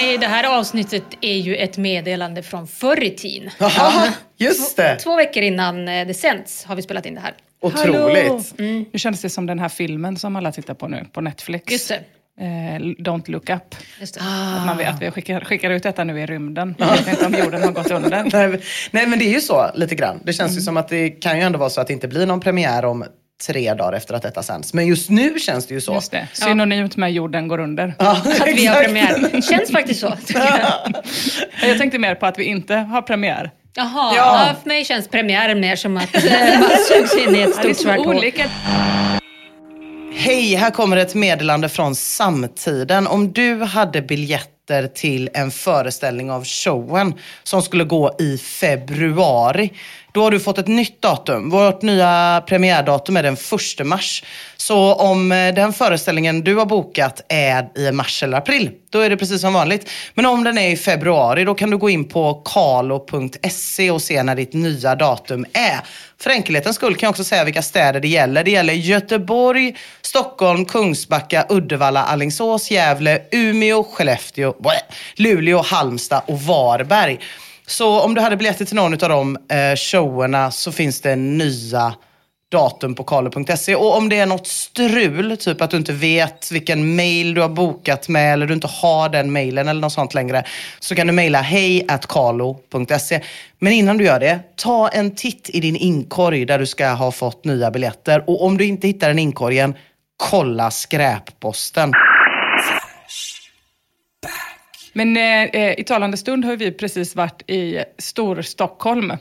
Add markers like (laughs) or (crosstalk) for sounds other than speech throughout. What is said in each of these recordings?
Hörni, det här avsnittet är ju ett meddelande från förr i tiden. (laughs) Jaha, just det. Två veckor innan eh, det sänds har vi spelat in det här. Otroligt. Nu känns det som den här filmen som alla tittar på nu på Netflix. Just det. Eh, Don't look up. Just det. Att man vet att vi skickar, skickar ut detta nu i rymden. Jag vet inte om jorden har gått under. (laughs) Nej, men- nej men det är ju så lite grann. Det känns ju som att det kan ju ändå vara så att det inte blir någon premiär om tre dagar efter att detta sänds. Men just nu känns det ju så. Just det. Synonymt med jorden går under. Ja, Att vi har premiär. Känns faktiskt så. jag. (laughs) Jag tänkte mer på att vi inte har premiär. Jaha, Ja. ja. för mig känns premiären mer som att eh, (laughs) man sugs in i ett Det är stort svart hål. Hej, här kommer ett meddelande från samtiden. Om du hade biljetter till en föreställning av showen som skulle gå i februari, då har du fått ett nytt datum. Vårt nya premiärdatum är den 1 mars. Så om eh, den föreställningen du har bokat är i mars eller april, då är det precis som vanligt. Men om den är i februari, då kan du gå in på kalo.se och se när ditt nya datum är. För enkelhetens skull kan jag också säga vilka städer det gäller. Det gäller Göteborg, Stockholm, Kungsbacka, Uddevalla, Alingsås, Gävle, Umeå, Skellefteå, Luleå, Halmstad och Varberg. Så om du hade biljetter till någon av de eh, showerna så finns det nya datum på kalle.se. Och om det är något strul, typ att du inte vet vilken mail du har bokat med eller du inte har den mailen eller något sånt längre, så kan du mejla hej Men innan du gör det, ta en titt i din inkorg där du ska ha fått nya biljetter. Och om du inte hittar den inkorgen, kolla skräpposten. Men eh, eh, i talande stund har vi precis varit i Storstockholm.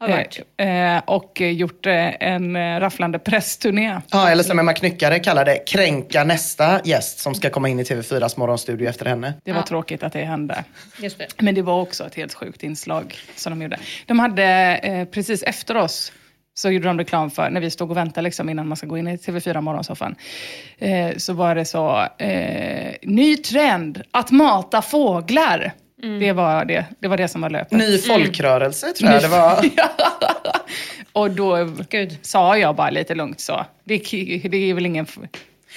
Har varit. Eh, eh, och gjort eh, en rafflande pressturné. Ja, eller som Emma Knyckare kallar det, kränka nästa gäst som ska komma in i TV4s morgonstudio efter henne. Det var tråkigt att det hände. Just det. Men det var också ett helt sjukt inslag som de gjorde. De hade eh, precis efter oss så gjorde de reklam för, när vi stod och väntade liksom, innan man ska gå in i TV4 Morgonsoffan, eh, så var det så, eh, ny trend, att mata fåglar. Det, var det, det var det som var löpet. Ny folkrörelse tror jag det var. (laughs) Och då Gud. sa jag bara lite lugnt så, det, det är väl ingen,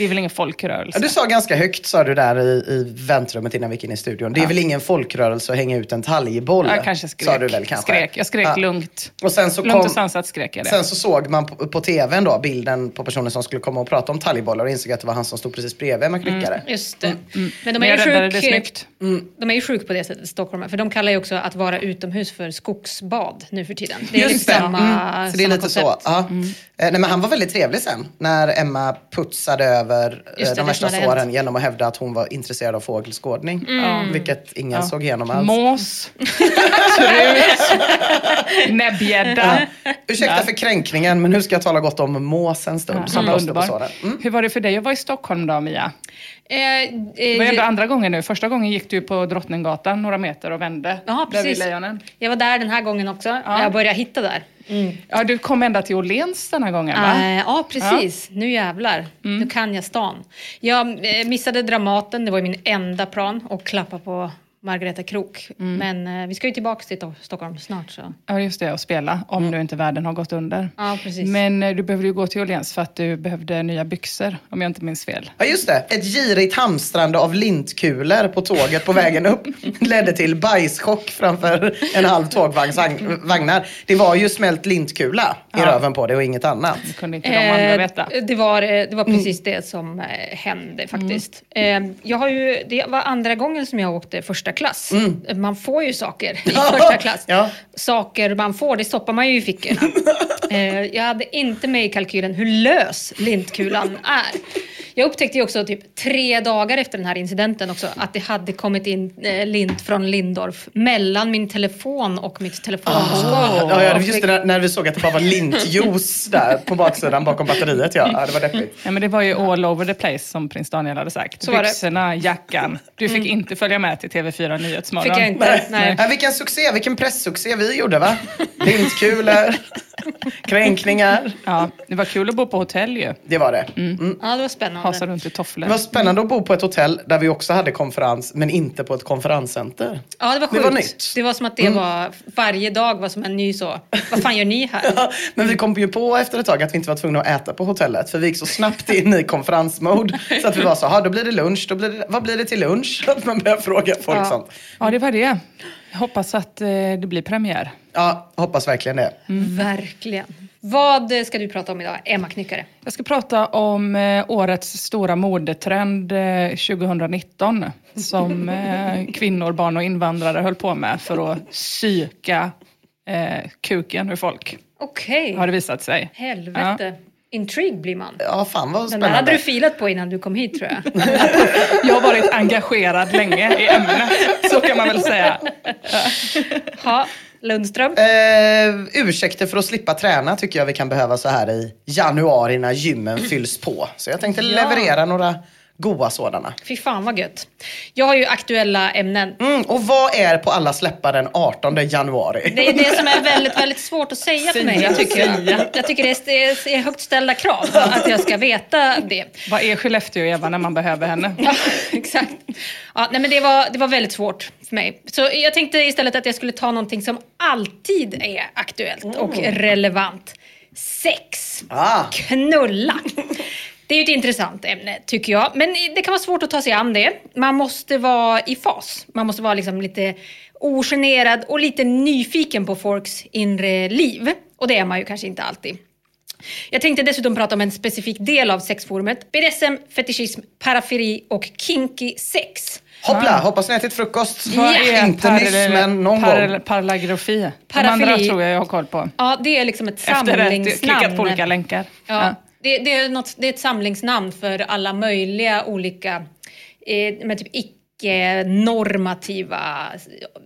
Det är väl ingen folkrörelse? Ja, du sa ganska högt, sa du där i, i väntrummet innan vi gick in i studion. Det är väl ingen folkrörelse att hänga ut en talgboll? jag kanske skrek. Sa du väl kanske? Skrek. Jag skrek Ja. lugnt. Och sen så Lugnt kom, och sansat skrek jag det. Sen så såg man på, på tvn då bilden på personen som skulle komma och prata om talgbollar och insåg att det var han som stod precis bredvid Emma Knyckare. Just det. Men de Men är, jag ju sjuk, snyggt. de är ju sjuk på det sättet, Stockholm. För de kallar ju också att vara utomhus för skogsbad nu för tiden. Det är Just lite det. samma, Mm. Så det är lite så. koncept. Ja. Eh, Nej, men han var väldigt trevlig sen när Emma putsade över eh, Just det, de värsta som såren genom att hävda att hon var intresserad av fågelskådning. Mm. Vilket ingen såg igenom alls. Mås, (laughs) trut, näbbgädda. Ursäkta för kränkningen, men nu ska jag tala gott om mås en stund. som på underbar. såren. Mm. Hur var det för dig att vara i Stockholm då, Mia? Eh, Det var ju eh, ändå andra gången nu. Första gången gick du på Drottninggatan några meter och vände. Ja, Där vid precis. lejonen. Jag var där den här gången också. Jag började hitta där. Ja, du kom ända till Åhléns den här gången va? Eh, ja, precis. Nu jävlar. Nu kan jag stan. Jag eh, missade Dramaten, det var min enda plan, och klappa på Margareta Krok. Men eh, vi ska ju tillbaka till Sto- Stockholm snart. Så. Ja, just det. Och spela. Om nu inte världen har gått under. Ja, precis. Men eh, du behövde ju gå till Åhléns för att du behövde nya byxor. Om jag inte minns fel. Ja just det, ett girigt hamstrande av lintkulor på tåget på vägen upp (laughs) ledde till bajschock framför en halv tågvagns vagn- vagnar. Det var ju smält lintkula i Ja. röven på det och inget annat. Det kunde inte de andra veta. Eh, det, var, eh, det var precis det som eh, hände faktiskt. Eh, jag har ju, det var andra gången som jag åkte första klass. Man får ju saker i (laughs) första klass. Ja. Saker man får, det stoppar man ju i fickorna. (laughs) eh, jag hade inte med i kalkylen hur lös lintkulan är. Jag upptäckte ju också typ tre dagar efter den här incidenten också att det hade kommit in eh, lint från Lindorf mellan min telefon och mitt telefonskal. Ja, ja, just det, när, när vi såg att det bara var lintjuice där på baksidan bakom batteriet. Ja, ja det var deppigt. Ja, men det var ju all over the place som prins Daniel hade sagt. Så. Byxorna, jackan. Du fick inte följa med till TV4 Nyhetsmorgon. Fick jag inte. Nej. Ja, vilken succé, vilken presssuccé vi gjorde va? Lintkulor, (laughs) (laughs) kränkningar. Ja, det var kul att bo på hotell ju. Det var det. Mm. Ja, det var spännande. Hasa runt i tofflor. Det var spännande att bo på ett hotell där vi också hade konferens, men inte på ett konferenscenter. Ja, det var Det sjukt. var nytt. Det var som att det var, varje dag var som en ny så, vad fan gör ni här? (laughs) Ja, Men vi kom ju på efter ett tag att vi inte var tvungna att äta på hotellet. För vi gick så snabbt in i konferensmode. Så att vi var så, "Ha, då blir det lunch. Då blir det, vad blir det till lunch? (laughs) Att man börjar fråga folk Ja. sånt. Ja, det var det. Jag hoppas att eh, det blir premiär. Ja, hoppas verkligen det. Verkligen. Vad ska du prata om idag, Emma Knyckare? Jag ska prata om eh, årets stora modetrend eh, 2019 som eh, (laughs) kvinnor, barn och invandrare höll på med för att psyka eh, kuken ur folk, Okej, har det visat sig. helvete. Intrigue blir man. Ja, fan vad Den där hade spännande. du filat på innan du kom hit tror jag. (laughs) Jag har varit engagerad länge i ämnet, så kan man väl säga. (laughs) Ha, Lundström. Eh, ursäkter för att slippa träna tycker jag vi kan behöva så här i januari när gymmen fylls på. Så jag tänkte leverera några goa sådana. Fy fan vad gött. Jag har ju aktuella ämnen. Mm, och vad är på alla släppar den 18 januari? Det är det som är väldigt, väldigt svårt att säga för mig. Jag tycker, jag tycker det är, det är högt ställda krav att jag ska veta det. Vad är Skellefteå, Eva, när man behöver henne? (laughs) Ja, exakt. Ja, nej, men det, var, det var väldigt svårt för mig. Så jag tänkte istället att jag skulle ta någonting som alltid är aktuellt och relevant. Sex. Ah. Knulla. Det är ju ett intressant ämne tycker jag. Men det kan vara svårt att ta sig an det. Man måste vara i fas. Man måste vara liksom lite ogenerad och lite nyfiken på folks inre liv. Och det är man ju kanske inte alltid. Jag tänkte dessutom prata om en specifik del av sexforumet. BDSM, fetischism, paraferi och kinky sex. Hoppla, hoppas ni ätit frukost. Vad är Inte nyss, men någon gång. Parlagrofi. De Parafili. andra tror jag jag har koll på. Ja, det är liksom ett Efter att samlingsnamn. klickat på olika länkar. Ja, Det, det, är något, det är ett samlingsnamn för alla möjliga olika, eh, men typ icke-normativa...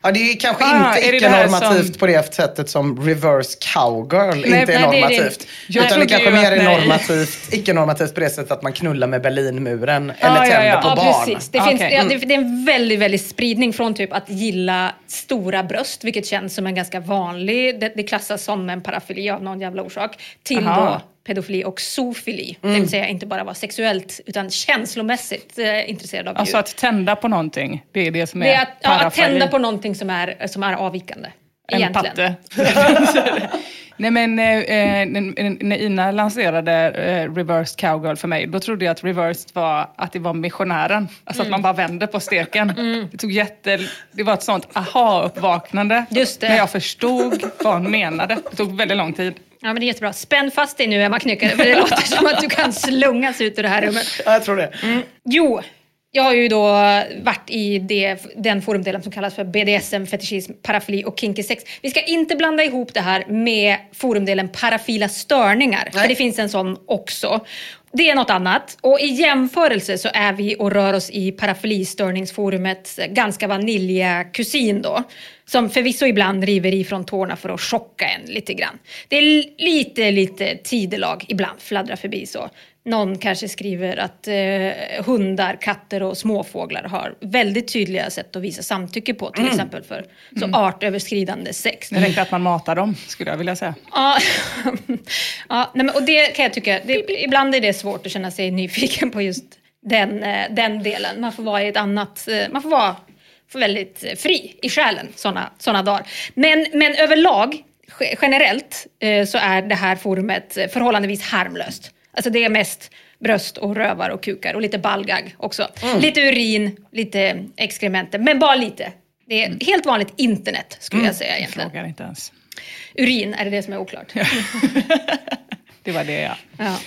Ja, det är kanske Ah, inte icke-normativt som- på det sättet som reverse cowgirl Nej, inte är nej, det är det normativt. Utan det kanske mer är normativt, icke-normativt på det sättet att man knullar med Berlinmuren eller ja, tänder ja. på Ja, barn. precis. Det, Ah, finns, okej. ja, det, det är en väldigt, väldigt spridning från typ att gilla stora bröst, vilket känns som en ganska vanlig, det, det klassas som en parafili av någon jävla orsak, till Aha. då pedofili och zoofili. Det vill säga inte bara vara sexuellt utan känslomässigt eh, intresserad av Alltså djur. att tända på någonting, det är det som är, det är att, ja, att tända på någonting som är, som är avvikande. En egentligen. patte. (laughs) Nej men eh, eh, när- Ina lanserade eh, reversed cowgirl för mig, då trodde jag att reversed var att det var missionären. Alltså Mm. att man bara vände på steken. Det, tog jätte, det var ett sånt aha-uppvaknande. Just det. När jag förstod vad hon menade. Det tog väldigt lång tid. Ja, men det är jättebra. Spänn fast dig nu, Emma Knyckare, för det låter som att du kan slungas ut ur det här rummet. Ja, jag tror det. Jo, jag har ju då varit i det, den forumdelen som kallas för BDSM, fetishism, parafili och kinky sex. Vi ska inte blanda ihop det här med forumdelen parafila störningar, för Nej. det finns en sån också. Det är något annat. Och i jämförelse så är vi och rör oss i parafilistörningsforumets ganska vanilja kusin då. Som förvisso ibland river ifrån tårna för att chocka en lite grann. Det är lite, lite tidelag ibland fladdrar förbi så. Någon kanske skriver att eh, hundar, katter och småfåglar har väldigt tydliga sätt att visa samtycke på. Till exempel för så artöverskridande sex. Det räcker att man matar dem, skulle jag vilja säga. Ja, (laughs) ja nej, men, och det kan jag tycka, det, ibland är det svårt att känna sig nyfiken på just den, eh, den delen. Man får vara i ett annat, eh, man får vara väldigt eh, fri i själen såna, såna dagar. Men, men överlag, ge- generellt, eh, så är det här forumet eh, förhållandevis harmlöst. Alltså det är mest bröst och rövar och kukar och lite ballgag också. Lite urin, lite exkrementer, men bara lite. Det är helt vanligt internet skulle jag säga egentligen. Frågar inte ens. Urin, är det det som är oklart? (laughs) Det var det ja. Ja.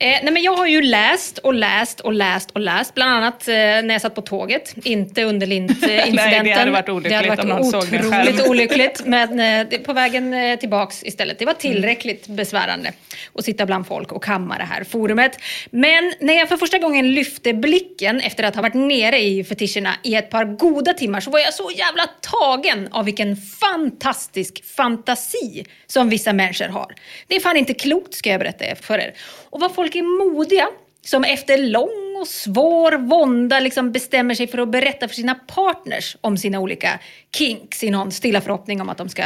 Eh, nej men jag har ju läst och läst och läst och läst, bland annat eh, när jag satt på tåget, inte under Lint-incidenten. (laughs) Nej, det hade varit olyckligt Det hade varit om någon såg det själv. (laughs) olyckligt, men eh, på vägen eh, tillbaks istället. Det var tillräckligt besvärande att sitta bland folk och kamma det här forumet. Men när jag för första gången lyfte blicken efter att ha varit nere i fetischerna i ett par goda timmar så var jag så jävla tagen av vilken fantastisk fantasi som vissa människor har. Det är fan inte klokt ska jag berätta för er. Och vad folk är modiga som efter lång och svår vånda liksom bestämmer sig för att berätta för sina partners om sina olika kinks i någon stilla förhoppning om att de ska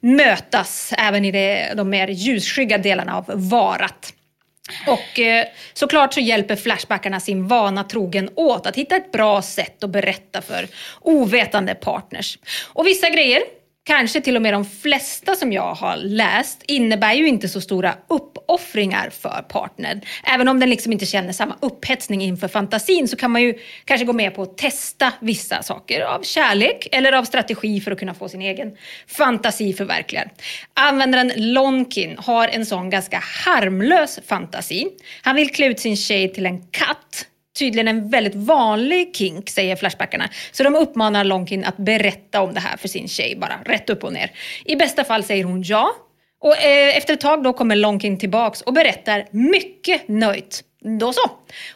mötas även i det, de mer ljusskygga delarna av varat. Och eh, såklart så hjälper Flashbackarna sin vana trogen åt att hitta ett bra sätt att berätta för ovetande partners. Och vissa grejer, kanske till och med de flesta som jag har läst, innebär ju inte så stora uppoffringar för partnern. Även om den liksom inte känner samma upphetsning inför fantasin så kan man ju kanske gå med på att testa vissa saker av kärlek eller av strategi för att kunna få sin egen fantasi förverkligad. Användaren Lonkin har en sån ganska harmlös fantasi. Han vill klä ut sin tjej till en katt tydligen en väldigt vanlig kink, säger Flashbackarna. Så de uppmanar Lonkin att berätta om det här för sin tjej, bara rätt upp och ner. I bästa fall säger hon ja. Och eh, efter ett tag då kommer Lonkin tillbaks och berättar mycket nöjt. Då så.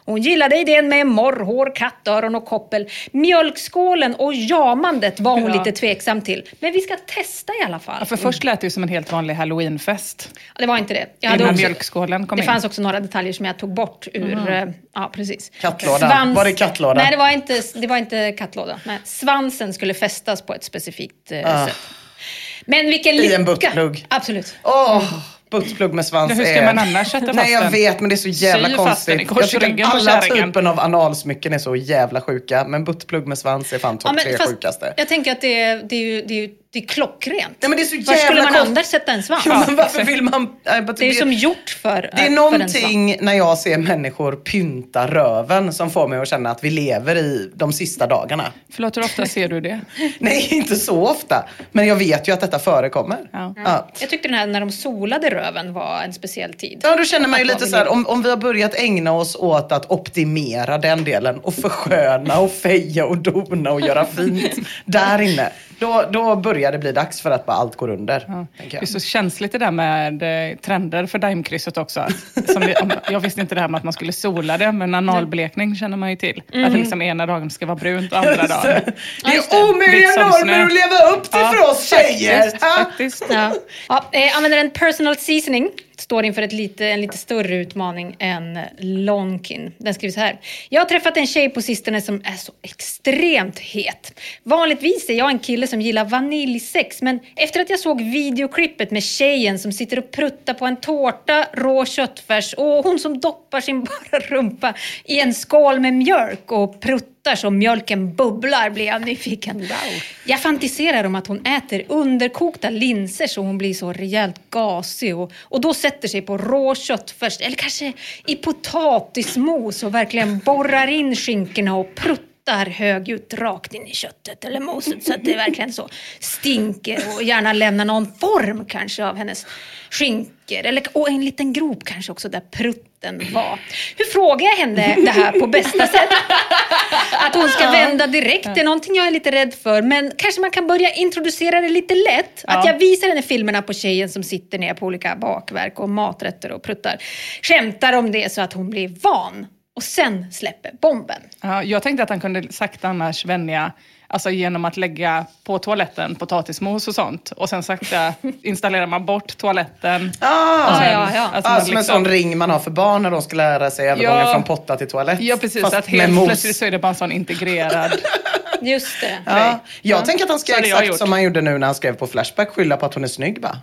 Hon gillade idén med morrhår, kattöron och koppel. Mjölkskålen och jamandet var hon Ja. lite tveksam till. Men vi ska testa i alla fall. Ja, för först lät det ju som en helt vanlig halloweenfest. Ja, det var inte det. Jag Innan också- mjölkskålen kom Det in. fanns också några detaljer som jag tog bort ur... eh, Ja, precis. Kattlådan. Var det kattlådan? Nej, det var inte, det var inte kattlådan. Nej, svansen skulle fästas på ett specifikt eh, sätt. Men vilken Ah. I lycka! en buttplugg. Absolut. Åh, buttplugg med svans Hur ska är... man annars sätta fast Nej jag den? vet men det är så jävla Sy fast den i konstigt. Jag tycker att alla typen av analsmycken är så jävla sjuka. Men buttplugg med svans är fan topp tre fast sjukaste. jag tänker att det är, det är ju det är, ju- det är klockrent. Nej men det är så Var skulle jävla man annars sätta en svans? Jo, men varför vill man... Det är som gjort för, Det är någonting när jag ser människor pynta röven som får mig att känna att vi lever i de sista dagarna. Förlåt, hur ofta ser du det? (laughs) Nej, inte så ofta. Men jag vet ju att detta förekommer. Ja. Ja. Jag tyckte den här när de solade röven var en speciell tid. Ja, då känner man ju lite så här, om, om vi har börjat ägna oss åt att optimera den delen och försköna och feja och dona och göra fint (laughs) där inne. Då, då börjar det bli dags för att bara allt går under. tänker Det är så känsligt det där med eh, trender för Daimkrysset också. Som vi, om, jag visste inte det här med att man skulle sola det, men analblekning känner man ju till. Att det liksom ena dagen ska vara brunt och andra dagen. Det det. är omöjliga normer att leva upp till för oss tjejer! Faktiskt, Ja. faktiskt. Ja. Ja, eh, användaren Personal Seasoning står inför ett lite, en lite större utmaning än Lonkin. Den skriver så här. Jag har träffat en tjej på sistone som är så extremt het. Vanligtvis är jag en kille som gillar vaniljsex men efter att jag såg videoklippet med tjejen som sitter och pruttar på en tårta, rå köttfärs och hon som doppar sin (laughs) bara rumpa i en skål med mjölk och pruttar pruttar så mjölken bubblar blir jag nyfiken. Jag fantiserar om att hon äter underkokta linser så hon blir så rejält gasig och, och då sätter sig på råkött först, eller kanske i potatismos och verkligen borrar in skinkorna och pruttar högljutt rakt in i köttet eller moset så att det verkligen så stinker och gärna lämnar någon form kanske av hennes skinkor eller, och en liten grop kanske också där prutten var. Hur frågar jag henne det här på bästa sätt? Att hon ska vända direkt är någonting jag är lite rädd för men kanske man kan börja introducera det lite lätt. Att jag visar henne filmerna på tjejen som sitter ner på olika bakverk och maträtter och pruttar. Skämtar om det så att hon blir van och sen släpper bomben. Ja, jag tänkte att han kunde sakta annars vänja, alltså genom att lägga på toaletten potatismos och sånt. Och sen sakta (laughs) installerar man bort toaletten. Ah, sen- ja, ja. Alltså ah, som en liksom- sån ring man har för barn när de ska lära sig övergången Ja. från potta till toalett. Ja, precis. Fast att med helt mos. plötsligt så är det bara en sån integrerad... (laughs) Just det. Ja. Jag tänker att han ska Så jag exakt som han gjorde nu när han skrev på Flashback, skylla på att hon är snygg bara.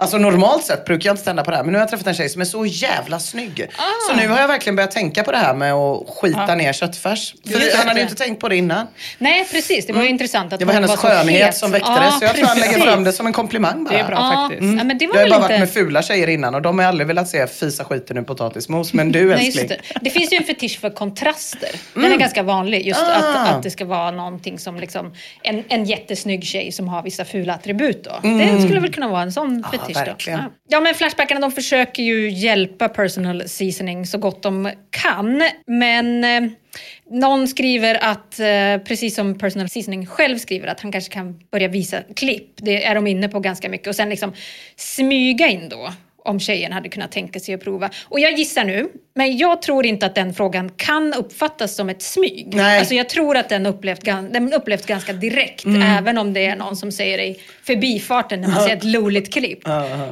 Alltså normalt sett brukar jag inte tända på det här men nu har jag träffat en tjej som är så jävla snygg. Så nu har jag verkligen börjat tänka på det här med att skita ner köttfärs. För han hade ju inte tänkt på det innan. Nej, precis. Det var ju intressant att Det var hennes så skönhet het. som väckte Ja, det så jag tror han lägger precis. fram det som en komplimang bara. Det är bra Ja, faktiskt. ja, men det var Jag har bara inte... varit med fula tjejer innan och de har aldrig velat se fisa skiten ur potatismos. Men du (laughs) Nej, älskling. det. det finns ju en fetisch för kontraster. Den är ganska vanlig. Just Ah. att, att det ska vara någonting som liksom, en, en jättesnygg tjej som har vissa fula attribut. Då. Det skulle väl kunna vara en sån fetisch. Då. verkligen. Ja. ja, men Flashbackarna de försöker ju hjälpa personal seasoning så gott de kan. Men eh, någon skriver att, eh, precis som personal seasoning själv skriver, att han kanske kan börja visa klipp. Det är de inne på ganska mycket. Och sen liksom smyga in då om tjejen hade kunnat tänka sig att prova. Och jag gissar nu, men jag tror inte att den frågan kan uppfattas som ett smyg. Nej. Alltså jag tror att den, upplevt, den upplevs ganska direkt, Mm. även om det är någon som säger det i förbifarten när man ser ett loligt klipp.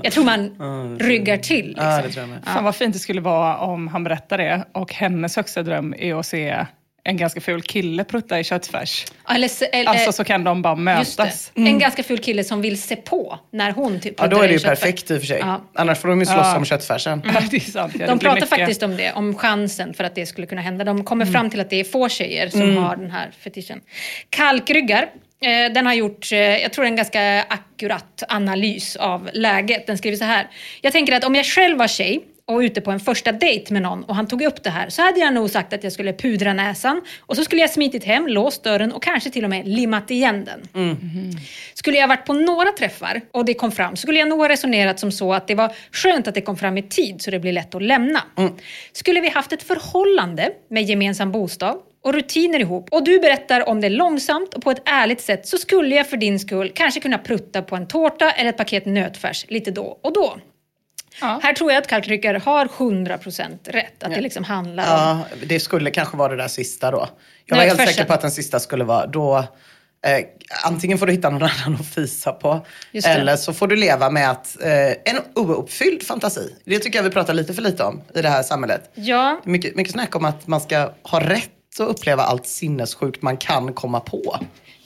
Jag tror man ryggar till. Liksom. Ja, det tror jag med. Fan vad fint det skulle vara om han berättar det och hennes högsta dröm är att se en ganska ful kille prutta i köttfärs. Eller, eller, Alltså så kan de bara mötas. En ganska ful kille som vill se på när hon typ Ja, då är det ju köttfärs. perfekt i och för sig. Ja. Annars får de ju slåss Ja. om köttfärsen. Ja, det är sant. Ja, det De pratar mycket. faktiskt om det, om chansen för att det skulle kunna hända. De kommer Mm. fram till att det är få tjejer som har den här fetischen. Kalkryggar, eh, den har gjort, eh, jag tror en ganska akkurat analys av läget. Den skriver så här. Jag tänker att om jag själv var tjej och ute på en första dejt med någon och han tog upp det här så hade jag nog sagt att jag skulle pudra näsan och så skulle jag smitit hem, låst dörren och kanske till och med limmat igen den. Mm. Skulle jag varit på några träffar och det kom fram, så skulle jag nog ha resonerat som så att det var skönt att det kom fram i tid så det blir lätt att lämna. Skulle vi haft ett förhållande med gemensam bostad och rutiner ihop och du berättar om det långsamt och på ett ärligt sätt så skulle jag för din skull kanske kunna prutta på en tårta eller ett paket nötfärs lite då och då. Ja. Här tror jag att kalkryckare har 100% rätt. Att det liksom handlar om... Ja, det skulle kanske vara det där sista då. Jag var helt Nötfärsen. säker på att den sista skulle vara då eh, antingen får du hitta någon (laughs) annan att fisa på. Eller så får du leva med att eh, en ouppfylld fantasi. Det tycker jag vi pratar lite för lite om i det här samhället. Ja, Mycket, mycket snack om att man ska ha rätt att uppleva allt sinnessjukt man kan komma på.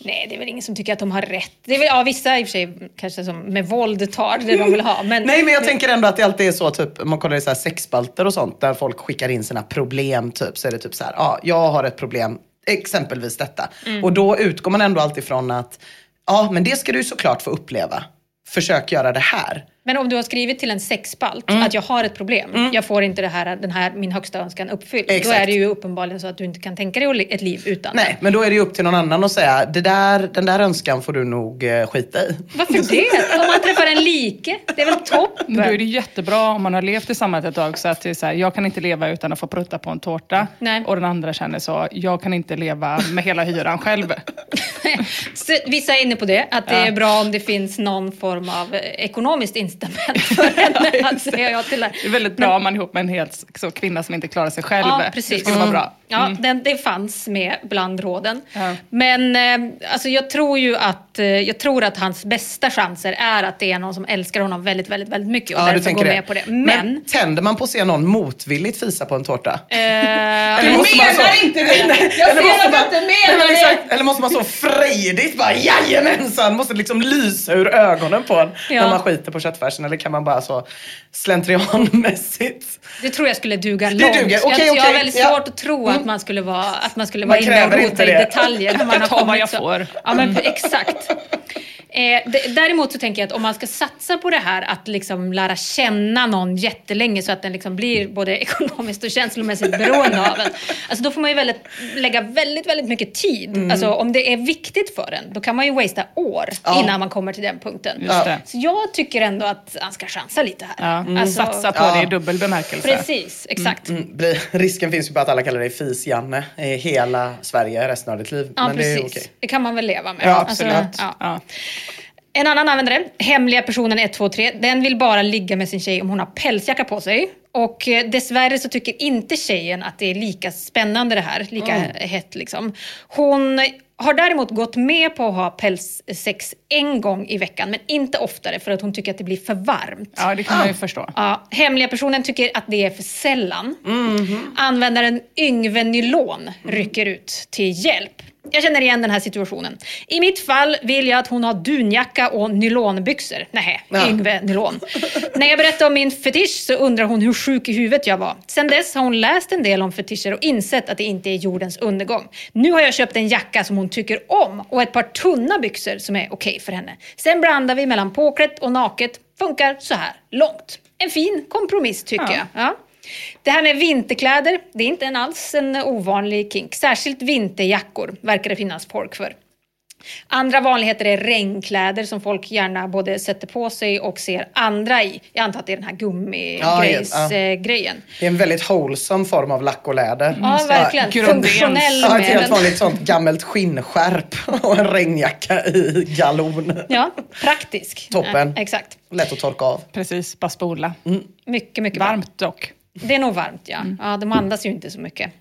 Nej det är väl ingen som tycker att de har rätt. Det är väl, ja, vissa i och för sig kanske som med våld tar det de vill ha. Men, Nej men jag tänker ändå att det alltid är så, typ, man kollar i så här sexspalter och sånt, där folk skickar in sina problem, typ, så är det typ så här, ja, jag har ett problem, exempelvis detta. Mm. Och då utgår man ändå alltid från att, ja men det ska du såklart få uppleva. Försök göra det här. Men om du har skrivit till en sexspalt Mm. att jag har ett problem, jag får inte det här, den här, min högsta önskan uppfylld. Då Exakt. är det ju uppenbarligen så att du inte kan tänka dig ett liv utan Nej, den. men då är det ju upp till någon annan att säga, det där, den där önskan får du nog eh, skita i. Varför (laughs) det? Om man träffar en like, det är väl (laughs) toppen? Men då är det jättebra om man har levt tillsammans ett tag så att det är så här, jag kan inte leva utan att få prutta på en tårta. Nej. Och den andra känner så, jag kan inte leva med hela hyran själv. (laughs) Så Vissa är inne på det, att det är bra om det finns någon form av eh, ekonomiskt incitament (laughs) för henne att säga ja till det. Det är väldigt bra om man är ihop med en helt så, kvinna som inte klarar sig själv. Ja, Det precis. skulle vara bra. Ja, den, det fanns med bland råden. Ja. Men eh, alltså, jag, tror ju att, eh, jag tror att hans bästa chanser är att det är någon som älskar honom väldigt, väldigt, väldigt mycket och Ja, du därför går tänker med på det. Men... tänder man på att se någon motvilligt fisa på en tårta? eh, (laughs) Eller måste man så- inte det! Eller måste man, Nej, men exakt, eller måste man så frejdigt bara jajamensan, måste liksom lysa ur ögonen på en Ja. när man skiter på köttfärsen eller kan man bara så slentrianmässigt? det tror jag skulle duga Det långt. duger. jag, Okej, jag har väldigt Ja. svårt att tro att att man skulle vara, att man skulle vara Man inne och rota i det. detaljer. När man Jag tar vad jag så. får. Ja, men exakt. Eh, däremot så tänker jag att om man ska satsa på det här att liksom lära känna någon jättelänge så att den liksom blir både (laughs) ekonomiskt och känslomässigt beroende av en. Alltså då får man ju väldigt, lägga väldigt, väldigt mycket tid. Alltså om det är viktigt för en, då kan man ju wastea år Ja. innan man kommer till den punkten. Det. Så jag tycker ändå att han ska chansa lite här. Ja. Alltså, Satsa på Ja. det i dubbel bemärkelse. Precis, exakt. Mm, Risken finns ju på att alla kallar dig Fis-Janne i hela Sverige resten av ditt liv. Ja, men det precis. är okej. Det kan man väl leva med. Ja, Alltså, absolut. ja. En annan användare, hemliga personen 123, den vill bara ligga med sin tjej om hon har pälsjacka på sig. Och eh, dessvärre så tycker inte tjejen att det är lika spännande det här, lika hett liksom. Hon har däremot gått med på att ha pälssex en gång i veckan, men inte oftare för att hon tycker att det blir för varmt. ja, det kan man ju förstå. Ja, hemliga personen tycker att det är för sällan. Användaren Yngve Nylon rycker ut till hjälp. Jag känner igen den här situationen. I mitt fall vill jag att hon har dunjacka och nylonbyxor. Nej, Ja. Yngve Nylon. När jag berättade om min fetisch så undrar hon hur sjuk i huvudet jag var. Sen dess har hon läst en del om fetischer och insett att det inte är jordens undergång. Nu har jag köpt en jacka som hon tycker om och ett par tunna byxor som är okej för henne. Sen blandar vi mellan påklätt och naket. Funkar så här långt. En fin kompromiss tycker Ja. jag. Ja. Det här med vinterkläder, det är inte en alls en ovanlig kink. Särskilt vinterjackor verkar det finnas folk för. Andra vanligheter är regnkläder som folk gärna både sätter på sig och ser andra i. Jag antar att det är den här Ja, ja. gummigrejs-grejen. Det är en väldigt wholesome form av lack och läder. Ja, verkligen. Grundens- Funktionell Ja, ett med helt den. vanligt sånt gammelt skinnskärp (laughs) och en regnjacka i galon. Ja, praktisk. Toppen. Ja, exakt. Lätt att torka av. Precis, bara spola. Mycket, mycket varmt. Varmt dock. Det är nog varmt, ja. ja. De andas ju inte så mycket.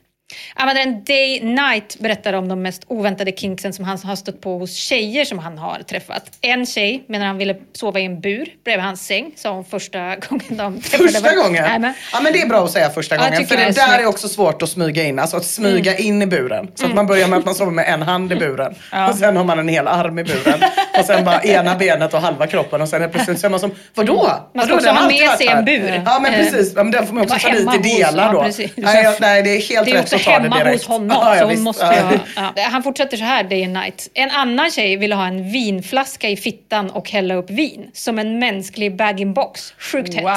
Användaren Day Night berättar om de mest oväntade kinksen som han har stött på hos tjejer som han har träffat. En tjej menar han ville sova i en bur bredvid hans säng, sa hon första (laughs) gången de träffade Första gången? Nej, men, Ja men det är bra att säga första Ja, gången. För tycker det, är där är också svårt att smyga in. Alltså att smyga Mm. in i buren. Så att man börjar med att man sover med en hand i buren. (laughs) Och sen har man en hel arm i buren. Och sen bara ena benet och halva kroppen. Och sen är plötsligt så är man som, vadå? Man ska vadå? också ha med sig en bur. Ja men Eh, precis. Ja, men den får man också ta dit i delar ja, då. precis. Nej, (laughs) nej det är helt det är rätt det hemma direkt. hos honom, Ja, ja, så hon visst. måste ju ha, ja. Han fortsätter så här, Day and Night. En annan tjej ville ha en vinflaska i fittan och hälla upp vin. Som en mänsklig bag-in-box. Sjukt hett. Wow.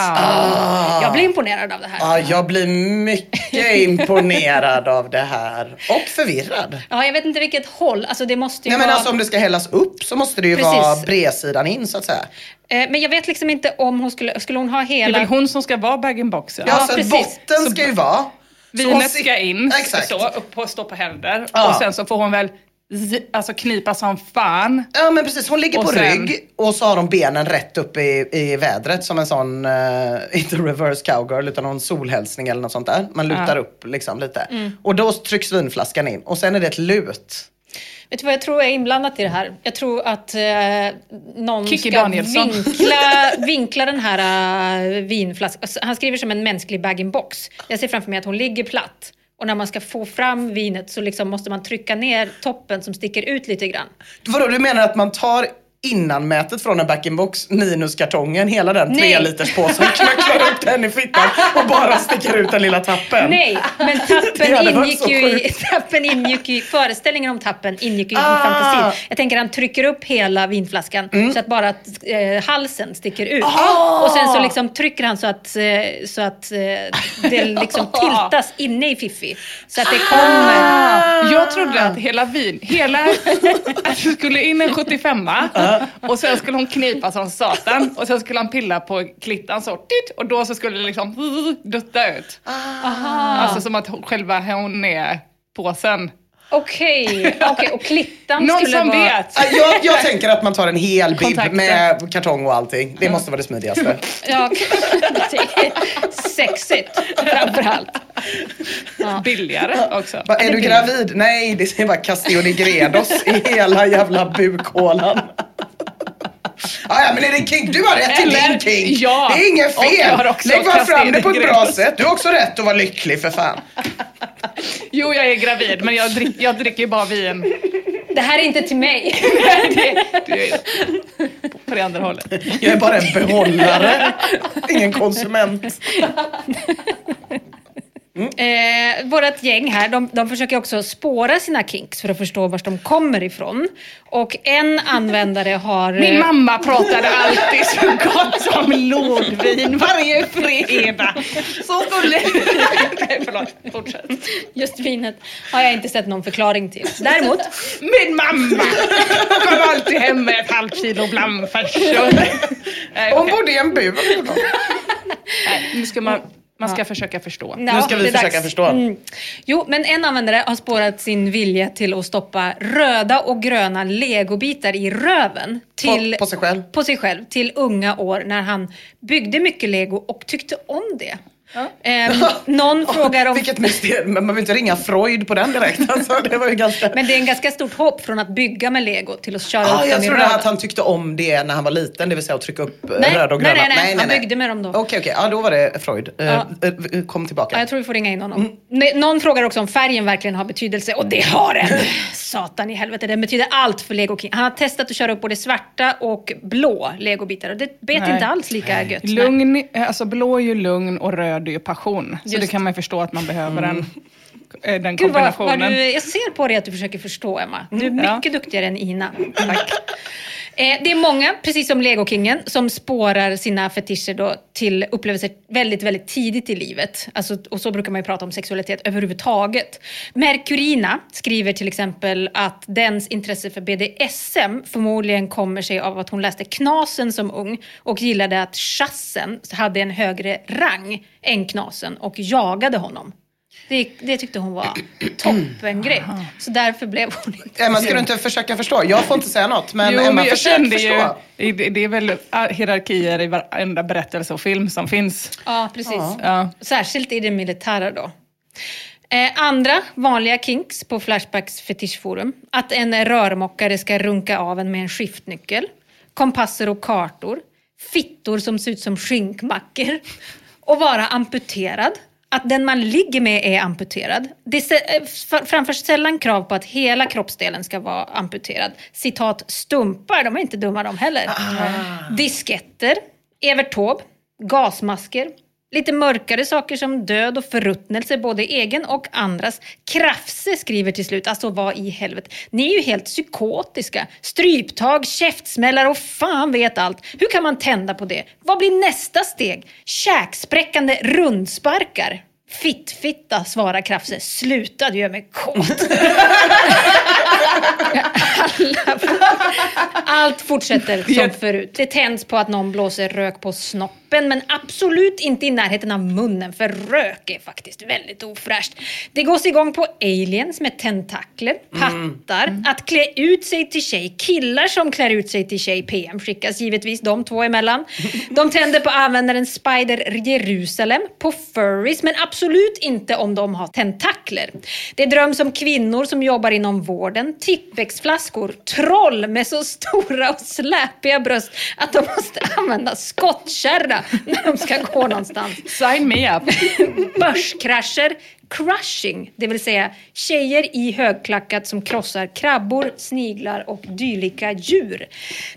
Jag blir imponerad av det här. Ja, jag blir mycket (laughs) imponerad av det här. Och förvirrad. Ja, jag vet inte vilket håll. Alltså det måste ju Nej men vara... alltså om det ska hällas upp så måste det ju Precis. vara bredsidan in så att säga. Eh, Men jag vet liksom inte om hon skulle... Skulle hon ha Det är hela... väl hon som ska vara bag-in-box? Ja, Ja, så precis. botten ska ju vara. Hon Vinet ska in, Exakt. så, upp på, stå på händer. Ja. Och sen så får hon väl alltså knipa som fan. Ja men precis, hon ligger Och på sen- rygg och så har de benen rätt upp i, i vädret som en sån, uh, (laughs) inte reverse cowgirl utan någon solhälsning eller något sånt där. Man lutar Ja. upp liksom lite. Mm. Och då trycks vinflaskan in och sen är det ett lut. Vet du vad jag tror är inblandat i det här? Jag tror att eh, någon Kikki ska Danielsson. vinkla, (laughs) vinkla den här uh, vinflaskan. Alltså, han skriver som en mänsklig bag-in-box. Jag ser framför mig att hon ligger platt. Och när man ska få fram vinet så liksom måste man trycka ner toppen som sticker ut lite grann. Vadå, du menar att man tar innanmätet från en back-in-box minus kartongen, hela den tre Nej. liters påsen, knacklar upp den i fittan och bara sticker ut den lilla tappen? Nej, men (laughs) tappen ingick, ju i, (laughs) tappen ingick ju i... Föreställningen om tappen ingick ju i Ah. min fantasi. Jag tänker han trycker upp hela vinflaskan så att bara eh, halsen sticker ut. Och sen så liksom trycker han så att, eh, så att eh, det liksom (laughs) tiltas inne i Fiffi. Så att det kommer... Jag trodde att hela vin, hela, att det skulle in en 75 och sen skulle hon knipa som satan och sen skulle han pilla på klittan så och då så skulle det liksom dutta ut. Alltså som att hon, själva hon är påsen. Okej, okej. och klittan Någon skulle som vara... Ja, vet? Jag, jag tänker att man tar en hel bib med kartong och allting. Det måste vara det smidigaste. Ja, är sexigt framförallt. Billigare också. Bara, är du gravid? Nej, det är bara Castillo de Gredos i hela jävla bukhålan. Ah, ja, men är det kink? Du har rätt till Eller- din kink. ja. Det är inget fel. Lägg bara fram det på ett bra sätt. Du har också rätt att vara lycklig för fan. (laughs) Jo, jag är gravid, men jag, drick, jag dricker ju bara vin. Det här är inte till mig. (laughs) Det, det är på det andra hållet. Jag är bara en behållare, ingen konsument. (laughs) Eh, vårat gäng här, de, de försöker också spåra sina kinks för att förstå var de kommer ifrån. Och en användare har... Min eh, mamma pratade alltid så gott som lågvin varje fredag. Så skulle... Nej, förlåt. Fortsätt. Just vinet har jag inte sett någon förklaring till. Däremot, Min mamma kom alltid hem med ett halvt kilo blandfärs. Nej, Hon bodde i en bur. Nej, nu ska man, man ska försöka förstå. Ja, Nu ska vi försöka dags. förstå. Mm. Jo, men en användare har spårat sin vilja till att stoppa röda och gröna legobitar i röven. Till, På- på sig själv? På sig själv, till unga år när han byggde mycket lego och tyckte om det. Ehm, (laughs) någon frågar om... Vilket mysterium. Men man behöver inte ringa Freud på den direkt. (laughs) Alltså, det var ju ganska... Men det är en ganska stort hopp från att bygga med lego till att köra Ah, upp jag dem i trodde att han tyckte om det när han var liten, det vill säga att trycka upp eh, Nej, röda och nej, gröna. nej, nej. Han byggde med dem då. Okej, okej. Ja, då var det Freud. Eh, Ja. eh, kom tillbaka. Ja, jag tror vi får ringa in honom. Ne- Någon frågar också om färgen verkligen har betydelse och det har den. Satan i helvete, den betyder allt för Lego King. Han har testat att köra upp både svarta och blå legobitar och det bet Nej. inte alls lika gött. Nej. Lugn, alltså blå är ju lugn och röd är ju passion. Så Just. det kan man ju förstå att man behöver den, eh, den Gud vad, vad kombinationen. du, jag ser på dig att du försöker förstå Emma. Du är Ja. mycket duktigare än Ina. Tack. Eh, det är många, precis som Legokingen, som spårar sina fetischer då till upplevelser väldigt, väldigt tidigt i livet. Alltså, och så brukar man ju prata om sexualitet överhuvudtaget. Merkurina skriver till exempel att dens intresse för BDSM förmodligen kommer sig av att hon läste Knasen som ung och gillade att chassen hade en högre rang än Knasen och jagade honom. Det, det tyckte hon var toppengrej. Så därför blev hon inte... Emma, ska du inte försöka förstå? Jag får inte säga något, men jo, Emma, men jag försök kände förstå. ju, det, det är väl hierarkier i varenda berättelse och film som finns. Ja, precis. Ja. Särskilt i det militära då. Eh, andra vanliga kinks på Flashbacks fetischforum. Att en rörmokare ska runka av en med en skiftnyckel. Kompasser och kartor. Fittor som ser ut som skinkmackor. Och vara amputerad. Att den man ligger med är amputerad. Det eh, framförs sällan krav på att hela kroppsdelen ska vara amputerad. Citat stumpar, de är inte dumma de heller. Disketter, Evert Taube, gasmasker, lite mörkare saker som död och förruttnelse, både egen och andras. Krafse skriver till slut, alltså vad i helvete. Ni är ju helt psykotiska. Stryptag, käftsmällar och fan vet allt. Hur kan man tända på det? Vad blir nästa steg? Käkspräckande rundsparkar? Fittfitta, svarar Krafse. Sluta, du gör mig kåt. (laughs) Allt fortsätter som förut. Det tänds på att någon blåser rök på snoppen, men absolut inte i närheten av munnen, för rök är faktiskt väldigt ofräscht. Det gås igång på aliens med tentakler, pattar, att klä ut sig till tjej, killar som klär ut sig till tjej, PM skickas givetvis de två emellan. (laughs) De tänder på användaren Spider Jerusalem, på furries, men absolut inte om de har tentakler. Det dröms om kvinnor som jobbar inom vården, Tippexflaskor, troll med så stora och släpiga bröst att de måste använda skottkärra när de ska gå någonstans. Sign me up. (laughs) Börskrascher, crushing, det vill säga tjejer i högklackat som krossar krabbor, sniglar och dylika djur.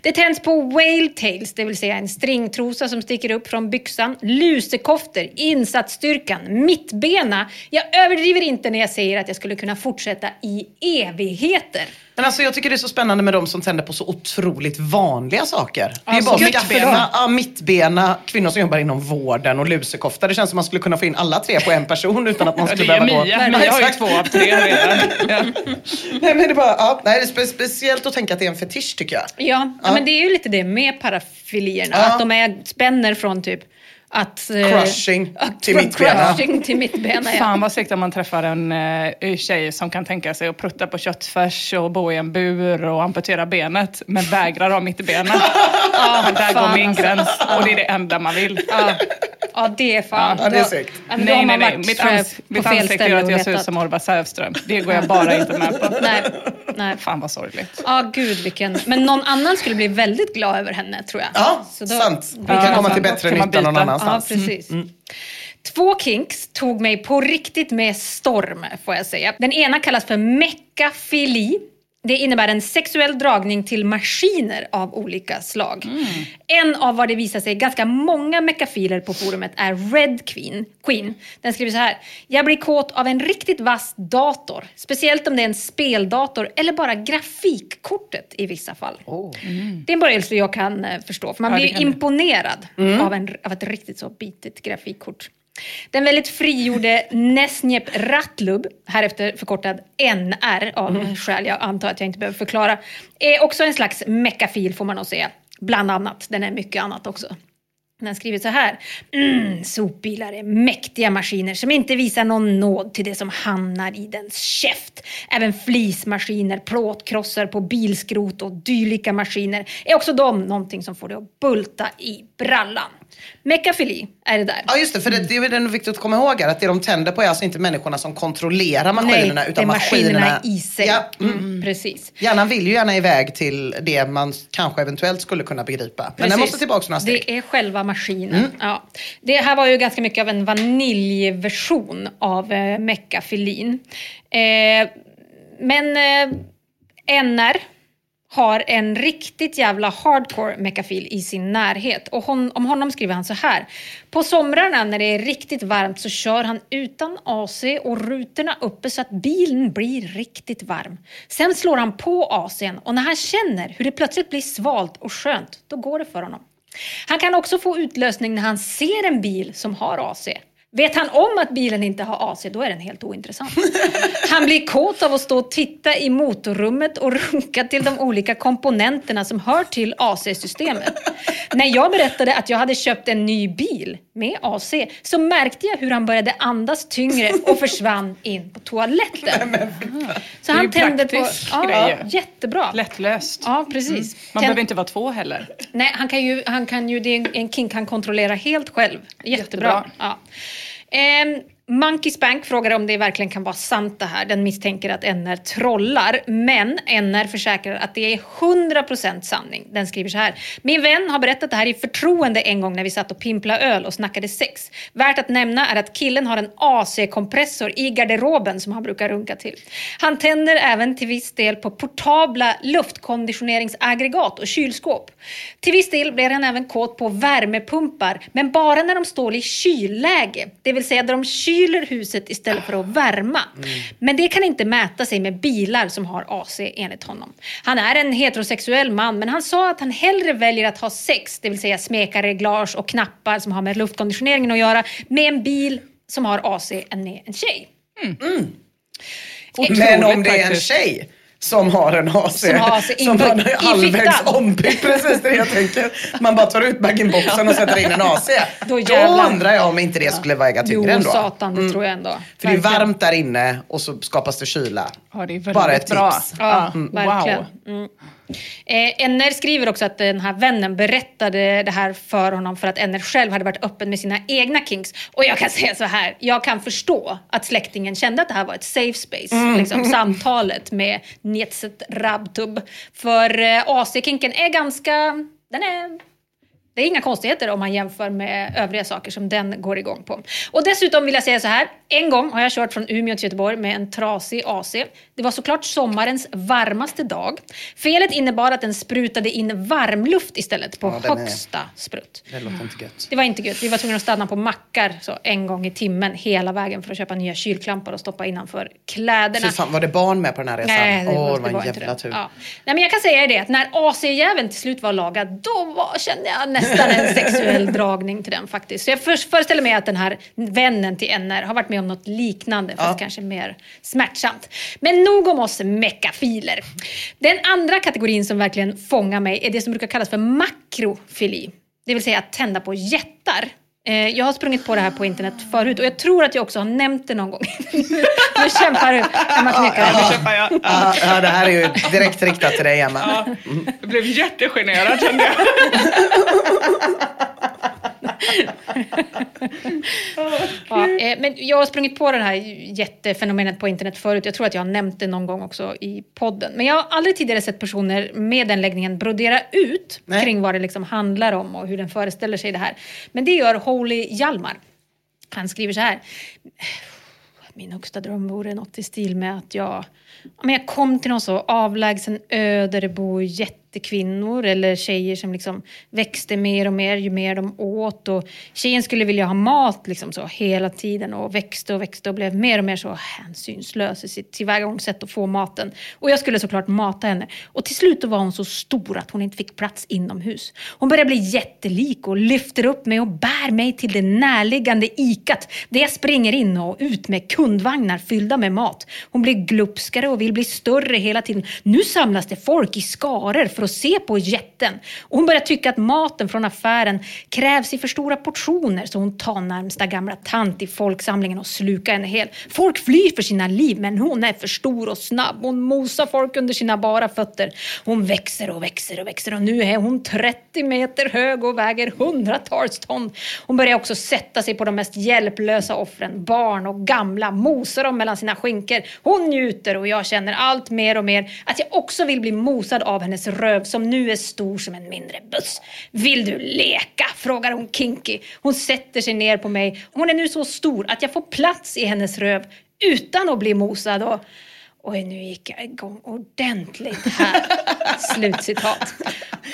Det tänds på whale tails, det vill säga en stringtrosa som sticker upp från byxan, lusekofter, insatsstyrkan, mittbena. Jag överdriver inte när jag säger att jag skulle kunna fortsätta i evigheter. Men alltså, jag tycker det är så spännande med de som tänder på så otroligt vanliga saker. Det är Alltså, bara mittbena. ja, mittbena, kvinnor som jobbar inom vården och lusekofta. Det känns som man skulle kunna få in alla tre på en person utan att man skulle behöva gå... Mia. Nej, Mia har ju två av tre redan. (laughs) Ja. Nej, men det är bara, ja, nej, det är spe speciellt att tänka att det är en fetisch tycker jag. Ja, ja. Ja. men det är ju lite det med parafilierna. Ja. Att de är, spänner från typ att... eh, Crushing att- till mittbena. Crushing till mittbena, ja. Fan vad segt om man träffar en uh, tjej som kan tänka sig att prutta på köttfärs och bo i en bur och amputera benet men vägrar ha mittbena. (laughs) ja, där fan, går min alltså. gräns och det är det enda man vill. Ja, ja det är fan. Ja, det är segt. har Nej, nej, nej. Mitt, jag, ans mitt ansikte gör att jag ser ut som Orvar Sävström. Det går jag bara inte med på. (laughs) Nej, nej. Fan vad sorgligt. Ja, gud vilken... Men någon annan skulle bli väldigt glad över henne, tror jag. Ja, Så då- sant. Vi Ja, kan komma sant. till bättre nytta någon byta? Ja, precis. Två kinks tog mig på riktigt med storm, får jag säga. Den ena kallas för meckafili. Det innebär en sexuell dragning till maskiner av olika slag. En av vad det visar sig ganska många mekafiler på forumet är Red Queen. Queen. Den skriver så här. Jag blir kåt av en riktigt vass dator. Speciellt om det är en speldator eller bara grafikkortet i vissa fall. Det är en börjelse jag kan eh, förstå. För man Ja, blir imponerad av, en, av ett riktigt så bitigt grafikkort. Den väldigt frigjorde Nesnjep Ratlub, härefter förkortad NR av skäl jag antar att jag inte behöver förklara, är också en slags meckafil får man nog säga. Bland annat. Den är mycket annat också. Den skriver så här. Mm, sopbilar är mäktiga maskiner som inte visar någon nåd till det som hamnar i dens käft. Även flismaskiner, plåtkrossar på bilskrot och dylika maskiner är också de någonting som får det att bulta i brallan. Mekafili är det där. Ja just det, för det, det är viktigt att komma ihåg här, att det de tänder på är alltså inte människorna som kontrollerar maskinerna Nej, utan det är maskinerna maskinerna i sig. Ja, mm. Mm, precis. Hjärnan vill ju gärna iväg till det man kanske eventuellt skulle kunna begripa. Men den måste tillbaka några steg. Det är själva maskinen. Ja. Det här var ju ganska mycket av en vaniljversion av eh, meckafilin. Eh, men eh, NR har en riktigt jävla hardcore mekafil i sin närhet. Och hon, om honom skriver han så här. På somrarna när det är riktigt varmt så kör han utan AC och rutorna uppe så att bilen blir riktigt varm. Sen slår han på AC'n och när han känner hur det plötsligt blir svalt och skönt, då går det för honom. Han kan också få utlösning när han ser en bil som har AC. Vet han om att bilen inte har AC, då är den helt ointressant. (laughs) Han blir kåt av att stå och titta i motorrummet och runka till de olika komponenterna som hör till AC-systemet. När jag berättade att jag hade köpt en ny bil med AC så märkte jag hur han började andas tyngre och försvann in på toaletten. Så han tände på... Ja, jättebra. Lättlöst. Ja, precis. Man Tänd- behöver inte vara två heller. Nej, han kan ju, han kan ju, det är en kink han kontrollerar helt själv. Jättebra. Jättebra. Ja. Ehm, Monkeys Bank frågar om det verkligen kan vara sant det här. Den misstänker att NR trollar. Men NR försäkrar att det är 100% sanning. Den skriver så här. Min vän har berättat det här i förtroende en gång när vi satt och pimpla öl och snackade sex. Värt att nämna är att killen har en AC-kompressor i garderoben som han brukar runka till. Han tänder även till viss del på portabla luftkonditioneringsaggregat och kylskåp. Till viss del blir han även kåt på värmepumpar, men bara när de står i kylläge. Det vill säga där de kyler huset istället för att värma. Men det kan inte mäta sig med bilar som har AC enligt honom. Han är en heterosexuell man, men han sa att han hellre väljer att ha sex, det vill säga smeka reglage och knappar som har med luftkonditioneringen att göra, med en bil som har AC än med en tjej. Men om det är en tjej som har en AC, Som har AC som inbyggd man i halvvägs fickan. ombyggd, precis det jag tänker. Man bara tar ut bag-in-boxen och sätter in en AC. (laughs) Då Då, jävlar. undrar jag om inte det skulle väga Jo, tyngre ändå. satan, det tror jag ändå. För det är varmt där inne och så skapas det kyla. Ja, det är väldigt Bara ett bra. tips. Ja, Mm. verkligen. Wow. Mm. Eh, NR skriver också att den här vännen berättade det här för honom för att NR själv hade varit öppen med sina egna kinks. Och jag kan (laughs) säga så här, jag kan förstå att släktingen kände att det här var ett safe space. Liksom, samtalet med Nietzet Rabtub. För eh, AC-kinken är ganska, den är det är inga konstigheter om man jämför med övriga saker som den går igång på. Och dessutom vill jag säga så här. En gång har jag kört från Umeå till Göteborg med en trasig AC. Det var såklart sommarens varmaste dag. Felet innebar att den sprutade in varmluft istället på Ja, den är- högsta sprutt. Det låter inte gött. Det var inte gött. Vi var tvungna att stanna på mackar så en gång i timmen hela vägen för att köpa nya kylklampar och stoppa innanför kläderna. Fan, var det barn med på den här resan? Nej, det, Åh, var, det var en jävla det. tur. Ja. Nej, men jag kan säga det att när AC-jäveln till slut var lagad, då var, kände jag nästan en sexuell dragning till den faktiskt. Så jag för, föreställer mig att den här vännen till NR har varit med om något liknande, fast kanske mer smärtsamt. Men nog om oss mekafiler. Den andra kategorin som verkligen fångar mig är det som brukar kallas för makrofili. Det vill säga att tända på jättar. Eh, Jag har sprungit på det här på internet förut och jag tror att jag också har nämnt det någon gång. (laughs) nu kämpar du, Emma Knyckare. Jag. Ja, ja, det här är ju direkt riktat till dig, Emma. Jag blev jättegenerad kände jag. (laughs) (laughs) Ja, eh, men jag har sprungit på det här jättefenomenet på internet förut. Jag tror att jag har nämnt det någon gång också i podden. Men jag har aldrig tidigare sett personer med den läggningen brodera ut Nej. kring vad det liksom handlar om och hur den föreställer sig det här. Men det gör Holy Hjalmar. Han skriver så här. min högsta dröm vore något i stil med att jag, ja, men jag kom till någon så avlägsen ö där det bor jättekvinnor eller tjejer som liksom växte mer och mer ju mer de åt. Och tjejen skulle vilja ha mat liksom så hela tiden och växte och växte och blev mer och mer så hänsynslös i sitt tillvägagångssätt att få maten. Och jag skulle såklart mata henne. Och till slut var hon så stor att hon inte fick plats inomhus. Hon började bli jättelik och lyfter upp mig och bär mig till det närliggande ikat där jag springer in och ut med kundvagnar fyllda med mat. Hon blir glupskare och vill bli större hela tiden. Nu samlas det folk i skaror för att se på jätten. Och hon börjar tycka att maten från affären krävs i för stora portioner så hon tar närmsta gamla tant i folksamlingen och slukar henne hel. Folk flyr för sina liv men hon är för stor och snabb. Hon mosar folk under sina bara fötter. Hon växer och växer och växer och nu är hon 30 meter hög och väger hundratals ton. Hon börjar också sätta sig på de mest hjälplösa offren, barn och gamla, mosar dem mellan sina skinkor. Hon njuter och jag känner allt mer och mer att jag också vill bli mosad av hennes röv som nu är stor som en mindre buss. Vill du leka? frågar hon kinky. Hon sätter sig ner på mig. Hon är nu så stor att jag får plats i hennes röv utan att bli mosad. Och Oj, nu gick jag igång ordentligt här. Slutcitat.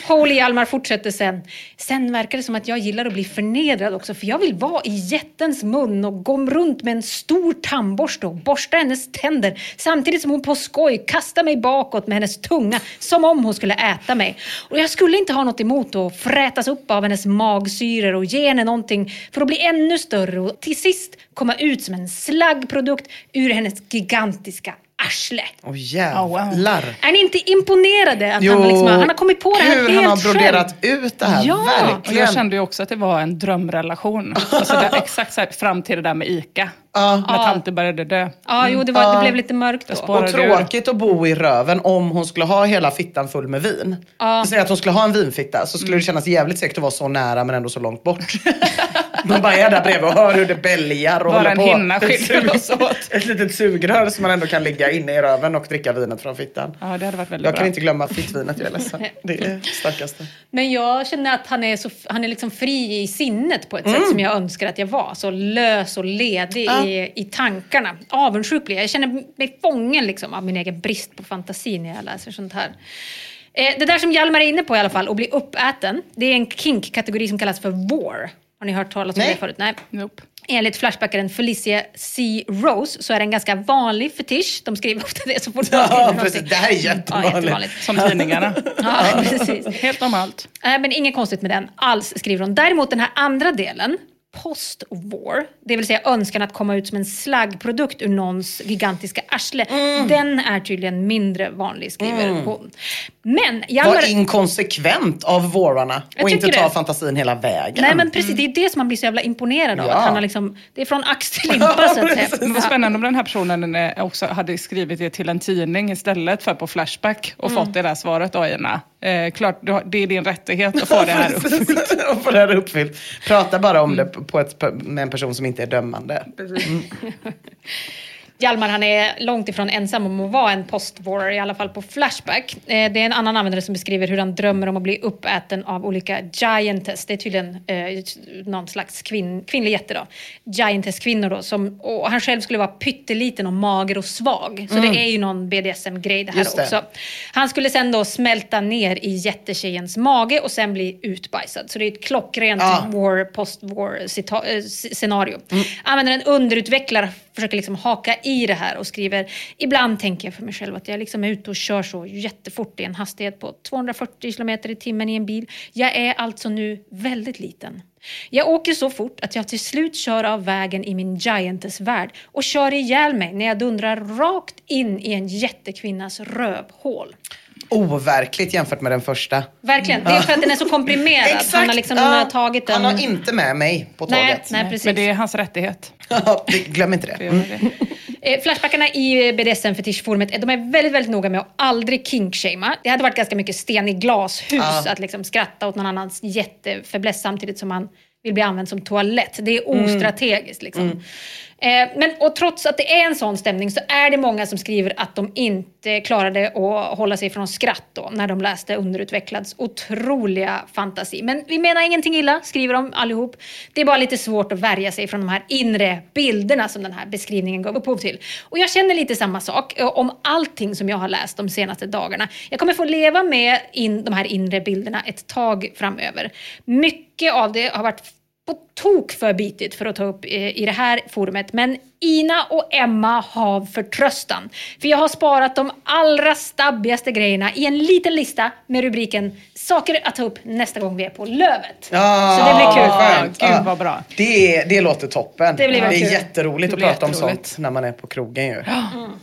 Paul Hjalmar fortsätter sen. Sen verkar det som att jag gillar att bli förnedrad också för jag vill vara i jättens mun och gå runt med en stor tandborste och borsta hennes tänder samtidigt som hon på skoj kastar mig bakåt med hennes tunga som om hon skulle äta mig. Och jag skulle inte ha något emot att frätas upp av hennes magsyror och ge henne någonting för att bli ännu större och till sist komma ut som en slaggprodukt ur hennes gigantiska arsle. Åh jävlar. Är ni inte imponerade att han, liksom, han har kommit på det här hur helt han har broderat själv? ut det här. Ja. Och Verkligen. jag kände ju också att det var en drömrelation. Alltså det, exakt så här, fram till det där med ICA. När tanter började dö. Ja, jo, det, var, det blev lite mörkt då. Och tråkigt att bo i röven om hon skulle ha hela fittan full med vin. Ja. Säg att hon skulle ha en vinfitta så skulle det kännas jävligt segt att vara så nära men ändå så långt bort. (laughs) Man bara är där bredvid och hör hur det bälgar och Bara håller en på. hinna Ett skiljer sug- oss åt. (laughs) Ett litet sugrör som man ändå kan ligga inne i röven och dricka vinet från fittan. Ja, det hade varit väldigt Jag bra. kan inte glömma fittvinet, jag är ledsen. (laughs) Det är det starkaste. Men jag känner att han är, så, han är liksom fri i sinnet på ett Mm. sätt som jag önskar att jag var. Så lös och ledig i, i tankarna. Avundsjuk blir jag. Jag känner mig fången liksom, av min egen brist på fantasi när jag läser sånt här. Eh, det där som Hjalmar är inne på i alla fall, att bli uppäten, det är en kink-kategori som kallas för war. Har ni hört talas om Nej. det förut? Nej. Nope. Enligt Flashbackaren Felicia C. Rose så är det en ganska vanlig fetisch. De skriver ofta det så fort de Ja, precis. Det här är Ja, jättevanligt. jättevanligt. Som tidningarna. (laughs) Ja, precis. Helt normalt. Nej, men inget konstigt med den alls, skriver hon. Däremot den här andra delen, post-war, det vill säga önskan att komma ut som en slaggprodukt ur någons gigantiska arsle, Mm. den är tydligen mindre vanlig, skriver hon. Men Hjalmar... Var inkonsekvent av vårarna och inte ta det. fantasin hela vägen. Nej men precis, det är det som man blir så jävla imponerad av. Ja. Att han har liksom, det är från ax till limpa så att (laughs) säga. Vad spännande om den här personen eh, också hade skrivit det till en tidning istället för på Flashback och Mm. fått det där svaret då, Ina. Eh, klart, det är din rättighet att få (laughs) det här upp. och (laughs) få det här uppfyllt. Prata bara om det på ett, med en person som inte är dömande. Hjalmar han är långt ifrån ensam om att vara en post-war, i alla fall på Flashback. Eh, det är en annan användare som beskriver hur han drömmer om att bli uppäten av olika giantess. Det är tydligen eh, någon slags kvinn, kvinnlig jätte då. Giantess-kvinnor då. Som, och han själv skulle vara pytteliten och mager och svag. Så det är ju någon BDSM-grej det här Mm. Just det. också. Han skulle sen då smälta ner i jättetjejens mage och sen bli utbajsad. Så det är ett klockrent Ja. war, post-war eh, scenario. Mm. Användaren underutvecklar försöker liksom haka i det här och skriver Ibland tänker jag för mig själv att jag liksom är ute och kör så jättefort i en hastighet på 240 kilometer i timmen i en bil. Jag är alltså nu väldigt liten. Jag åker så fort att jag till slut kör av vägen i min Giantess-värld och kör ihjäl mig när jag dundrar rakt in i en jättekvinnas rövhål. Overkligt jämfört med den första. Verkligen, det är för att den är så komprimerad. Han har liksom Ja, tagit den... Han har inte med mig på Nej, tåget. nej, precis. Men det är hans rättighet. (laughs) Det- Glöm inte det. Det. Eh, Flashbackarna i eh, BDSM-fetischforumet, eh, de är väldigt, väldigt noga med att aldrig kinkshamea. Det hade varit ganska mycket sten i glashus att liksom skratta åt någon annans jättefäbless samtidigt som man vill bli använd som toalett. Det är ostrategiskt liksom. Eh, men och trots att det är en sån stämning så är det många som skriver att de inte klarade att hålla sig från skratt då när de läste Underutvecklads otroliga fantasi. Men vi menar ingenting illa, skriver de allihop. Det är bara lite svårt att värja sig från de här inre bilderna som den här beskrivningen gav upphov till. Och jag känner lite samma sak eh, om allting som jag har läst de senaste dagarna. Jag kommer få leva med in, de här inre bilderna ett tag framöver. Mycket av det har varit på tok för bitigt för att ta upp i, i det här forumet. Men Ina och Emma har förtröstan. För jag har sparat de allra stabbigaste grejerna i en liten lista med rubriken Saker att ta upp nästa gång vi är på Lövet. Ja, Så det blir kul. skönt. Gud, Ja. vad bra. Det, det låter toppen. Det blir är kul. jätteroligt Det att prata om sånt när man är på krogen ju.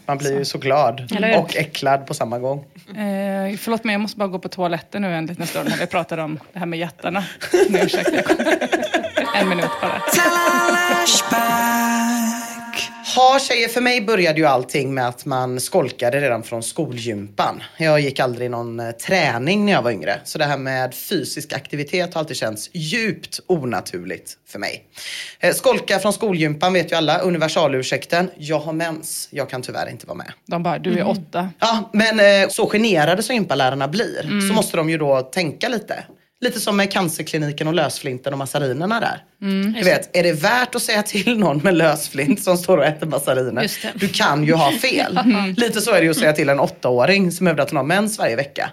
Man blir ju så glad och äcklad på samma gång. Eh, förlåt mig, jag måste bara gå på toaletten nu en liten stund när vi pratar om det här med jättarna. (laughs) Ursäkta. En minut bara. Ha tjejer, för mig började ju allting med att man skolkade redan från skolgympan. Jag gick aldrig någon eh, träning när jag var yngre. Så det här med fysisk aktivitet har alltid känts djupt onaturligt för mig. Eh, Skolka från skolgympan vet ju alla, universalursäkten. Jag har mens, jag kan tyvärr inte vara med. De bara, du är åtta. Ja, men eh, så generade som gympalärarna blir så måste de ju då tänka lite. Lite som med cancerkliniken och lösflinten och massarinerna där. Du vet, är det värt att säga till någon med lösflint som står och äter massariner? Du kan ju ha fel. (laughs) Lite så är det ju att säga till en åttaåring som hävdar att hon har mens varje vecka.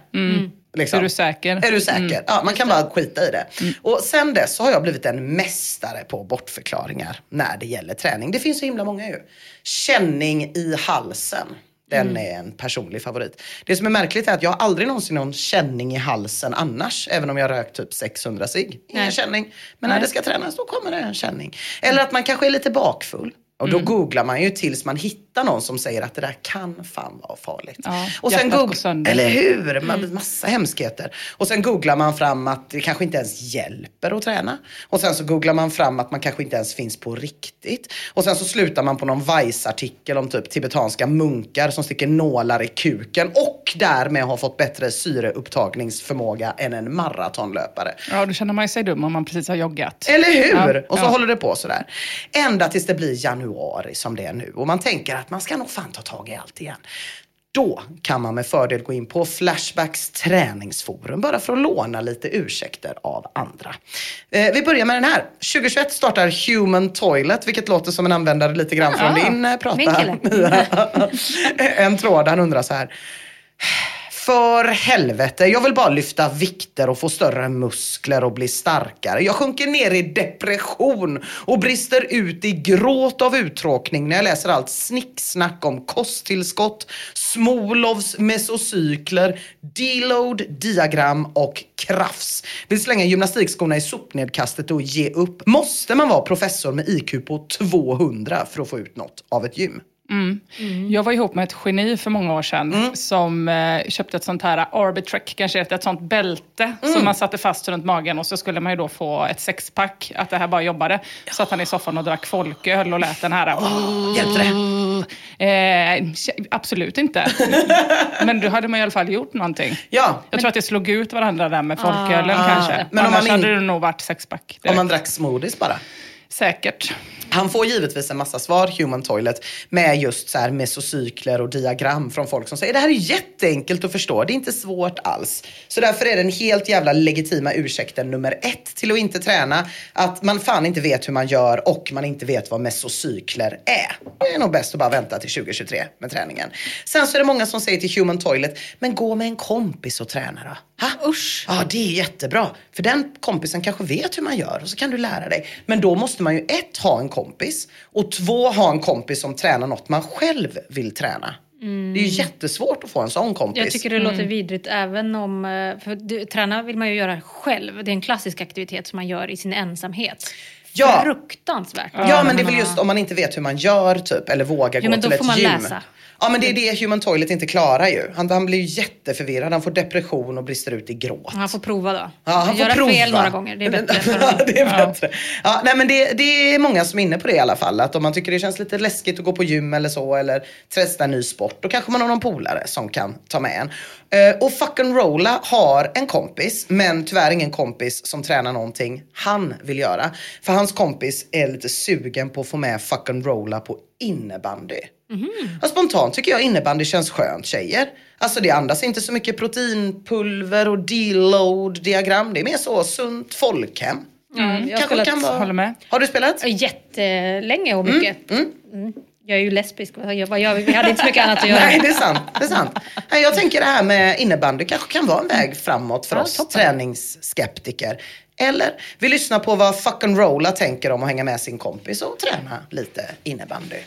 Liksom. Är du säker? Är du säker? Ja, man kan bara skita i det. Och sen dess så har jag blivit en mästare på bortförklaringar när det gäller träning. Det finns så himla många ju. Känning i halsen. Den är en personlig favorit. Det som är märkligt är att jag har aldrig någonsin någon känning i halsen annars. Även om jag rökt typ 600 cigg. Ingen Nej. känning. Men när det ska tränas då kommer det en känning. Eller att man kanske är lite bakfull. Och då googlar man ju tills man hittar någon som säger att det där kan fan vara farligt. Ja, och sen hjärtat går goog- sönder. Eller hur? Man, massa hemskheter. Och sen googlar man fram att det kanske inte ens hjälper att träna. Och sen så googlar man fram att man kanske inte ens finns på riktigt. Och sen så slutar man på någon Vice-artikel om typ tibetanska munkar som sticker nålar i kuken och därmed har fått bättre syreupptagningsförmåga än en maratonlöpare. Ja, då känner man ju sig dum om man precis har joggat. Eller hur? Ja, och så ja. håller det på sådär. Ända tills det blir januari som det är nu. Och man tänker att man ska nog fan ta tag i allt igen. Då kan man med fördel gå in på Flashbacks träningsforum bara för att låna lite ursäkter av andra. Eh, vi börjar med den här. 2021 startar Human Toilet, vilket låter som en användare lite grann från Ja, din eh, prata. (laughs) en tråd, han undrar så här. För helvete, jag vill bara lyfta vikter och få större muskler och bli starkare. Jag sjunker ner i depression och brister ut i gråt av uttråkning när jag läser allt snicksnack om kosttillskott, Smolovs mesocykler, deload, diagram och krafs. Vill slänga gymnastikskorna i sopnedkastet och ge upp. Måste man vara professor med IQ på 200 för att få ut något av ett gym? Jag var ihop med ett geni för många år sedan Mm. som eh, köpte ett sånt här Arbitrek, kanske heter, ett sånt bälte Mm. som man satte fast runt magen och så skulle man ju då få ett sexpack, att det här bara jobbade. Så att han i soffan och drack folköl och lät den här... Hjälpte det? Eh, absolut inte. (laughs) Men då hade man i alla fall gjort någonting. Ja, Jag tror att det slog ut varandra där med folkölen kanske. Men Men om Annars man in- hade det nog varit sexpack. om direkt. man drack smoothies bara. Säkert. Han får givetvis en massa svar, Human Toilet, med just så här mesocykler och diagram från folk som säger det här är jätteenkelt att förstå, det är inte svårt alls. Så därför är den helt jävla legitima ursäkten nummer ett till att inte träna, att man fan inte vet hur man gör och man inte vet vad mesocykler är. Det är nog bäst att bara vänta till 2023 med träningen. Sen så är det många som säger till Human Toilet, men gå med en kompis och träna då. Ha? Usch. Ja, det är jättebra. För den kompisen kanske vet hur man gör och så kan du lära dig. Men då måste man ju ett, ha en kompis och två, ha en kompis som tränar något man själv vill träna. Det är ju jättesvårt att få en sån kompis. Jag tycker det låter vidrigt även om... eh, För du, träna vill man ju göra själv. Det är en klassisk aktivitet som man gör i sin ensamhet. Ja. Fruktansvärt. Ja, men det är väl just om man inte vet hur man gör typ, eller vågar Ja, gå men då till får ett man gym. läsa. Ja, men det är det Human Toilet inte klarar ju. Han, han blir ju jätteförvirrad, han får depression och brister ut i gråt. Han får prova då. Ja, han får Göra prova. fel några gånger. Det är bättre (laughs) för ja, det är bättre. Ja, nej, men det, det är många som är inne på det i alla fall. Att om man tycker det känns lite läskigt att gå på gym eller så eller testa en ny sport. Då kanske man har någon polare som kan ta med en. Eh, och fucking Rolla har en kompis, men tyvärr ingen kompis som tränar någonting han vill göra. För hans kompis är lite sugen på att få med fucking rolla på innebandy. Och spontant tycker jag innebandy känns skönt tjejer. Alltså det andas inte så mycket proteinpulver och deload diagram. Det är mer så sunt folkhem. jag har Kanske spelat kan vara... Håller med. Har du spelat? jättelänge och mycket. Mm. Jag är ju lesbisk, gör vi? Vi hade inte så mycket annat att göra. (laughs) Nej, det är sant. Det är sant. Nej, Jag tänker det här med innebandy kanske kan vara en väg framåt för Ja, oss toppen. träningsskeptiker. Eller vi lyssnar på vad fucking Rolla tänker om att hänga med sin kompis och träna lite innebandy.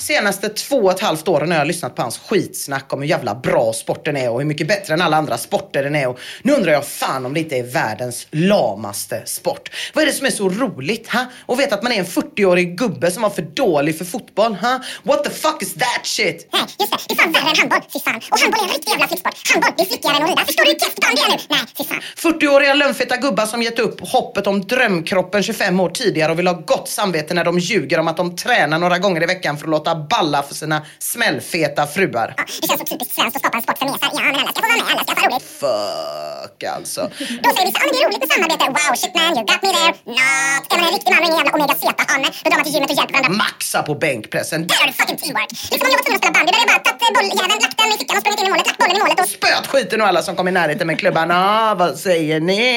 Senaste två och ett halvt åren har jag lyssnat på hans skitsnack om hur jävla bra sporten är och hur mycket bättre än alla andra sporter den är. Och nu undrar jag fan om det inte är världens lamaste sport. Vad är det som är så roligt? Ha? Och veta att man är en 40-årig gubbe som var för dålig för fotboll. Ha? What the fuck is that shit? Nej, just det. Det är fan värre än handboll. Fy fan. Och handboll är en riktig jävla flicksport. Handboll, det är flickigare än att rida. Förstår du hur kräft band är nu? Nej, fy fan. 40-åriga lönnfeta gubbar som gett upp hoppet om drömkroppen 25 år tidigare och vill ha gott samvete när de ljuger om att de tränar några gånger i veckan för att låta balla för sina smällfeta fruar. Ja, det känns så typiskt svenskt att skapa en sport för mesar. Ja, men alla ska få vara med. Alla ska få roligt. Fuck alltså. Då säger vissa, ja men det är roligt med samarbete. Wow, shit man, you got me there. Not. Är man en riktig man och ingen jävla omega zeta-hane, då drar man till gymmet och hjälper varandra. Maxa på bänkpressen. Där har du fucking teamwork. Liksom om jag var tvungen att spela bandy, då hade jag bara tagit bolljäveln, lagt den i fickan och sprungit in i målet, lagt bollen i målet och... Spöt skiten och alla som kom i närheten med klubban. Ah, vad säger ni?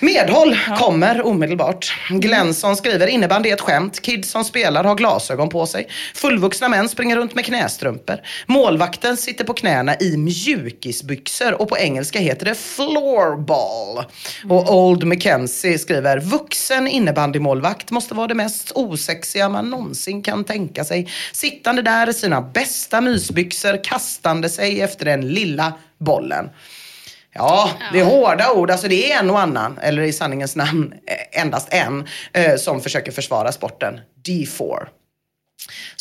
Medhåll kommer omedelbart. Glensson skriver innebandy är ett skämt. Kids som spelar har glasögon på sig. Fullvuxna män springer runt med knästrumpor. Målvakten sitter på knäna i mjukisbyxor och på engelska heter det floorball. Och Old Mackenzie skriver vuxen innebandymålvakt måste vara det mest osexiga man någonsin kan tänka sig. Sittande där i sina bästa mysbyxor kastande sig efter den lilla bollen. Ja, det är hårda ord. Alltså det är en och annan, eller i sanningens namn endast en, eh, som försöker försvara sporten. D4.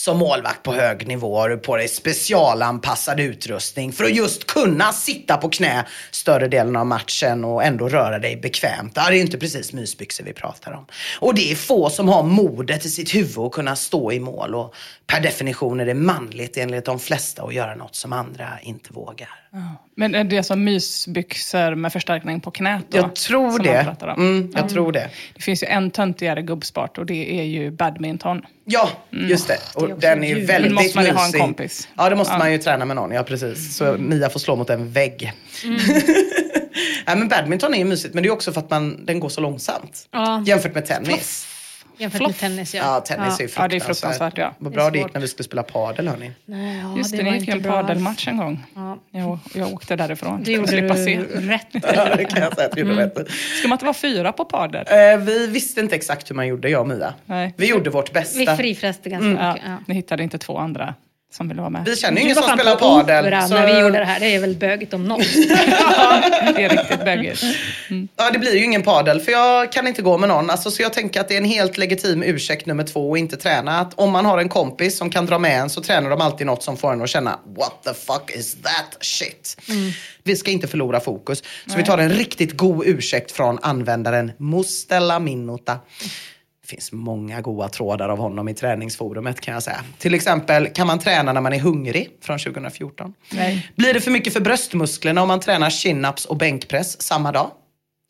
Som målvakt på hög nivå har du på dig specialanpassad utrustning för att just kunna sitta på knä större delen av matchen och ändå röra dig bekvämt. Det är ju inte precis mysbyxor vi pratar om. Och det är få som har modet i sitt huvud att kunna stå i mål och per definition är det manligt enligt de flesta att göra något som andra inte vågar. Men är det som mysbyxor med förstärkning på knät då? Jag tror som det. man pratar om? Mm, jag tror det. Det finns ju en töntigare gubbsport och det är ju badminton. Ja, just det. Och den är väldigt Men måste man ju ha en mysig. kompis. Ja, det måste Ja. man ju träna med någon. Ja, precis. Så Mia får slå mot en vägg. Mm. (laughs) Nej, men badminton är ju mysigt, men det är också för att man, den går så långsamt. Ja. Jämfört med tennis. Jämfört med tennis ja. Ja, tennis är ju Ja, det är fruktansvärt. fruktansvärt, ja. Vad Det bra är det gick när vi skulle spela padel, hörni. Nej, ja, Just det, det det var gick ju en padelmatch en gång. Ja. Jag, jag åkte därifrån. Det gjorde slippa du se. rätt. (laughs) Ja, det kan jag säga att du Mm. rätt. Ska man inte vara fyra på padel? Eh, Vi visste inte exakt hur man gjorde, jag och Mia. Nej. Vi gjorde vårt Vi bästa. frifräste ganska Ja, mycket. Ja. ni hittade inte två andra som ville vara med. Vi känner ju ingen som spelar på padel. så- när vi gjorde det här. Det är väl bögigt om något. (laughs) Det är riktigt bögigt. Ja, det blir ju ingen padel för jag kan inte gå med någon. Alltså, så jag tänker att det är en helt legitim ursäkt nummer två att inte träna. Att om man har en kompis som kan dra med en så tränar de alltid något som får en att känna what the fuck is that shit. Vi ska inte förlora fokus. Så vi tar en riktigt god ursäkt från användaren Mustella Minuta. Det finns många goda trådar av honom i träningsforumet kan jag säga. Till exempel, kan man träna när man är hungrig? Från 2014. Nej. Blir det för mycket för bröstmusklerna om man tränar chin-ups och bänkpress samma dag?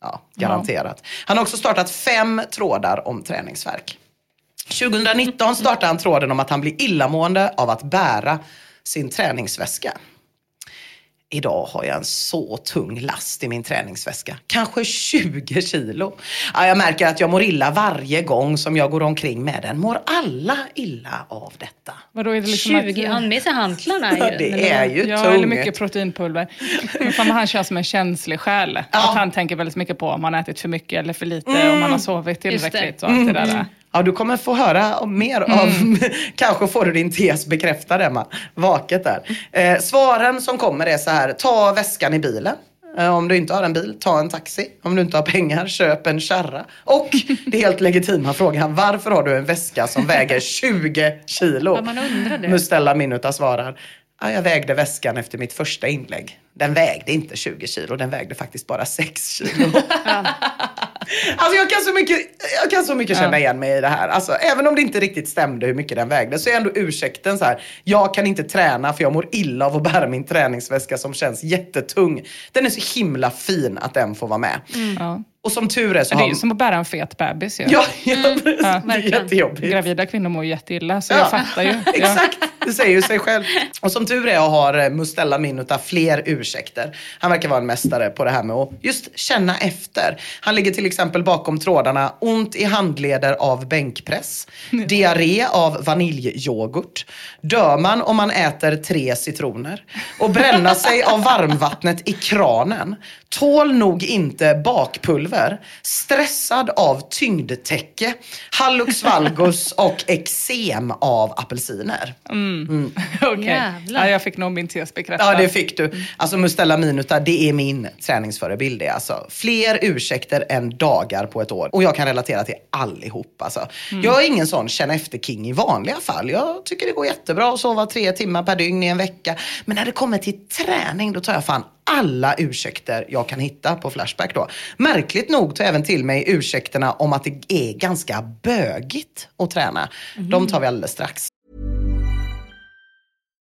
Ja, garanterat. Han har också startat fem trådar om träningsverk. 2019 startade han tråden om att han blir illamående av att bära sin träningsväska. Idag har jag en så tung last i min träningsväska. Kanske 20 kilo. Ja, jag märker att jag mår illa varje gång som jag går omkring med den. Mår alla illa av detta? Vadå, är det liksom 20, att- han med sig hantlarna ju. Det är ju Ja, tungt. eller mycket proteinpulver. Men fan, han känns som en känslig själ. Ja. Att han tänker väldigt mycket på om man har ätit för mycket eller för lite, om man har sovit tillräckligt och allt det där. Ja, du kommer få höra mer av, (laughs) kanske får du din tes bekräftad Emma, vaket där. Eh, svaren som kommer är så här, ta väskan i bilen. Eh, Om du inte har en bil, ta en taxi. Om du inte har pengar, köp en kärra. Och det helt legitima frågan, varför har du en väska som väger (laughs) 20 kilo? Ja, man undrar det. Mustella Minuta svarar, ja, jag vägde väskan efter mitt första inlägg. Den vägde inte 20 kilo, den vägde faktiskt bara 6 kilo. (laughs) Alltså jag kan så mycket jag kan så mycket känna igen mig i det här. Alltså, även om det inte riktigt stämde hur mycket den vägde så är ändå ursäkten så här. Jag kan inte träna för jag mår illa av att bära min träningsväska som känns jättetung. Den är så himla fin att den får vara med. Ja. Och som tur är så Det är har... ju som att bära en fet bebis ju. Ja, ja precis. det är jättejobbigt. Gravida kvinnor mår ju jätteilla, så jag fattar ju. (laughs) Ja. Exakt, det säger ju sig själv. Och som tur är har eh, Mustella Minuta fler ursäkter. Han verkar vara en mästare på det här med att just känna efter. Han ligger till exempel bakom trådarna ont i handleder av bänkpress, diarré av vaniljyoghurt, dör man om man äter tre citroner och bränna sig av varmvattnet i kranen, tål nog inte bakpulver, stressad av tyngdtäcke, hallux valgus (laughs) och eksem av apelsiner. (laughs) Okej. Jävlar. Ja, jag fick nog min tes bekräftad. Ja, det fick du. Alltså Mustella Minuta, det är min träningsförebild. Det är alltså fler ursäkter än dagar på ett år. Och jag kan relatera till allihop. Alltså. Jag är ingen sån känna efter-king i vanliga fall. Jag tycker det går jättebra att sova tre timmar per dygn i en vecka. Men när det kommer till träning, då tar jag fan alla ursäkter jag kan hitta på Flashback då. Märkligt nog tar jag även till mig ursäkterna om att det är ganska bögigt att träna. De tar vi alldeles strax.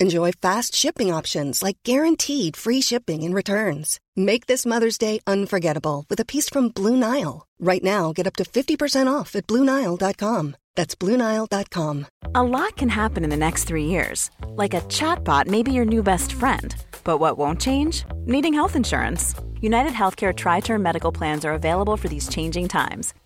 Enjoy fast shipping options like guaranteed free shipping and returns. Make this Mother's Day unforgettable with a piece from Blue Nile. Right now, get up to 50% off at BlueNile.com. That's BlueNile.com. A lot can happen in the next three years. Like a chatbot may be your new best friend. But what won't change? Needing health insurance. United Healthcare Tri Term Medical Plans are available for these changing times.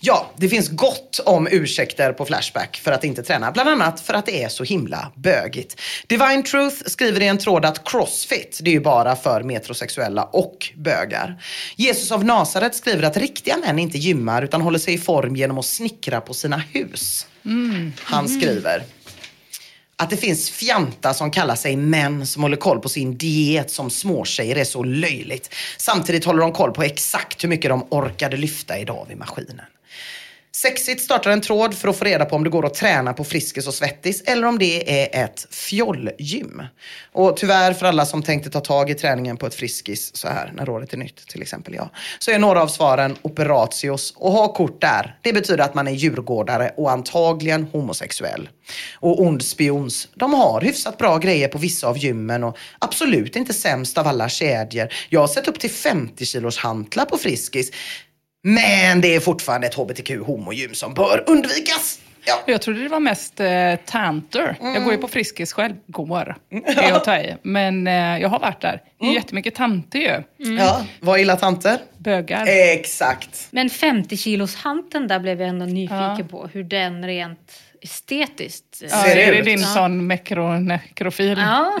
Ja, det finns gott om ursäkter på Flashback för att inte träna. Bland annat för att det är så himla bögigt. Divine Truth skriver i en tråd att crossfit, det är ju bara för metrosexuella och bögar. Jesus av Nasaret skriver att riktiga män inte gymmar utan håller sig i form genom att snickra på sina hus. Han skriver att det finns fjanta som kallar sig män som håller koll på sin diet som småtjejer är så löjligt. Samtidigt håller de koll på exakt hur mycket de orkade lyfta idag vid maskinen. Sexigt startar en tråd för att få reda på om det går att träna på Friskis och Svettis eller om det är ett fjollgym. Och tyvärr för alla som tänkte ta tag i träningen på ett Friskis så här när året är nytt, till exempel jag, så är några av svaren operatios och ha kort där. Det betyder att man är djurgårdare och antagligen homosexuell. Och ondspions, de har hyfsat bra grejer på vissa av gymmen och absolut inte sämst av alla kedjor. Jag har sett upp till 50 kilos hantlar på Friskis. Men det är fortfarande ett hbtq homogym som bör undvikas. Ja. Jag trodde det var mest eh, tanter. Jag går ju på Friskis själv. Går, är (laughs) att ta i. Men eh, jag har varit där. Det är jättemycket tanter ju. ja, vad gillar tanter? Bögar. Exakt. Men 50 kilos hanteln där blev jag ändå nyfiken på. Hur den rent estetiskt Ja, Ser det är det ut? din Ja. sån mekronekrofil? Ja. (laughs)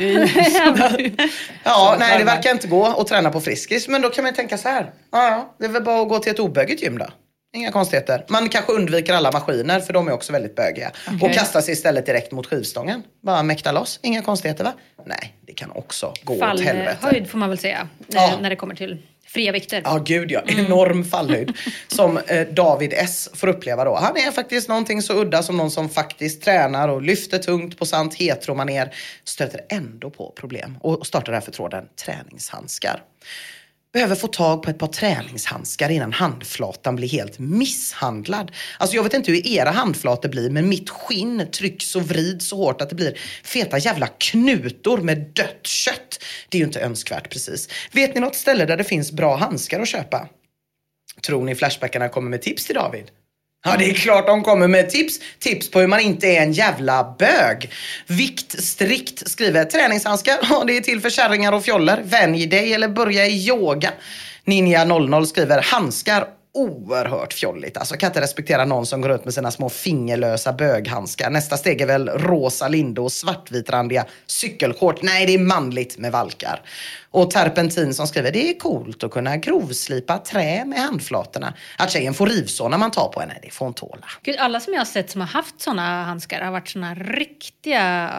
Ja, nej det verkar inte gå att träna på Friskis. Men då kan man ju tänka så här. Ja, ja, det är väl bara att gå till ett obögigt gym då. Inga konstigheter. Man kanske undviker alla maskiner för de är också väldigt bögiga. Okej. Och kastar sig istället direkt mot skivstången. Bara mäkta loss. Inga konstigheter va? Nej, det kan också gå åt helvete. Fallhöjd får man väl säga. Ja. eh, När det kommer till fria vikter. Ja, gud ja. Enorm fallhöjd. (laughs) Som eh, David S får uppleva då. Han är faktiskt någonting så udda som någon som faktiskt tränar och lyfter tungt på sant heteromaner. Stöter ändå på problem och startar därför tråden träningshandskar. Behöver få tag på ett par träningshandskar innan handflatan blir helt misshandlad. Alltså jag vet inte hur era handflator blir men mitt skinn trycks och vrids så hårt att det blir feta jävla knutor med dött kött. Det är ju inte önskvärt precis. Vet ni något ställe där det finns bra handskar att köpa? Tror ni Flashbackarna kommer med tips till David? Ja, det är klart de kommer med tips. Tips på hur man inte är en jävla bög. Vikt strikt skriver träningshandskar. Ja, det är till för kärringar och fjoller. Vänj dig eller börja i yoga. Ninja 00 skriver handskar. Oerhört fjolligt. Alltså kan inte respektera någon som går runt med sina små fingerlösa böghandskar. Nästa steg är väl rosa linde och svartvitrandiga cykelkort. Nej, det är manligt med valkar. Och Terpentin som skriver, det är coolt att kunna grovslipa trä med handflatorna. Att tjejen får rivsår när man tar på henne, det får hon tåla. Gud, alla som jag har sett som har haft såna handskar har varit såna riktiga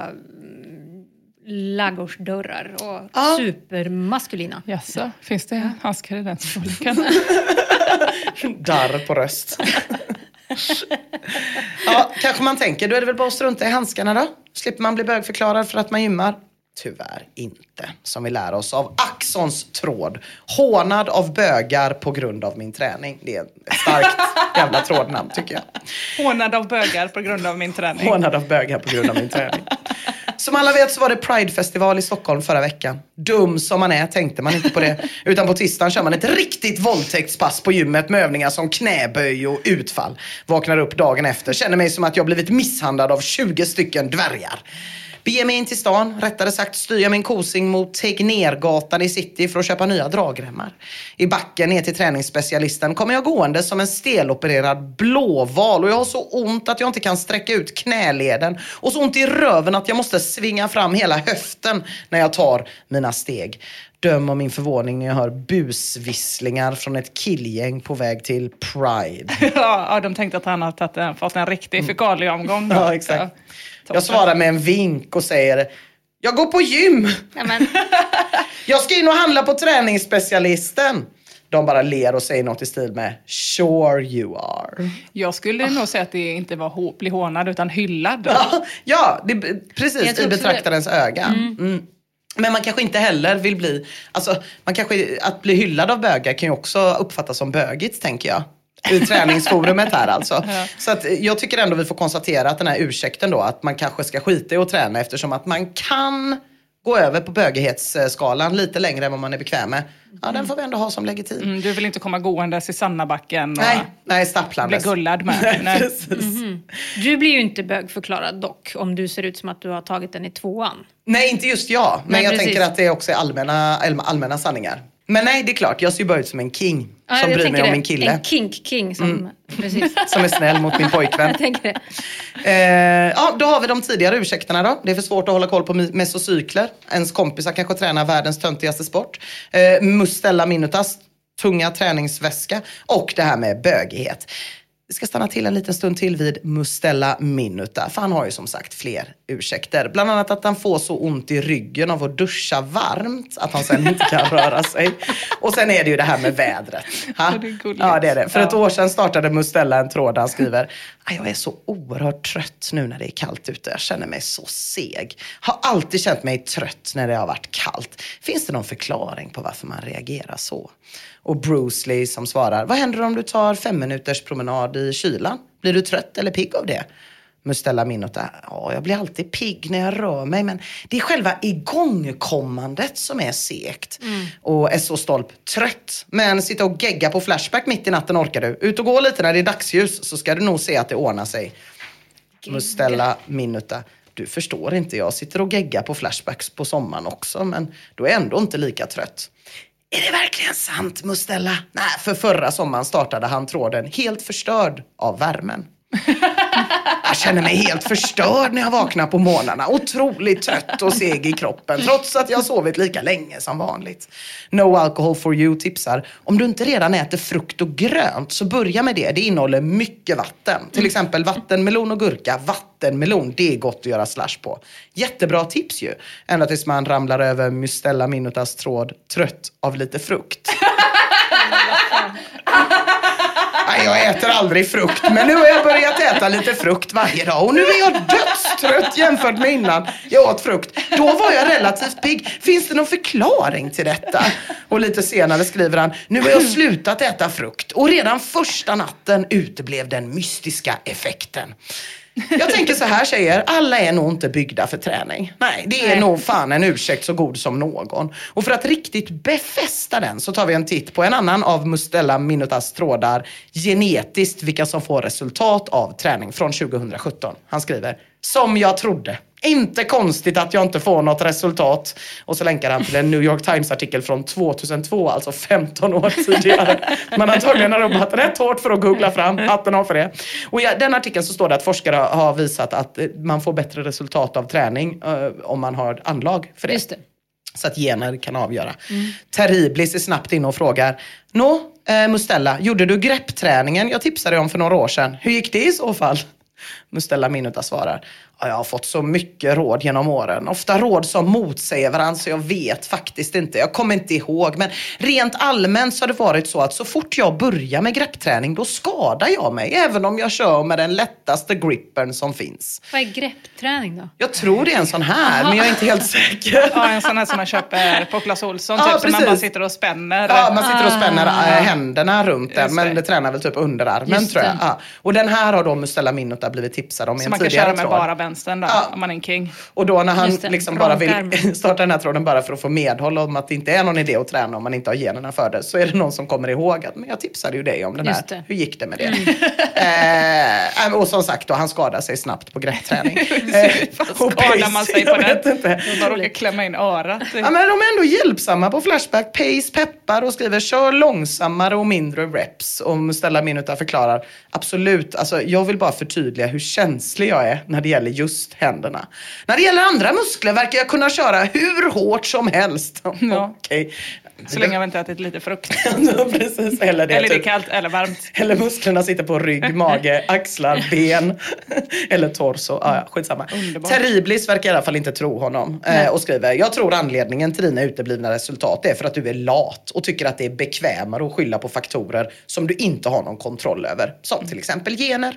ladugårdsdörrar och Ja. supermaskulina. Jaså, finns det handskar i den (laughs) storleken? (laughs) Darr på röst. (laughs) ja, kanske man tänker, då är det väl bara att strunta i handskarna då? Slipper man bli bögförklarad för att man gymmar? Tyvärr inte, som vi lär oss av Axons tråd. Hånad av bögar på grund av min träning. Det är ett starkt jävla trådnamn tycker jag. Hånad av bögar på grund av min träning. Hånad av bögar på grund av min träning. Som alla vet så var det Pride-festival i Stockholm förra veckan. Dum som man är tänkte man inte på det. (laughs) Utan på tisdagen kör man ett riktigt våldtäktspass på gymmet med övningar som knäböj och utfall. Vaknar upp dagen efter, känner mig som att jag blivit misshandlad av 20 stycken dvärgar. Beger mig in till stan, rättare sagt styr jag min kosing mot Tegnérgatan i city för att köpa nya dragremmar. I backen ner till träningsspecialisten kommer jag gående som en stelopererad blåval och jag har så ont att jag inte kan sträcka ut knäleden och så ont i röven att jag måste svinga fram hela höften när jag tar mina steg. Döm om min förvåning när jag hör busvisslingar från ett killgäng på väg till Pride. (laughs) Ja, de tänkte att han har tagit fått en riktig fekalieomgång. då. Ja, exakt. Jag svarar med en vink och säger Jag går på gym! Ja, men, (laughs) Jag ska in och handla på träningsspecialisten. De bara ler och säger något i stil med Sure you are. Jag skulle nog säga att det inte var bli hånad utan hyllad. Ja, (laughs) ja det, precis. I betraktarens öga. Mm. Men man kanske inte heller vill bli, alltså man kanske, att bli hyllad av bögar kan ju också uppfattas som bögigt tänker jag. I träningsforumet här alltså. (laughs) Så att jag tycker ändå vi får konstatera att den här ursäkten då, att man kanske ska skita i att träna eftersom att man kan gå över på bögighetsskalan lite längre än vad man är bekväm med. Ja, den får vi ändå ha som legitim. Mm, du vill inte komma gåendes i Sannabacken och Nej, nej, bli gullad med. (laughs) Nej, precis. du blir ju inte bögförklarad dock om du ser ut som att du har tagit den i tvåan. Nej, inte just jag. Men Nej, jag precis. tänker att det också är allmänna, allmänna sanningar. Men nej, det är klart. Jag ser ju bara ut som en king. Ja, som bryr mig om det. min kille. En kink-king som... Precis. (laughs) Som är snäll mot min pojkvän. Jag tänker det. Eh, ja, då har vi de tidigare ursäkterna då. Det är för svårt att hålla koll på me- mesocykler. Ens kompisar kanske tränar världens töntigaste sport. Eh, Mustella Minutas tunga träningsväska. Och det här med bögighet. Vi ska stanna till en liten stund till vid Mustella Minuta. För han har ju som sagt fler ursäkter. Bland annat att han får så ont i ryggen av att duscha varmt att han sen inte kan röra sig. Och sen är det ju det här med vädret. Ha? Ja, det är. Ja, det är det. För ett år sedan startade Mustella en tråd där han skriver "Ah, Jag är så oerhört trött nu när det är kallt ute. Jag känner mig så seg. Har alltid känt mig trött när det har varit kallt. Finns det någon förklaring på varför man reagerar så? Och Bruce Lee som svarar Vad händer om du tar fem minuters promenad i kylan? Blir du trött eller pigg av det? Mustella Minuta, ja jag blir alltid pigg när jag rör mig men det är själva igångkommandet som är segt. Och är så stolp trött. Men sitta och gegga på Flashback mitt i natten orkar du. Ut och gå lite när det är dagsljus så ska du nog se att det ordnar sig. Mustella Minuta, du förstår inte, jag sitter och geggar på Flashbacks på sommaren också men då är jag ändå inte lika trött. Är det verkligen sant Mustella? Nej, för förra sommaren startade han tråden helt förstörd av värmen. Jag känner mig helt förstörd när jag vaknar på morgnarna. Otroligt trött och seg i kroppen. Trots att jag har sovit lika länge som vanligt. No Alcohol for You tipsar. Om du inte redan äter frukt och grönt så börja med det. Det innehåller mycket vatten. Till exempel vattenmelon och gurka. Vattenmelon, det är gott att göra slash på. Jättebra tips ju. Ända tills man ramlar över Mustella Minutas tråd trött av lite frukt. (laughs) Nej, jag äter aldrig frukt, men nu har jag börjat äta lite frukt varje dag och nu är jag dödstrött jämfört med innan jag åt frukt. Då var jag relativt pigg. Finns det någon förklaring till detta? Och lite senare skriver han, nu har jag slutat äta frukt och redan första natten uteblev den mystiska effekten. Jag tänker så här tjejer, alla är nog inte byggda för träning. Nej, det är Nej. nog fan en ursäkt så god som någon. Och för att riktigt befästa den så tar vi en titt på en annan av Mustella Minutas trådar, genetiskt vilka som får resultat av träning från 2017. Han skriver, som jag trodde. Inte konstigt att jag inte får något resultat. Och så länkar han till en New York Times artikel från 2002, alltså 15 år tidigare. Man antagligen har jobbat rätt hårt för att googla fram, hatten av för det. Och i den artikeln så står det att forskare har visat att eh, man får bättre resultat av träning eh, om man har anlag för det. Just det. Så att gener kan avgöra. Terriblis är snabbt inne och frågar. Nå, eh, Mustella, gjorde du greppträningen jag tipsade om för några år sedan? Hur gick det i så fall? Mustella Minuta svarar. Ja, jag har fått så mycket råd genom åren. Ofta råd som motsäger varandra så jag vet faktiskt inte. Jag kommer inte ihåg. Men rent allmänt så har det varit så att så fort jag börjar med greppträning då skadar jag mig. Även om jag kör med den lättaste grippern som finns. Vad är greppträning då? Jag tror det är en sån här, men jag är inte helt säker. Ja, en sån här som man köper på Clas Ohlson, Ja, typ, som man bara sitter och spänner. Ja, man sitter och spänner äh, händerna runt den, men det. tränar väl typ underarmen Just tror jag. Ja. Och den här har då Mustella Minuta blivit tipsad om i Så en man kan tidigare köra med tråd. bara vänstern då, Ja. om man är en king. Och då när han det, liksom bara vill (laughs) starta den här tråden bara för att få medhåll om att det inte är någon idé att träna om man inte har generna för det. Så är det någon som kommer ihåg att men jag tipsade ju dig om den här. Det. Hur gick det med det? (laughs) Eh, och som sagt då, han skadar sig snabbt på greppträning. (laughs) Eh, Vad och skadar man sig på inte. Man råkar klämma in örat. Ja, men de är ändå hjälpsamma på Flashback. Pace peppar och skriver kör långsammare och mindre reps. Och Stella Minuta förklarar absolut, alltså, jag vill bara förtydliga hur känslig jag är när det gäller just händerna. När det gäller andra muskler verkar jag kunna köra hur hårt som helst. (laughs) Ja. Okej. Så länge jag inte ätit lite frukt. (laughs) Precis, eller det. Eller det är typ. kallt eller varmt. Eller musklerna sitter på rygg, (laughs) mage, axlar, ben eller torso. Ah, ja, skitsamma. Underbart. Terriblis verkar i alla fall inte tro honom eh, och skriver Jag tror anledningen till dina uteblivna resultat är för att du är lat och tycker att det är bekvämare att skylla på faktorer som du inte har någon kontroll över. Som till exempel gener.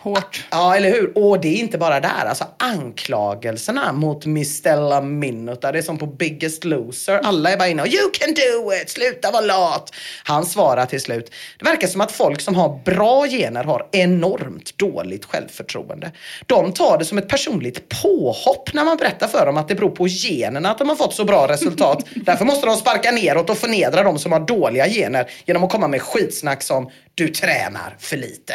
Hårt. Ja, eller hur? Och det är inte bara där. Alltså anklagelserna mot Miss Stella Minuta, det är som på Biggest Loser. Alla är bara inne och you can do it, sluta vara lat. Han svarar till slut. Det verkar som att folk som har bra gener har enormt dåligt självförtroende. De tar det som ett personligt påhopp när man berättar för dem att det beror på generna att de har fått så bra resultat. (laughs) Därför måste de sparka neråt och förnedra de som har dåliga gener genom att komma med skitsnack som du tränar för lite.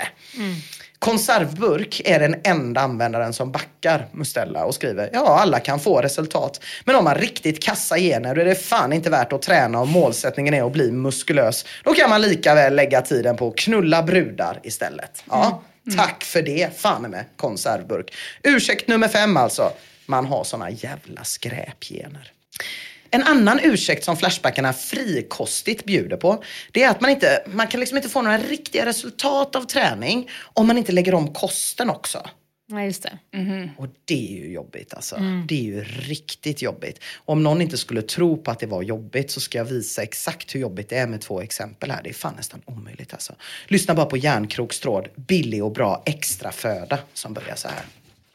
Konservburk är den enda användaren som backar Mustella och skriver ja, alla kan få resultat. Men om man riktigt kassa gener då är det fan inte värt att träna om målsättningen är att bli muskulös. Då kan man lika väl lägga tiden på att knulla brudar istället. Ja, tack för det, fan med konservburk. Ursäkt nummer fem alltså. Man har såna jävla skräpgener. En annan ursäkt som Flashbackarna frikostigt bjuder på, det är att man inte, man kan liksom inte få några riktiga resultat av träning om man inte lägger om kosten också. Nej, just det. Och det är ju jobbigt alltså. Det är ju riktigt jobbigt. Om någon inte skulle tro på att det var jobbigt så ska jag visa exakt hur jobbigt det är med två exempel här. Det är fan nästan omöjligt alltså. Lyssna bara på Järnkroks tråd, billig och bra extra föda som börjar så här.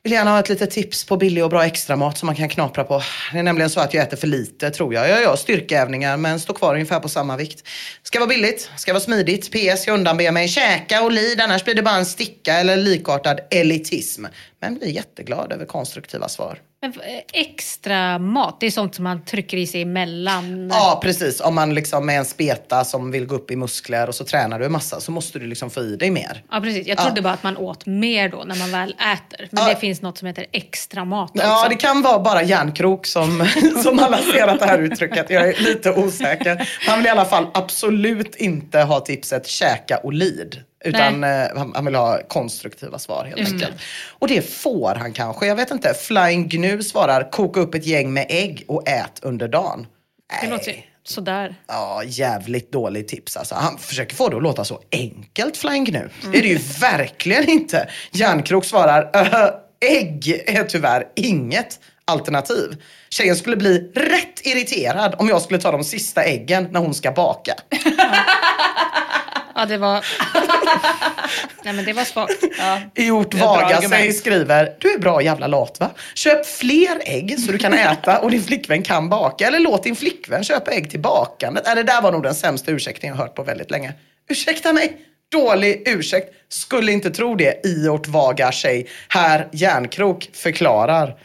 Vill gärna ha ett litet tips på billig och bra extramat som man kan knapra på. Det är nämligen så att jag äter för lite tror jag. Jag gör styrkeövningar men står kvar ungefär på samma vikt. Ska vara billigt, ska vara smidigt. PS, jag undanber mig käka och lid annars blir det bara en sticka eller likartad elitism. Men blir jätteglad över konstruktiva svar. Men, eh, extra mat, det är sånt som man trycker i sig emellan. Ja, precis. Om man liksom är en speta som vill gå upp i muskler och så tränar du en massa så måste du liksom få i dig mer. Ja, precis. Jag Ja. trodde bara att man åt mer då när man väl äter. Men Ja. det finns något som heter extra mat Ja, också. det kan vara bara järnkrok som, (laughs) som har lanserat det här uttrycket. Jag är lite osäker. Han vill i alla fall absolut inte ha tipset käka olid. Utan eh, han, han vill ha konstruktiva svar helt Just enkelt. Och det får han kanske. Jag vet inte. Flying Gnu svarar koka upp ett gäng med ägg och ät under dagen. Det låter ju sådär. Ja, jävligt dåligt tips alltså. Han försöker få det att låta så enkelt, Flying Gnu. Det är det ju verkligen inte. Järnkrok svarar, "Öh, ägg är tyvärr inget alternativ. Tjejen skulle bli rätt irriterad om jag skulle ta de sista äggen när hon ska baka. Ja, det var... (laughs) Nej, men det var svagt. Ja. Iort Vaga sig skriver, du är bra jävla lat va? Köp fler ägg så du kan äta och din flickvän kan baka. Eller låt din flickvän köpa ägg till bakandet. Äh, det där var nog den sämsta ursäkten jag hört på väldigt länge. Ursäkta mig, dålig ursäkt. Skulle inte tro det, Iort Vaga tjej. Här Järnkrok förklarar.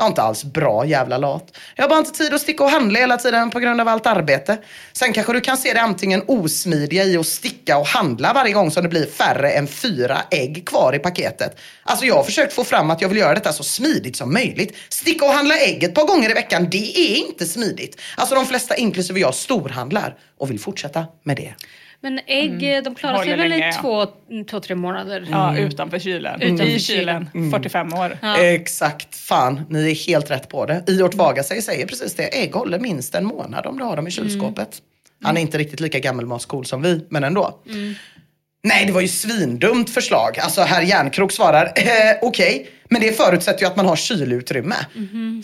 Jag är inte alls bra jävla lat. Jag har bara inte tid att sticka och handla hela tiden på grund av allt arbete. Sen kanske du kan se det antingen osmidiga i att sticka och handla varje gång som det blir färre än fyra ägg kvar i paketet. Alltså jag har försökt få fram att jag vill göra detta så smidigt som möjligt. Sticka och handla ägg ett par gånger i veckan, det är inte smidigt. Alltså de flesta inklusive jag storhandlar och vill fortsätta med det. Men ägg, de klarar sig väl länge, i ja. två, två, tre månader? Ja, utanför kylen. Utanför I kylen. kylen. 45 år. Ja. Exakt, fan ni är helt rätt på det. Iort Vaga sig säger precis det, ägg håller minst en månad om du har dem i kylskåpet. Han är inte riktigt lika gammelmatscool som vi, men ändå. Nej, det var ju svindumt förslag. Alltså herr Järnkrok svarar, eh, okej, men det förutsätter ju att man har kylutrymme.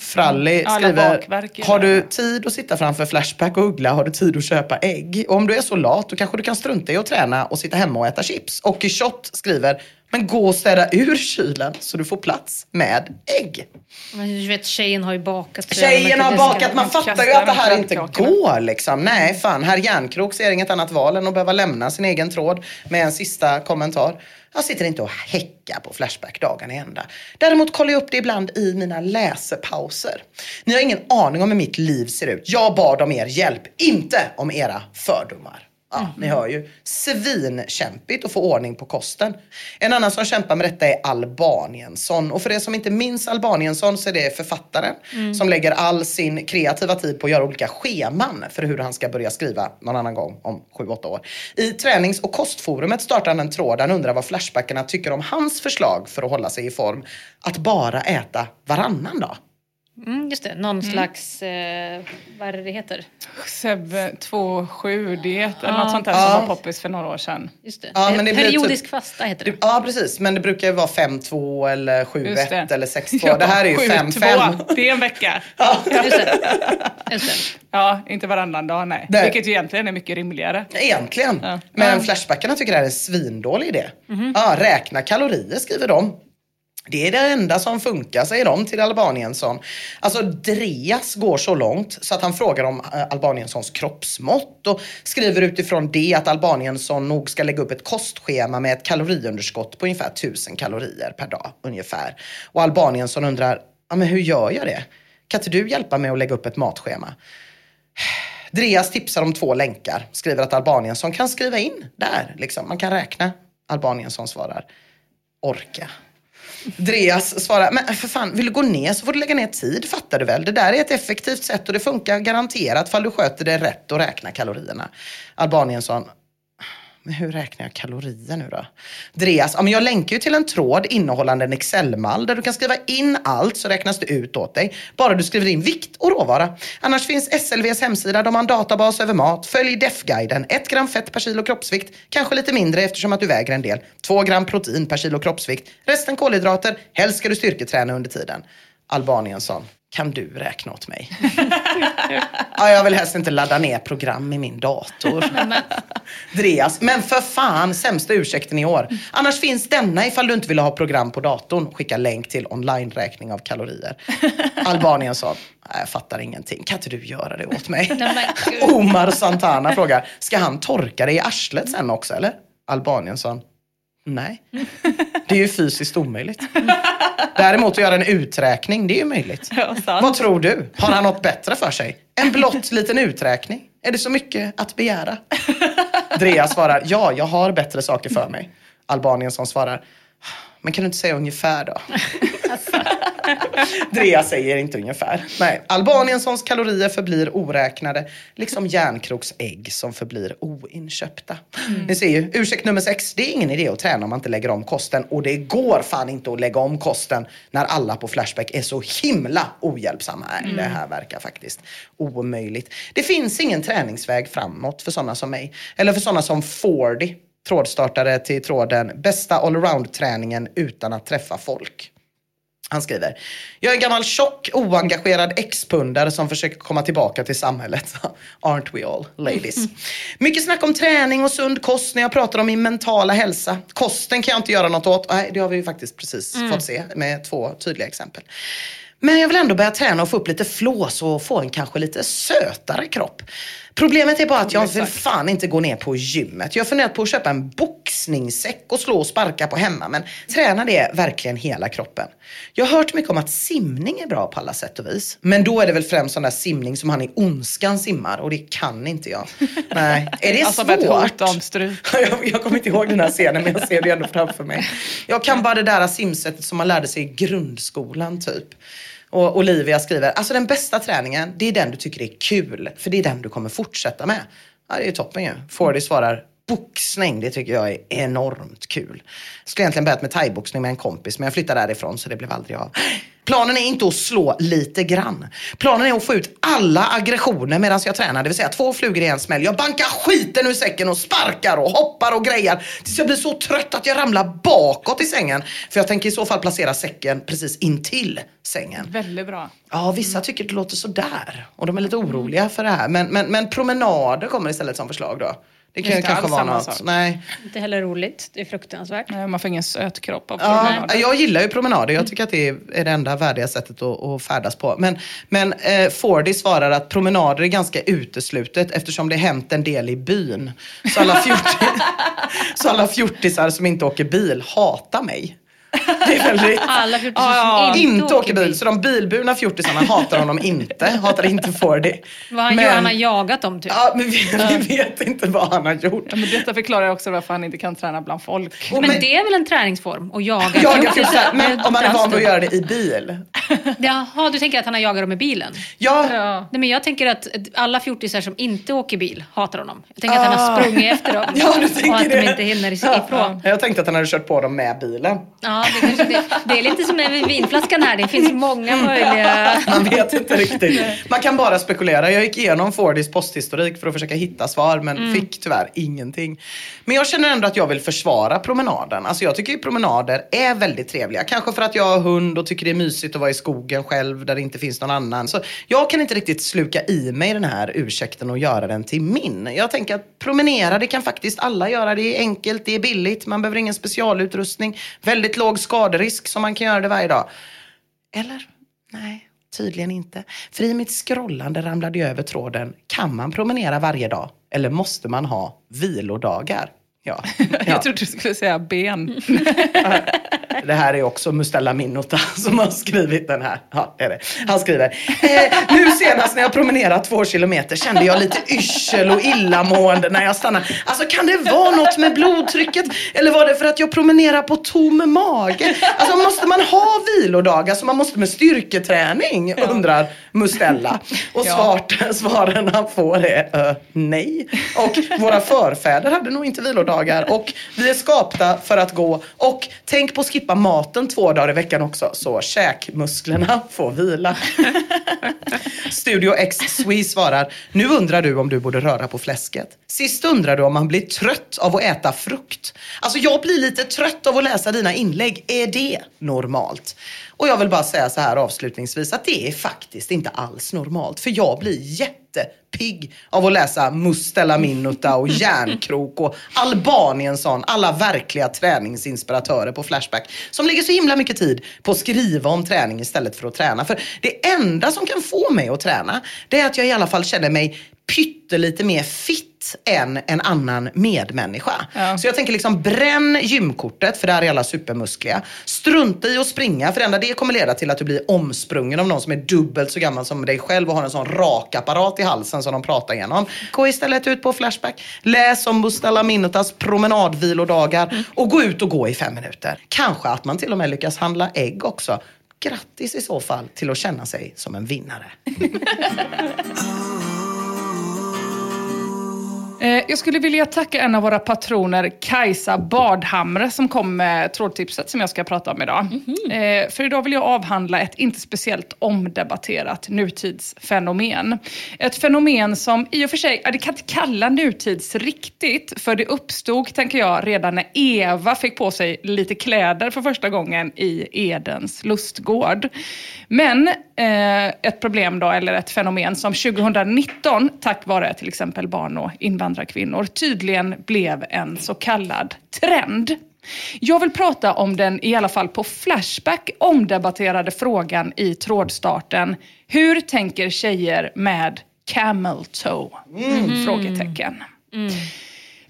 Fralli Alla skriver, bakverk är har du tid att sitta framför Flashback och Uggla har du tid att köpa ägg. Och om du är så lat, då kanske du kan strunta i att träna och sitta hemma och äta chips. Och Shot skriver, men gå och städa ur kylen så du får plats med ägg. Men du vet, tjejen har ju bakat. Tjejen har bakat, man fattar ju att det här inte går liksom. Nej fan, herr Järnkrok ser inget annat val än att behöva lämna sin egen tråd med en sista kommentar. Jag sitter inte och häckar på Flashback dagarna i ända. Däremot kollar jag upp det ibland i mina läsepauser. Ni har ingen aning om hur mitt liv ser ut. Jag bad om er hjälp, inte om era fördomar. Ja, ni hör ju. Svinkämpigt att få ordning på kosten. En annan som kämpar med detta är Albaniensson. Och för er som inte minns Albaniensson så är det författaren som lägger all sin kreativa tid på att göra olika scheman för hur han ska börja skriva någon annan gång om 7-8 år. I tränings och kostforumet startar han en tråd där han undrar vad Flashbackarna tycker om hans förslag för att hålla sig i form. Att bara äta varannan dag. Mm, just det, någon slags, eh, vad är det det heter? Seb 2-7-diet eller Ja. något sånt där Ja. som var poppis för några år sedan. Just det. Ja, men det Periodisk typ- fasta heter det. Det- Ja precis, men det brukar ju vara 5-2 eller Just 7-1 det. eller 6-2. (laughs) Det här är ju 5-5. 7-2. Det är en vecka. (laughs) Just det. Just det. Ja, inte varannan dag nej. Nej. Vilket ju egentligen är mycket rimligare. Egentligen. Ja. Men Flashbackarna tycker det här är en svindålig idé. Ja, räkna kalorier skriver de. Det är det enda som funkar, säger de till Albaniensson. Alltså Dreas går så långt så att han frågar om eh, Albanienssons kroppsmått och skriver utifrån det att Albaniensson nog ska lägga upp ett kostschema med ett kaloriunderskott på ungefär 1000 kalorier per dag. ungefär. Och Albaniensson undrar, ja, men hur gör jag det? Kan inte du hjälpa mig att lägga upp ett matschema? (sighs) Dreas tipsar om två länkar. Skriver att Albaniensson kan skriva in där. Liksom. Man kan räkna. Albaniensson svarar. Orka. Dreas svarar, men äh, för fan, vill du gå ner så får du lägga ner tid, fattar du väl? Det där är ett effektivt sätt och det funkar garanterat fall du sköter det rätt och räknar kalorierna. Albaniensson, men hur räknar jag kalorier nu då? Dreas, ja men jag länkar ju till en tråd innehållande en Excel-mall där du kan skriva in allt så räknas det ut åt dig. Bara du skriver in vikt och råvara. Annars finns SLVs hemsida, de har en databas över mat. Följ DEF-guiden. 1 gram fett per kilo kroppsvikt. Kanske lite mindre eftersom att du väger en del. 2 gram protein per kilo kroppsvikt. Resten kolhydrater. Helst ska du styrketräna under tiden. Albaniensson, kan du räkna åt mig? (laughs) ja, jag vill helst inte ladda ner program i min dator. Dreas, men för fan, sämsta ursäkten i år. Annars finns denna ifall du inte vill ha program på datorn. Skicka länk till online-räkning av kalorier. Albanien sa, "Nej, jag fattar ingenting. Kan inte du göra det åt mig? Omar Santana frågar, ska han torka dig i arslet sen också eller? Albanien sa, nej. Det är ju fysiskt omöjligt. Däremot att göra en uträkning, det är ju möjligt. Ja. Vad tror du? Har han något bättre för sig? En blott liten uträkning? Är det så mycket att begära? Drea svarar, ja, jag har bättre saker för mig. Albanien som svarar, men kan du inte säga ungefär då? (laughs) Drea säger inte ungefär. Nej. Albaniensons kalorier förblir oräknade, liksom järnkroks ägg som förblir oinköpta. Ni ser ju, ursäkt nummer sex, det är ingen idé att träna om man inte lägger om kosten. Och det går fan inte att lägga om kosten när alla på Flashback är så himla ohjälpsamma. Nej, Det här verkar faktiskt omöjligt. Det finns ingen träningsväg framåt för sådana som mig. Eller för sådana som Fordy, trådstartare till tråden, bästa allround-träningen utan att träffa folk. Han skriver, jag är en gammal tjock, oengagerad ex-pundare som försöker komma tillbaka till samhället. (laughs) Aren't we all, ladies? (laughs) Mycket snack om träning och sund kost när jag pratar om min mentala hälsa. Kosten kan jag inte göra något åt. Nej, det har vi ju faktiskt precis fått se med två tydliga exempel. Men jag vill ändå börja träna och få upp lite flås och få en kanske lite sötare kropp. Problemet är bara att jag vill fan inte gå ner på gymmet. Jag har funderat på att köpa en boxningssäck och slå och sparka på hemma. Men tränar det verkligen hela kroppen? Jag har hört mycket om att simning är bra på alla sätt och vis. Men då är det väl främst sån där simning som han i Ondskan simmar och det kan inte jag. (laughs) Nej, är det Alltså svårt? hot om stryk. (laughs) jag, jag kommer inte ihåg den här scenen men jag ser det ändå framför mig. Jag kan bara det där simsättet som man lärde sig i grundskolan typ. Och Olivia skriver, alltså den bästa träningen, det är den du tycker är kul. För det är den du kommer fortsätta med. Ja, det är ju toppen ju. Fordy svarar, boxning, det tycker jag är enormt kul. Jag skulle egentligen börjat med thaiboxning med en kompis, men jag flyttade därifrån så det blev aldrig av. Planen är inte att slå lite grann. Planen är att få ut alla aggressioner medan jag tränar. Det vill säga två flugor i en smäll. Jag bankar skiten ur säcken och sparkar och hoppar och grejar. Tills jag blir så trött att jag ramlar bakåt i sängen. För jag tänker i så fall placera säcken precis intill sängen. Väldigt bra. Ja, vissa tycker det låter sådär. Och de är lite oroliga för det här. Men, men, men promenader kommer istället som förslag då. Det kan Inte kanske vara något. sak. Nej. Inte heller roligt. Det är fruktansvärt. Nej, Man får ingen söt kropp av Ja, promenader. jag gillar ju promenader. Jag tycker att det är det enda värdiga sättet att, att färdas på. Men, men eh, Fordy svarar att promenader är ganska uteslutet eftersom det hänt en del i byn. Så alla, fjorti, (laughs) så alla fjortisar som inte åker bil hatar mig. Det är väldigt... (laughs) Alla fjortisar Ja, som Inte åker bil. Så de bilburna fjortisarna hatar honom inte. Hatar inte Fordy. Vad han, gör, han har jagat dem typ. Ja, men vi, vi vet inte vad han har gjort. Ja, men detta förklarar också varför han inte kan träna bland folk. Men men- det är väl en träningsform? Att jaga (laughs) Jaga fjortisar? men om man är van vid att göra det i bil. Jaha, du tänker att han har jagat dem i bilen? Ja, Nej, men jag tänker att alla fjortisar som inte åker bil hatar honom. Jag tänker att han har sprungit efter dem Ah. (laughs) Ja, du tänker och att det. de inte hinner ifrån. Jag tänkte att han hade kört på dem med bilen. Ja, det, kanske, det, det är lite som med vinflaskan här. Det finns många möjliga... (laughs) Man vet inte riktigt. Man kan bara spekulera. Jag gick igenom Fordys posthistorik för att försöka hitta svar men Mm. fick tyvärr ingenting. Men jag känner ändå att jag vill försvara promenaden. Alltså jag tycker ju promenader är väldigt trevliga. Kanske för att jag har hund och tycker det är mysigt att vara i skogen själv där det inte finns någon annan. Så jag kan inte riktigt sluka i mig den här ursäkten och göra den till min. Jag tänker att promenera, det kan faktiskt alla göra. Det är enkelt, det är billigt, man behöver ingen specialutrustning. Väldigt låg skaderisk som man kan göra det varje dag. Eller? Nej, tydligen inte. För i mitt scrollande ramlade jag över tråden. Kan man promenera varje dag? Eller måste man ha vilodagar? Ja. (laughs) ja. Jag trodde du skulle säga ben. (laughs) Det här är också Mustella Minota (laughs) som har skrivit den här. Ja, det är det. Han skriver. Eh, nu senast när jag promenerat två kilometer kände jag lite yrsel och illamående när jag stannade. Alltså kan det vara något med blodtrycket? Eller var det för att jag promenerar på tom mage? Alltså måste man ha vilodagar som man måste med styrketräning? Undrar Mustella. Och svart, svaren han får är eh, nej. Och våra förfäder hade nog inte vilodagar. Och vi är skapta för att gå. Och tänk på att skippa maten två dagar i veckan också. Så käkmusklerna får vila. (laughs) Studio X Swee svarar, nu undrar du om du borde röra på fläsket. Sist undrar du om man blir trött av att äta frukt. Alltså jag blir lite trött av att läsa dina inlägg. Är det normalt? Och jag vill bara säga så här avslutningsvis att det är faktiskt inte alls normalt. För jag blir jättepigg av att läsa Mustela Minuta och Järnkrok och Albaniensson. Alla verkliga träningsinspiratörer på Flashback. Som lägger så himla mycket tid på att skriva om träning istället för att träna. För det enda som kan få mig att träna, det är att jag i alla fall känner mig pyttelite mer fit än en annan medmänniska. Så jag tänker liksom bränn gymkortet för där är alla supermuskliga. Strunta i att springa för det enda det kommer leda till att du blir omsprungen av någon som är dubbelt så gammal som dig själv och har en sån rak apparat i halsen som de pratar igenom. Gå istället ut på Flashback. Läs om Bustala Minutas promenadvilodagar och gå ut och gå i fem minuter. Kanske att man till och med lyckas handla ägg också. Grattis i så fall till att känna sig som en vinnare. (laughs) Eh, Jag skulle vilja tacka en av våra patroner, Kajsa Badhamre, som kom med trådtipset som jag ska prata om idag. Eh, För idag vill jag avhandla ett inte speciellt omdebatterat nutidsfenomen. Ett fenomen som i och för sig, det kan inte kalla nutids riktigt, för det uppstod, tänker jag, redan när Eva fick på sig lite kläder för första gången i Edens lustgård. Men eh, ett problem då, eller ett fenomen som 2019, tack vare till exempel barn och invandrarkvinnor, tydligen blev en så kallad trend. Jag vill prata om den, i alla fall på Flashback, omdebatterade frågan i trådstarten. Hur tänker tjejer med camel toe? Frågetecken.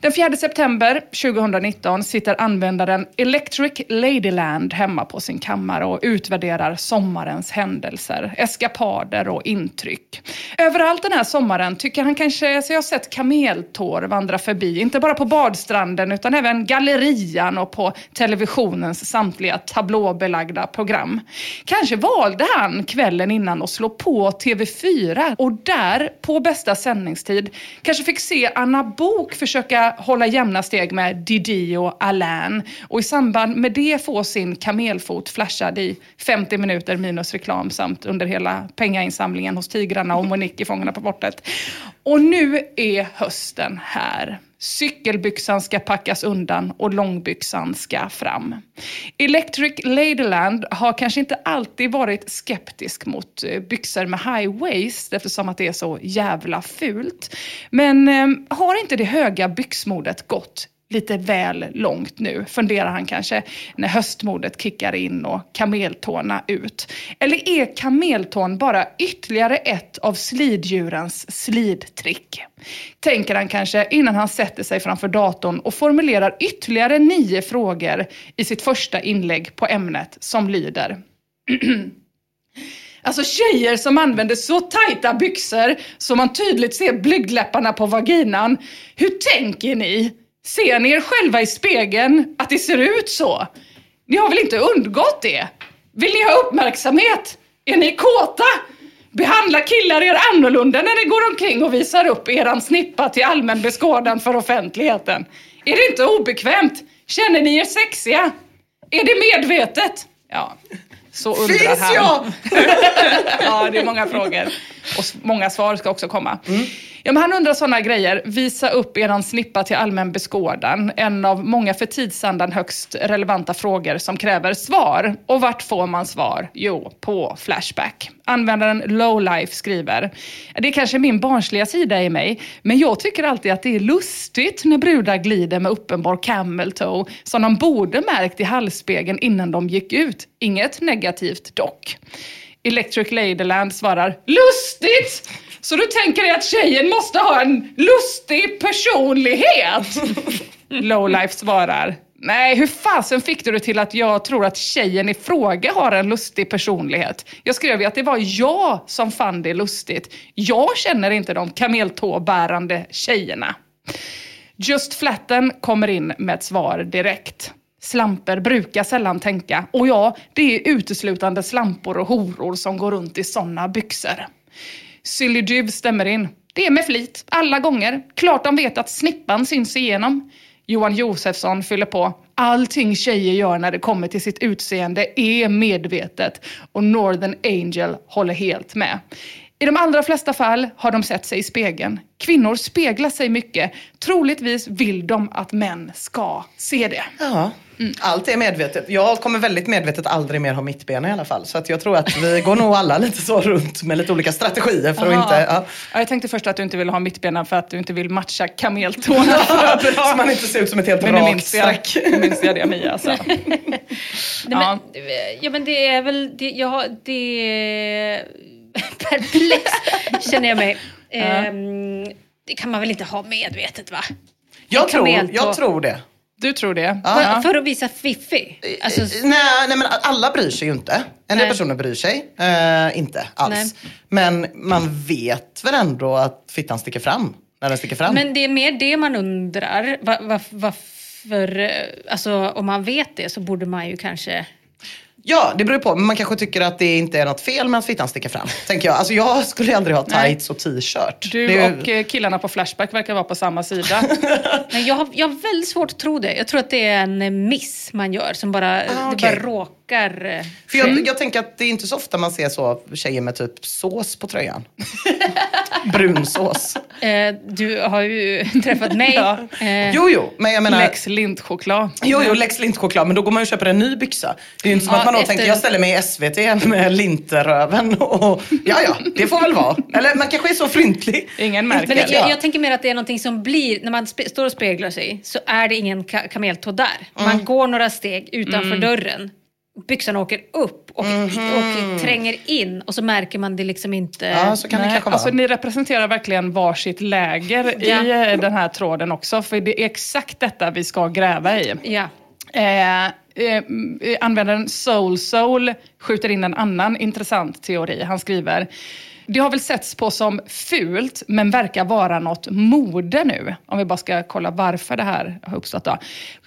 Den 4 september 2019 sitter användaren Electric Ladyland hemma på sin kammare och utvärderar sommarens händelser, eskapader och intryck. Överallt den här sommaren tycker han kanske sig ha sett kameltår vandra förbi, inte bara på badstranden utan även gallerian och på televisionens samtliga tablåbelagda program. Kanske valde han kvällen innan att slå på TV4 och där, på bästa sändningstid, kanske fick se Anna Bok försöka hålla jämna steg med Didi och Alain och i samband med det få sin kamelfot flashad i 50 minuter minus reklam samt under hela pengainsamlingen hos Tigrarna och Monique i Fångarna på fortet. Och nu är hösten här. Cykelbyxan ska packas undan och långbyxan ska fram. Electric Ladyland har kanske inte alltid varit skeptisk mot eh, byxor med high waist eftersom att det är så jävla fult. Men eh, har inte det höga byxmodet gått lite väl långt nu, funderar han kanske, när höstmodet kickar in och kameltårna ut. Eller är kameltån bara ytterligare ett av sliddjurens slidtrick? Tänker han kanske innan han sätter sig framför datorn och formulerar ytterligare nio frågor i sitt första inlägg på ämnet som lyder (clears throat) Alltså tjejer som använder så tajta byxor så man tydligt ser blygdläpparna på vaginan. Hur tänker ni? Ser ni er själva i spegeln att det ser ut så? Ni har väl inte undgått det? Vill ni ha uppmärksamhet? Är ni kåta? Behandlar killar er annorlunda när ni går omkring och visar upp eran snippa till allmän beskådan för offentligheten? Är det inte obekvämt? Känner ni er sexiga? Är det medvetet? Ja, så undrar Finns han. jag? (laughs) ja, det är många frågor. Och många svar ska också komma. Ja, men han undrar sådana grejer. Visa upp eran snippa till allmän beskådan. En av många för tidsandan högst relevanta frågor som kräver svar. Och vart får man svar? Jo, på Flashback. Användaren Lowlife skriver. Det är kanske min barnsliga sida i mig, men jag tycker alltid att det är lustigt när brudar glider med uppenbar camel toe, som de borde märkt i halsspegeln innan de gick ut. Inget negativt dock. Electric Ladyland svarar lustigt! Så du tänker dig att tjejen måste ha en lustig personlighet? Lowlife svarar Nej, hur fasen fick du det till att jag tror att tjejen i fråga har en lustig personlighet? Jag skrev ju att det var jag som fann det lustigt. Jag känner inte de kameltåbärande tjejerna. Just Flatten kommer in med ett svar direkt. Slamper brukar sällan tänka. Och ja, det är uteslutande slampor och horor som går runt i såna byxor. Silly Jiv stämmer in. Det är med flit, alla gånger. Klart de vet att snippan syns igenom. Johan Josefsson fyller på. Allting tjejer gör när det kommer till sitt utseende är medvetet. Och Northern Angel håller helt med. I de allra flesta fall har de sett sig i spegeln. Kvinnor speglar sig mycket. Troligtvis vill de att män ska se det. Ja, allt är medvetet. Jag kommer väldigt medvetet aldrig mer ha mittbena i alla fall. Så att jag tror att vi går nog alla (laughs) lite så runt med lite olika strategier för att Aha. inte... Ja. Ja, jag tänkte först att du inte ville ha mittbenen för att du inte vill matcha kameltårna. (laughs) (laughs) Så man inte ser ut som ett helt Men nu rakt minns, jag, nu minns jag det Mia. Så. Nej, Ja. men, ja men det är väl, det, jag har, det perplex känner jag mig. Ehm, Det kan man väl inte ha medvetet va? Jag tror, jag tror det. Du tror det? För, för att visa fiffi? Alltså, Eh, nej, nej, men alla bryr sig ju inte. En del Nej. personer bryr sig eh, inte alls. Nej. Men man vet väl ändå att fittan sticker fram när den sticker fram. men det är mer det man undrar. Va, va, varför, eh, alltså om man vet det så borde man ju kanske... Ja, det beror på. Men man kanske tycker att det inte är något fel med att fittan sticker fram. (laughs) Tänker jag. Alltså jag skulle aldrig ha tights och t-shirt. Du ju- och eh, killarna på Flashback verkar vara på samma sida. (laughs) Nej, jag, har, jag har väldigt svårt att tro det. Jag tror att det är en eh, miss man gör som bara, Ah, okej. bara råkar... eh, För jag, jag tänker att det är inte så ofta man ser så tjejer med typ sås på tröjan. (laughs) Brunsås. Eh, du har ju (laughs) träffat mig. Ja. Eh, Jo, jo, men jag menar... Lex lintchoklad. Jo, jo, Lex lintchoklad, men då går man ju och köper en ny byxa. Det är ju inte som Ja, att man då efter- tänker, jag ställer mig i SVT med linteröven och ja, ja, det får väl vara. Eller man kanske är så fryntlig. Ingen märker. Men jag, Ja. jag tänker mer att det är någonting som blir, när man står och speglar sig, så är det ingen ka kameltå där. Mm. Man går några steg utanför dörren, byxan åker upp och, och tränger in och så märker man det liksom inte. Mhm. Ja, så kan det kanske alltså, ni representerar verkligen varsitt läger Ja. i eh, den här tråden också. För det är exakt detta vi ska gräva i. Ja. Eh, eh, användaren Soul Soul skjuter in en annan intressant teori. Han skriver det har väl setts på som fult, men verkar vara något mode nu. Om vi bara ska kolla varför det här har uppstått. Då.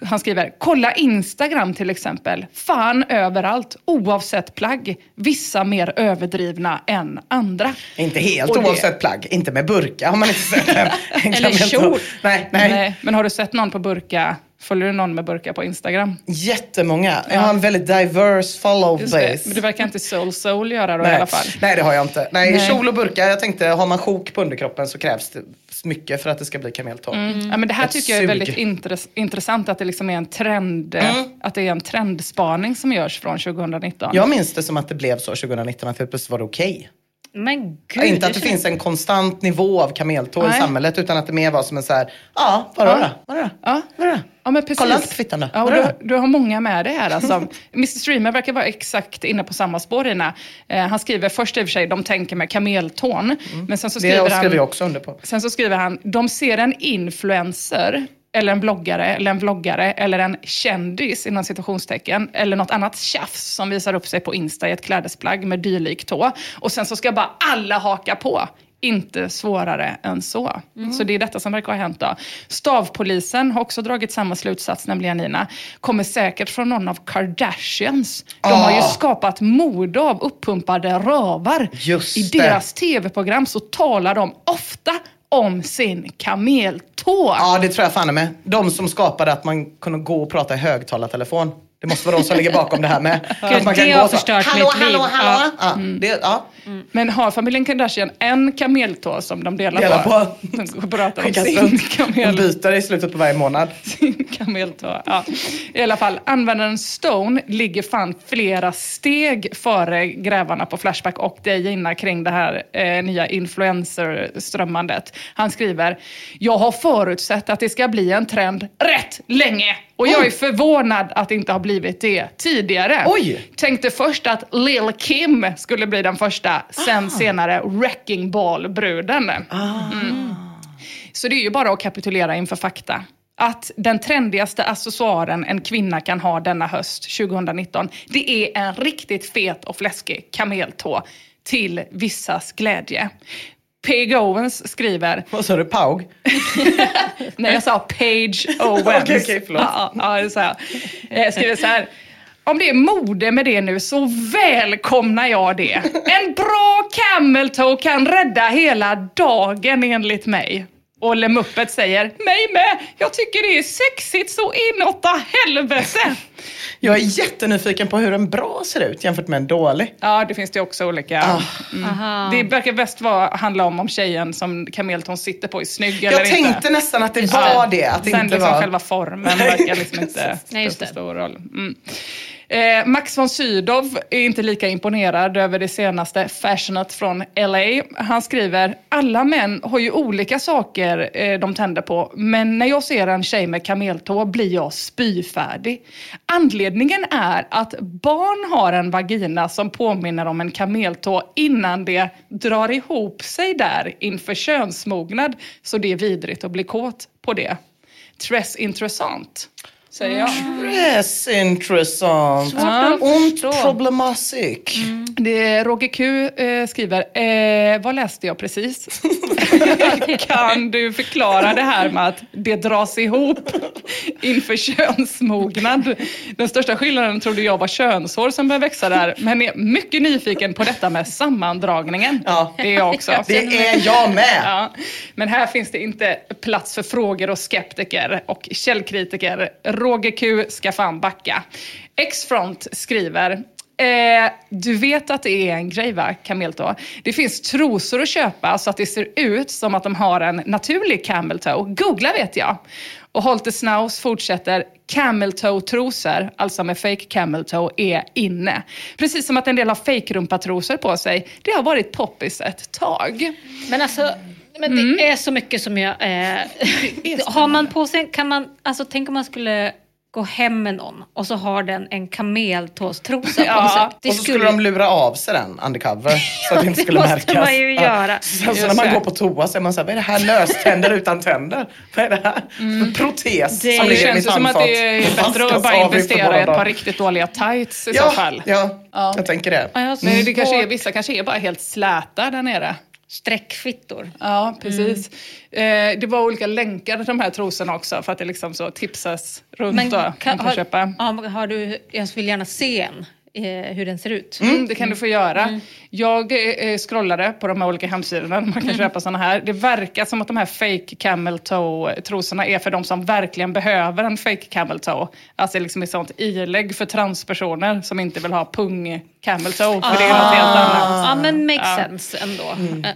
Han skriver, kolla Instagram till exempel. Fan överallt, oavsett plagg. Vissa mer överdrivna än andra. Inte helt det- oavsett plagg. Inte med burka har man inte sett. (laughs) Eller kjol. Nej, nej. Nej, men har du sett någon på burka? Följer du någon med burka på Instagram? Jättemånga. Jag har en väldigt diverse follow base. Men det verkar inte Soul Soul göra då Nej. i alla fall. Nej, det har jag inte. Nej, Nej. kjol och burka. Jag tänkte, har man sjok på underkroppen så krävs det mycket för att det ska bli kameltå. Ja, men det här Ett tycker jag är sug. väldigt intress- intressant, att det liksom är en trend, eh, att det är en trendspaning som görs från 2019. Jag minns det som att det blev så 2019, att det plötsligt var okej. Men gud. Inte att det känns- finns en konstant nivå av kameltå i Nej. samhället, utan att det mer var som en så här, ja, vadå Ja. då? Vadå då? Ja. Vadå då? Ja, men precis. Kolla inte på fittan då. Ja, och du, du har många med dig här. Alltså. (laughs) Mr Streamer verkar vara exakt inne på samma spår, Ina. Eh, han skriver först i och för sig, de tänker med kameltån. Men sen så Det skriver skriver han... jag också under på. Sen så skriver han, de ser en influencer, eller en bloggare, eller en vloggare, eller en kändis inom citationstecken, eller något annat tjafs som visar upp sig på Insta i ett klädesplagg med dylik tå. Och sen så ska bara alla haka på. Inte svårare än så. Så det är detta som verkar ha hänt då. Stavpolisen har också dragit samma slutsats, nämligen Nina. Kommer säkert från någon av Kardashians. De har ju Ah. skapat mode av uppumpade rövar. Just I deras tv-program så talar de ofta om sin kameltå. Ja, det tror jag fan är med. De som skapade att man kunde gå och prata i högtalartelefon. Det måste vara de som ligger bakom det här med. (laughs) att man det kan har gå så. förstört hallå, mitt liv. hallå, hallå. Ja. Ja. det, ja. Men har familjen Kardashian en kameltå som de delar, Delar på? på. De pratar om sin runt. De kamel, byter i slutet på varje månad. (laughs) sin kameltå. Ja. I alla fall, användaren Stone ligger fan flera steg före grävarna på Flashback och dig Gina kring det här eh, nya influencer-strömmandet. Han skriver, jag har förutsett att det ska bli en trend rätt länge och jag är förvånad att det inte har blivit det tidigare. Oj. Tänkte först att Lil Kim skulle bli den första, sen senare Wrecking Ball-bruden. Mm. Så det är ju bara att kapitulera inför fakta. Att den trendigaste accessoaren en kvinna kan ha denna höst 2019, det är en riktigt fet och fläskig kameltå till vissas glädje. P. Owens skriver, Vad sa du? Paug? (laughs) Nej, jag sa Page Owens. (laughs) Okej, okej, förlåt. Ja, ja, sa jag. Jag skriver så här. Om det är mode med det nu så välkomnar jag det. En bra camel toe kan rädda hela dagen enligt mig. Och Lemuppet säger, mig med, jag tycker det är sexigt så inåt helvete. (laughs) Jag är jättenyfiken på hur en bra ser ut jämfört med en dålig. Ja, det finns det också olika. Mm. Det verkar bäst vara, handla om om tjejen som kamelton sitter på är snygg eller Jag inte. tänkte nästan att det var det. Att det Sen inte liksom var... själva formen verkar liksom inte (laughs) Nej, just spela så det. stor roll. Mm. Eh, Max von Sydow är inte lika imponerad över det senaste fashionet från LA. Han skriver, alla män har ju olika saker eh, de tänder på, men när jag ser en tjej med kameltå blir jag spyfärdig. Anledningen är att barn har en vagina som påminner om en kameltå innan det drar ihop sig där inför könsmognad, så det är vidrigt att bli kåt på det. Tress intressant, säger jag. Yes, intressant. att Und förstå. problematic. Det är Roger Q eh, skriver, eh, vad läste jag precis? (laughs) kan du förklara det här med att det dras ihop inför könsmognad? Den största skillnaden trodde jag var könshår som började växa där, men är mycket nyfiken på detta med sammandragningen. Ja. Det är jag också. (laughs) Det är jag med. Ja, men här finns det inte plats för frågor och skeptiker och källkritiker. Roger Q ska fan backa. X-Front skriver Eh, du vet att det är en grej va, Camelto? Det finns trosor att köpa så att det ser ut som att de har en naturlig Cameltoe. Googla vet jag. Och Holter Snaus fortsätter, Cameltoe-trosor, alltså med fake Cameltoe, är inne. Precis som att en del har fake rumpatrosor på sig. Det har varit poppis ett tag. Men alltså, men det Mm. är så mycket som jag... Eh, (laughs) har man på sig, kan man, alltså tänk om man skulle gå hem med någon och så har den en kameltåstrosa på Ja, sig. Det och så skulle de lura av sig den undercover (laughs) så att det inte det skulle måste märkas. man ju göra. Sen så när man det. går på toa så är man såhär, vad är det här löständer utan tänder? Vad är det här? En protes Det som Det ligger i känns mitt ju som att handfat. det är bättre att bara investera i ett par riktigt dåliga tights i ja, så fall. Ja, Ja. jag tänker det. Ja, Men det kanske är, vissa kanske är bara helt släta där nere. Streckfittor. Ja, precis. Eh, det var olika länkar till de här trosorna också för att det liksom så tipsas runt och man kan har, köpa. Ja, men har du, jag vill gärna se en, hur den ser ut. Mm, det kan du få göra. Jag eh, scrollade på de här olika hemsidorna man kan köpa såna här. Det verkar som att de här fake camel toe trosorna är för de som verkligen behöver en fake camel toe. Alltså liksom ett sånt ilägg för transpersoner som inte vill ha pung camel toe. För det är något helt annat. Ja, men makes Ja. sense ändå. Eh,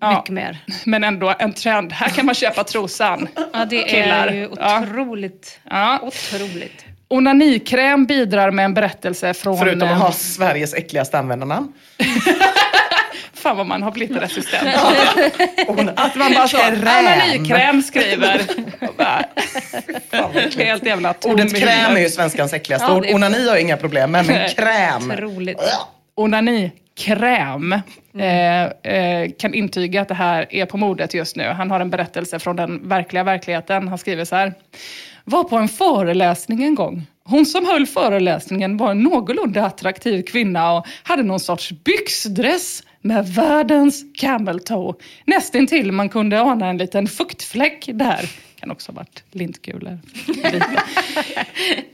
Ja. Mycket mer. Men ändå en trend. Här kan man köpa trosan. Ja, det Killar. är ju Ja. otroligt. Ja. Otroligt. Onanikräm bidrar med en berättelse från... Förutom eh, att ha Sveriges äckligaste användarnamn. (laughs) Fan vad man har blivit resistent. (laughs) Att man bara så, Kräm. onanikräm skriver. (laughs) Bara, Helt jävla tom Ordet kräm är ju svenskans äckligaste Ja, ord. Onani har jag inga problem med, men kräm. Otroligt. Onanikräm. Eh, eh, kan intyga att det här är på modet just nu. Han har en berättelse från den verkliga verkligheten. Han skriver så här. Var på en föreläsning en gång. Hon som höll föreläsningen var en någorlunda attraktiv kvinna och hade någon sorts byxdress med världens camel toe. Nästintill man kunde ana en liten fuktfläck där. Kan också ha varit lintkulor. (laughs)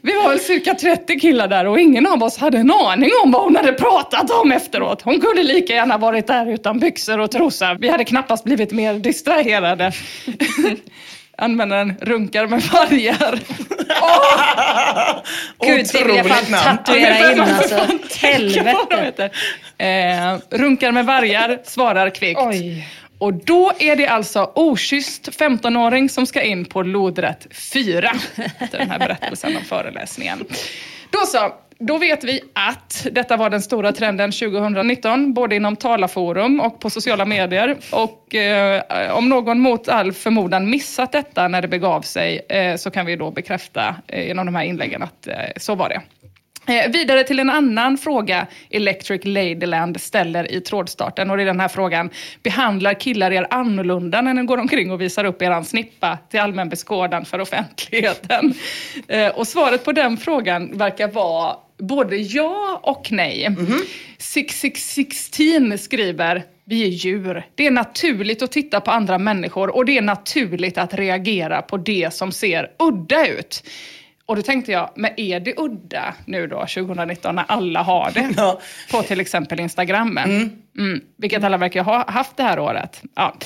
Vi var väl cirka 30 killar där och ingen av oss hade en aning om vad hon hade pratat om efteråt. Hon kunde lika gärna varit där utan byxor och trosa. Vi hade knappast blivit mer distraherade. (laughs) Användaren runkar med vargar. (laughs) Gud, det vill jag fan namn. tatuera in (laughs) alltså. Helvete. Eh, runkar med vargar, svarar kvickt. Oj. Och då är det alltså oschysst 15-åring som ska in på lodrätt 4. (laughs) Efter den här berättelsen om föreläsningen. Då så, då vet vi att detta var den stora trenden 2019, både inom talarforum och på sociala medier. Och eh, om någon mot all förmodan missat detta när det begav sig, eh, så kan vi då bekräfta eh, genom de här inläggen att eh, så var det. Eh, vidare till en annan fråga Electric Ladyland ställer i trådstarten. Och det är den här frågan. Behandlar killar er annorlunda när ni går omkring och visar upp er snippa till allmän beskådan för offentligheten? (laughs) Eh, och svaret på den frågan verkar vara både ja och nej. 6616 skriver vi är djur. Det är naturligt att titta på andra människor och det är naturligt att reagera på det som ser udda ut. Och då tänkte jag, men är det udda nu då 2019 när alla har det? (laughs) Ja. På till exempel Instagrammen. Mm. vilket alla verkar ha haft det här året. Ja.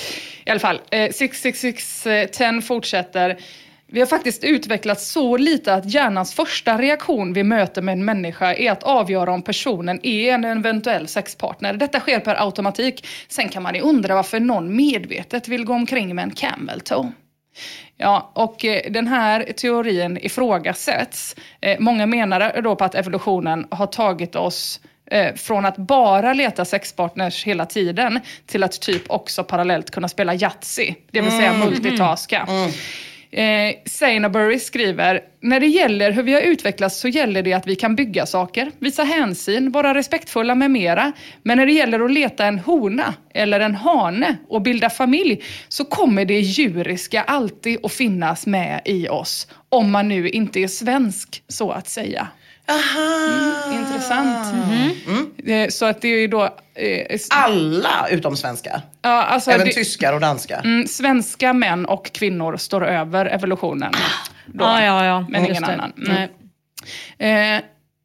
I alla fall, eh, 66610 fortsätter. Vi har faktiskt utvecklat så lite att hjärnans första reaktion vid möte med en människa är att avgöra om personen är en eventuell sexpartner. Detta sker per automatik. Sen kan man ju undra varför någon medvetet vill gå omkring med en camel toe. Ja, och eh, den här teorin ifrågasätts. Eh, många menar då på att evolutionen har tagit oss eh, från att bara leta sexpartners hela tiden till att typ också parallellt kunna spela Yatzy, det vill säga multitaska. Eh, Sainabury skriver, när det gäller hur vi har utvecklats så gäller det att vi kan bygga saker, visa hänsyn, vara respektfulla med mera. Men när det gäller att leta en hona eller en hane och bilda familj så kommer det djuriska alltid att finnas med i oss. Om man nu inte är svensk, så att säga. Aha! Intressant. Eh, Så att det är ju då... Eh, Alla utom svenskar. ja, alltså Även det, tyskar och danskar. mm, svenska män och kvinnor står över evolutionen. Då. Ja, ja, ja. Men ingen annan. Mm. Nej. Eh,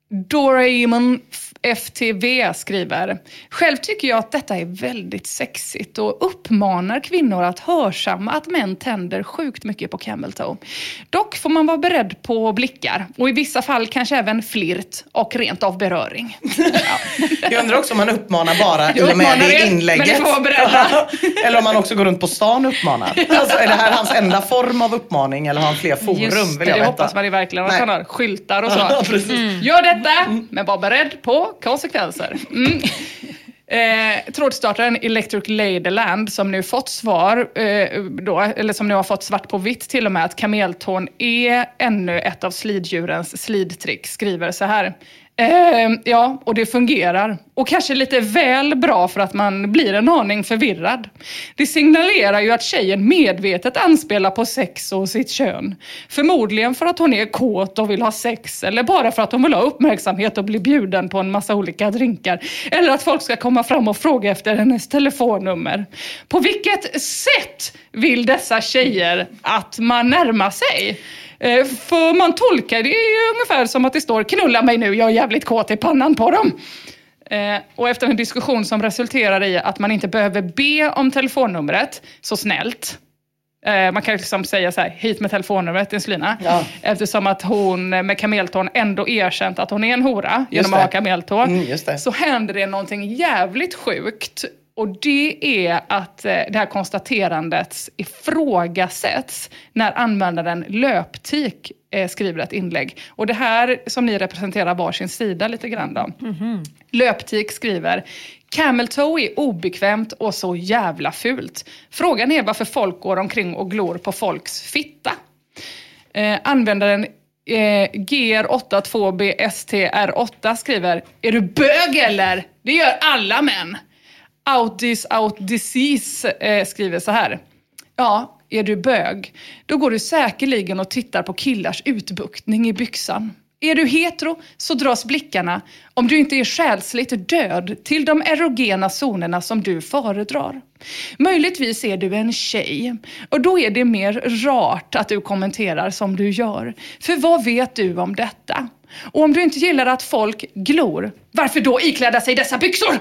Doraemon FTV skriver, själv tycker jag att detta är väldigt sexigt och uppmanar kvinnor att hörsamma att män tänder sjukt mycket på camel toe. Dock får man vara beredd på blickar och i vissa fall kanske även flirt och rent av beröring. (laughs) Jag undrar också om man uppmanar bara (laughs) i och med det inlägget. (laughs) eller om man också går runt på stan och uppmanar. Alltså, är det här hans enda form av uppmaning eller har han fler forum? Just vill jag det veta. hoppas man verkligen att han har skyltar och så. Ja, precis. Gör detta, men var beredd på konsekvenser. Mm. Eh, trådstartaren Electric Ladyland som nu fått svar, eh, då, eller som nu har fått svart på vitt till och med, att kameltån är ännu ett av sliddjurens slidtrick, skriver så här. Eh, ja, och det fungerar. Och kanske lite väl bra för att man blir en aning förvirrad. Det signalerar ju att tjejen medvetet anspelar på sex och sitt kön. Förmodligen för att hon är kåt och vill ha sex, eller bara för att hon vill ha uppmärksamhet och bli bjuden på en massa olika drinkar. Eller att folk ska komma fram och fråga efter hennes telefonnummer. På vilket sätt vill dessa tjejer att man närmar sig? Eh, För man tolkar det ju ungefär som att det står knulla mig nu, jag är jävligt kåt i pannan på dem. Eh, och efter en diskussion som resulterar i att man inte behöver be om telefonnumret så snällt. Eh, man kan liksom säga så här, hit med telefonnumret Insulina. Ja. Eftersom att hon med kameltån ändå erkänt att hon är en hora genom att det. ha kameltå. Mm, just. Så händer det någonting jävligt sjukt. Och det är att eh, det här konstaterandet ifrågasätts när användaren Löptik eh, skriver ett inlägg. Och det här som ni representerar varsin sida lite grann då. Löptik skriver Camel toe är obekvämt och så jävla fult. Frågan är varför folk går omkring och glor på folks fitta. Eh, användaren eh, GR82BSTR8 skriver Är du bög eller? Det gör alla män. Outis Out Disease eh, skriver så här. Ja, är du bög, då går du säkerligen och tittar på killars utbuktning i byxan. Är du hetero så dras blickarna, om du inte är själsligt död, till de erogena zonerna som du föredrar. Möjligtvis är du en tjej och då är det mer rart att du kommenterar som du gör. För vad vet du om detta? Och om du inte gillar att folk glor, varför då ikläda sig dessa byxor?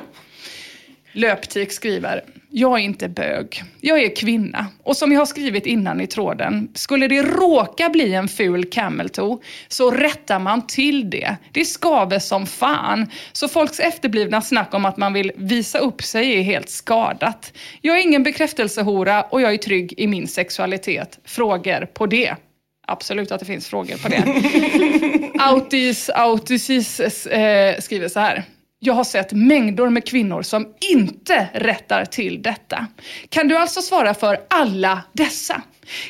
Löptik skriver, jag är inte bög, jag är kvinna. Och som jag har skrivit innan i tråden, skulle det råka bli en ful camel toe så rättar man till det. Det skaver som fan. Så folks efterblivna snack om att man vill visa upp sig är helt skadat. Jag är ingen bekräftelsehora och jag är trygg i min sexualitet. Frågor på det? Absolut att det finns frågor på det. (laughs) Autis Autisis eh, skriver så här. Jag har sett mängder med kvinnor som inte rättar till detta. Kan du alltså svara för alla dessa?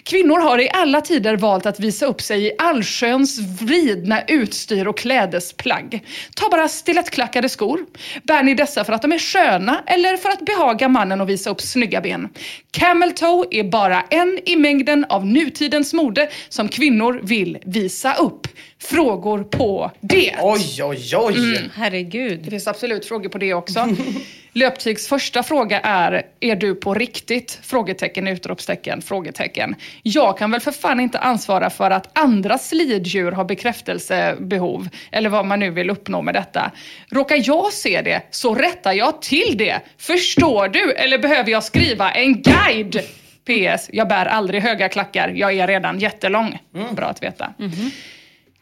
Kvinnor har i alla tider valt att visa upp sig i allsköns vridna utstyr och klädesplagg. Ta bara stilettklackade skor. Bär ni dessa för att de är sköna eller för att behaga mannen och visa upp snygga ben? Camel toe är bara en i mängden av nutidens mode som kvinnor vill visa upp. Frågor på det. Oj, oj, oj. Mm. Herregud. Det finns absolut frågor på det också. (laughs) Löptigs första fråga är, är du på riktigt? Frågetecken, utropstecken, frågetecken. Jag kan väl för fan inte ansvara för att andra sliddjur har bekräftelsebehov, eller vad man nu vill uppnå med detta. Råkar jag se det, så rättar jag till det. Förstår du? Eller behöver jag skriva en guide? PS. Jag bär aldrig höga klackar, jag är redan jättelång. Bra att veta.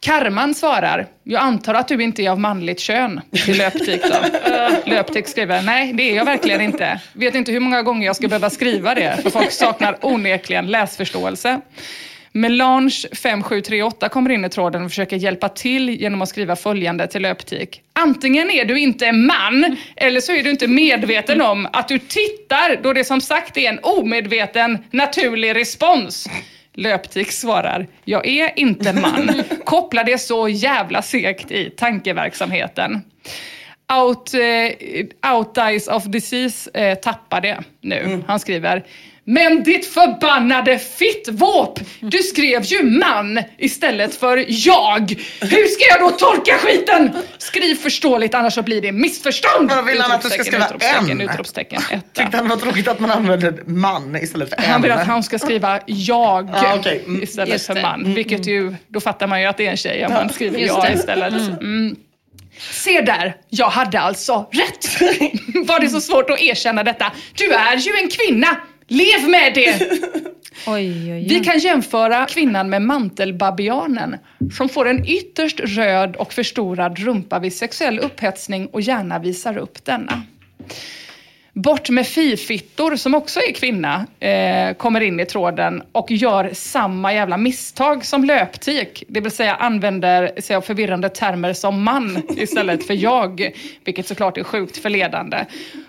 Karman svarar, jag antar att du inte är av manligt kön till Löptik då. (laughs) Löptik skriver, nej det är jag verkligen inte. Vet inte hur många gånger jag ska behöva skriva det, för folk saknar onekligen läsförståelse. Melange 5738 kommer in i tråden och försöker hjälpa till genom att skriva följande till Löptik. Antingen är du inte en man, eller så är du inte medveten om att du tittar då det som sagt är en omedveten naturlig respons. Löptik svarar, jag är inte man. (laughs) Koppla det så jävla segt i tankeverksamheten. Out, eh, out Dies of Disease eh, tappar det nu. Han skriver, men ditt förbannade fittvåp! Du skrev ju man istället för jag. Hur ska jag då tolka skiten? Skriv förståeligt annars så blir det missförstånd! Men vill han att du ska skriva utropstecken, en? Utropstecken, etta. (laughs) Tyckte han var tråkigt att man använde man istället för en? Han vill att han ska skriva jag Ja, okej. Mm. istället Just för det. man. Vilket ju, då fattar man ju att det är en tjej om man skriver Just jag det. istället. Mm. Se där, jag hade alltså rätt. (laughs) Var det så svårt att erkänna detta? Du är ju en kvinna! Lev med det! (laughs) Oj, oj, oj. Vi kan jämföra kvinnan med mantelbabianen som får en ytterst röd och förstorad rumpa vid sexuell upphetsning och gärna visar upp denna. Bort med fifittor, som också är kvinna, eh, kommer in i tråden och gör samma jävla misstag som löptik. Det vill säga använder sig av förvirrande termer som man istället för jag, vilket såklart är sjukt förledande.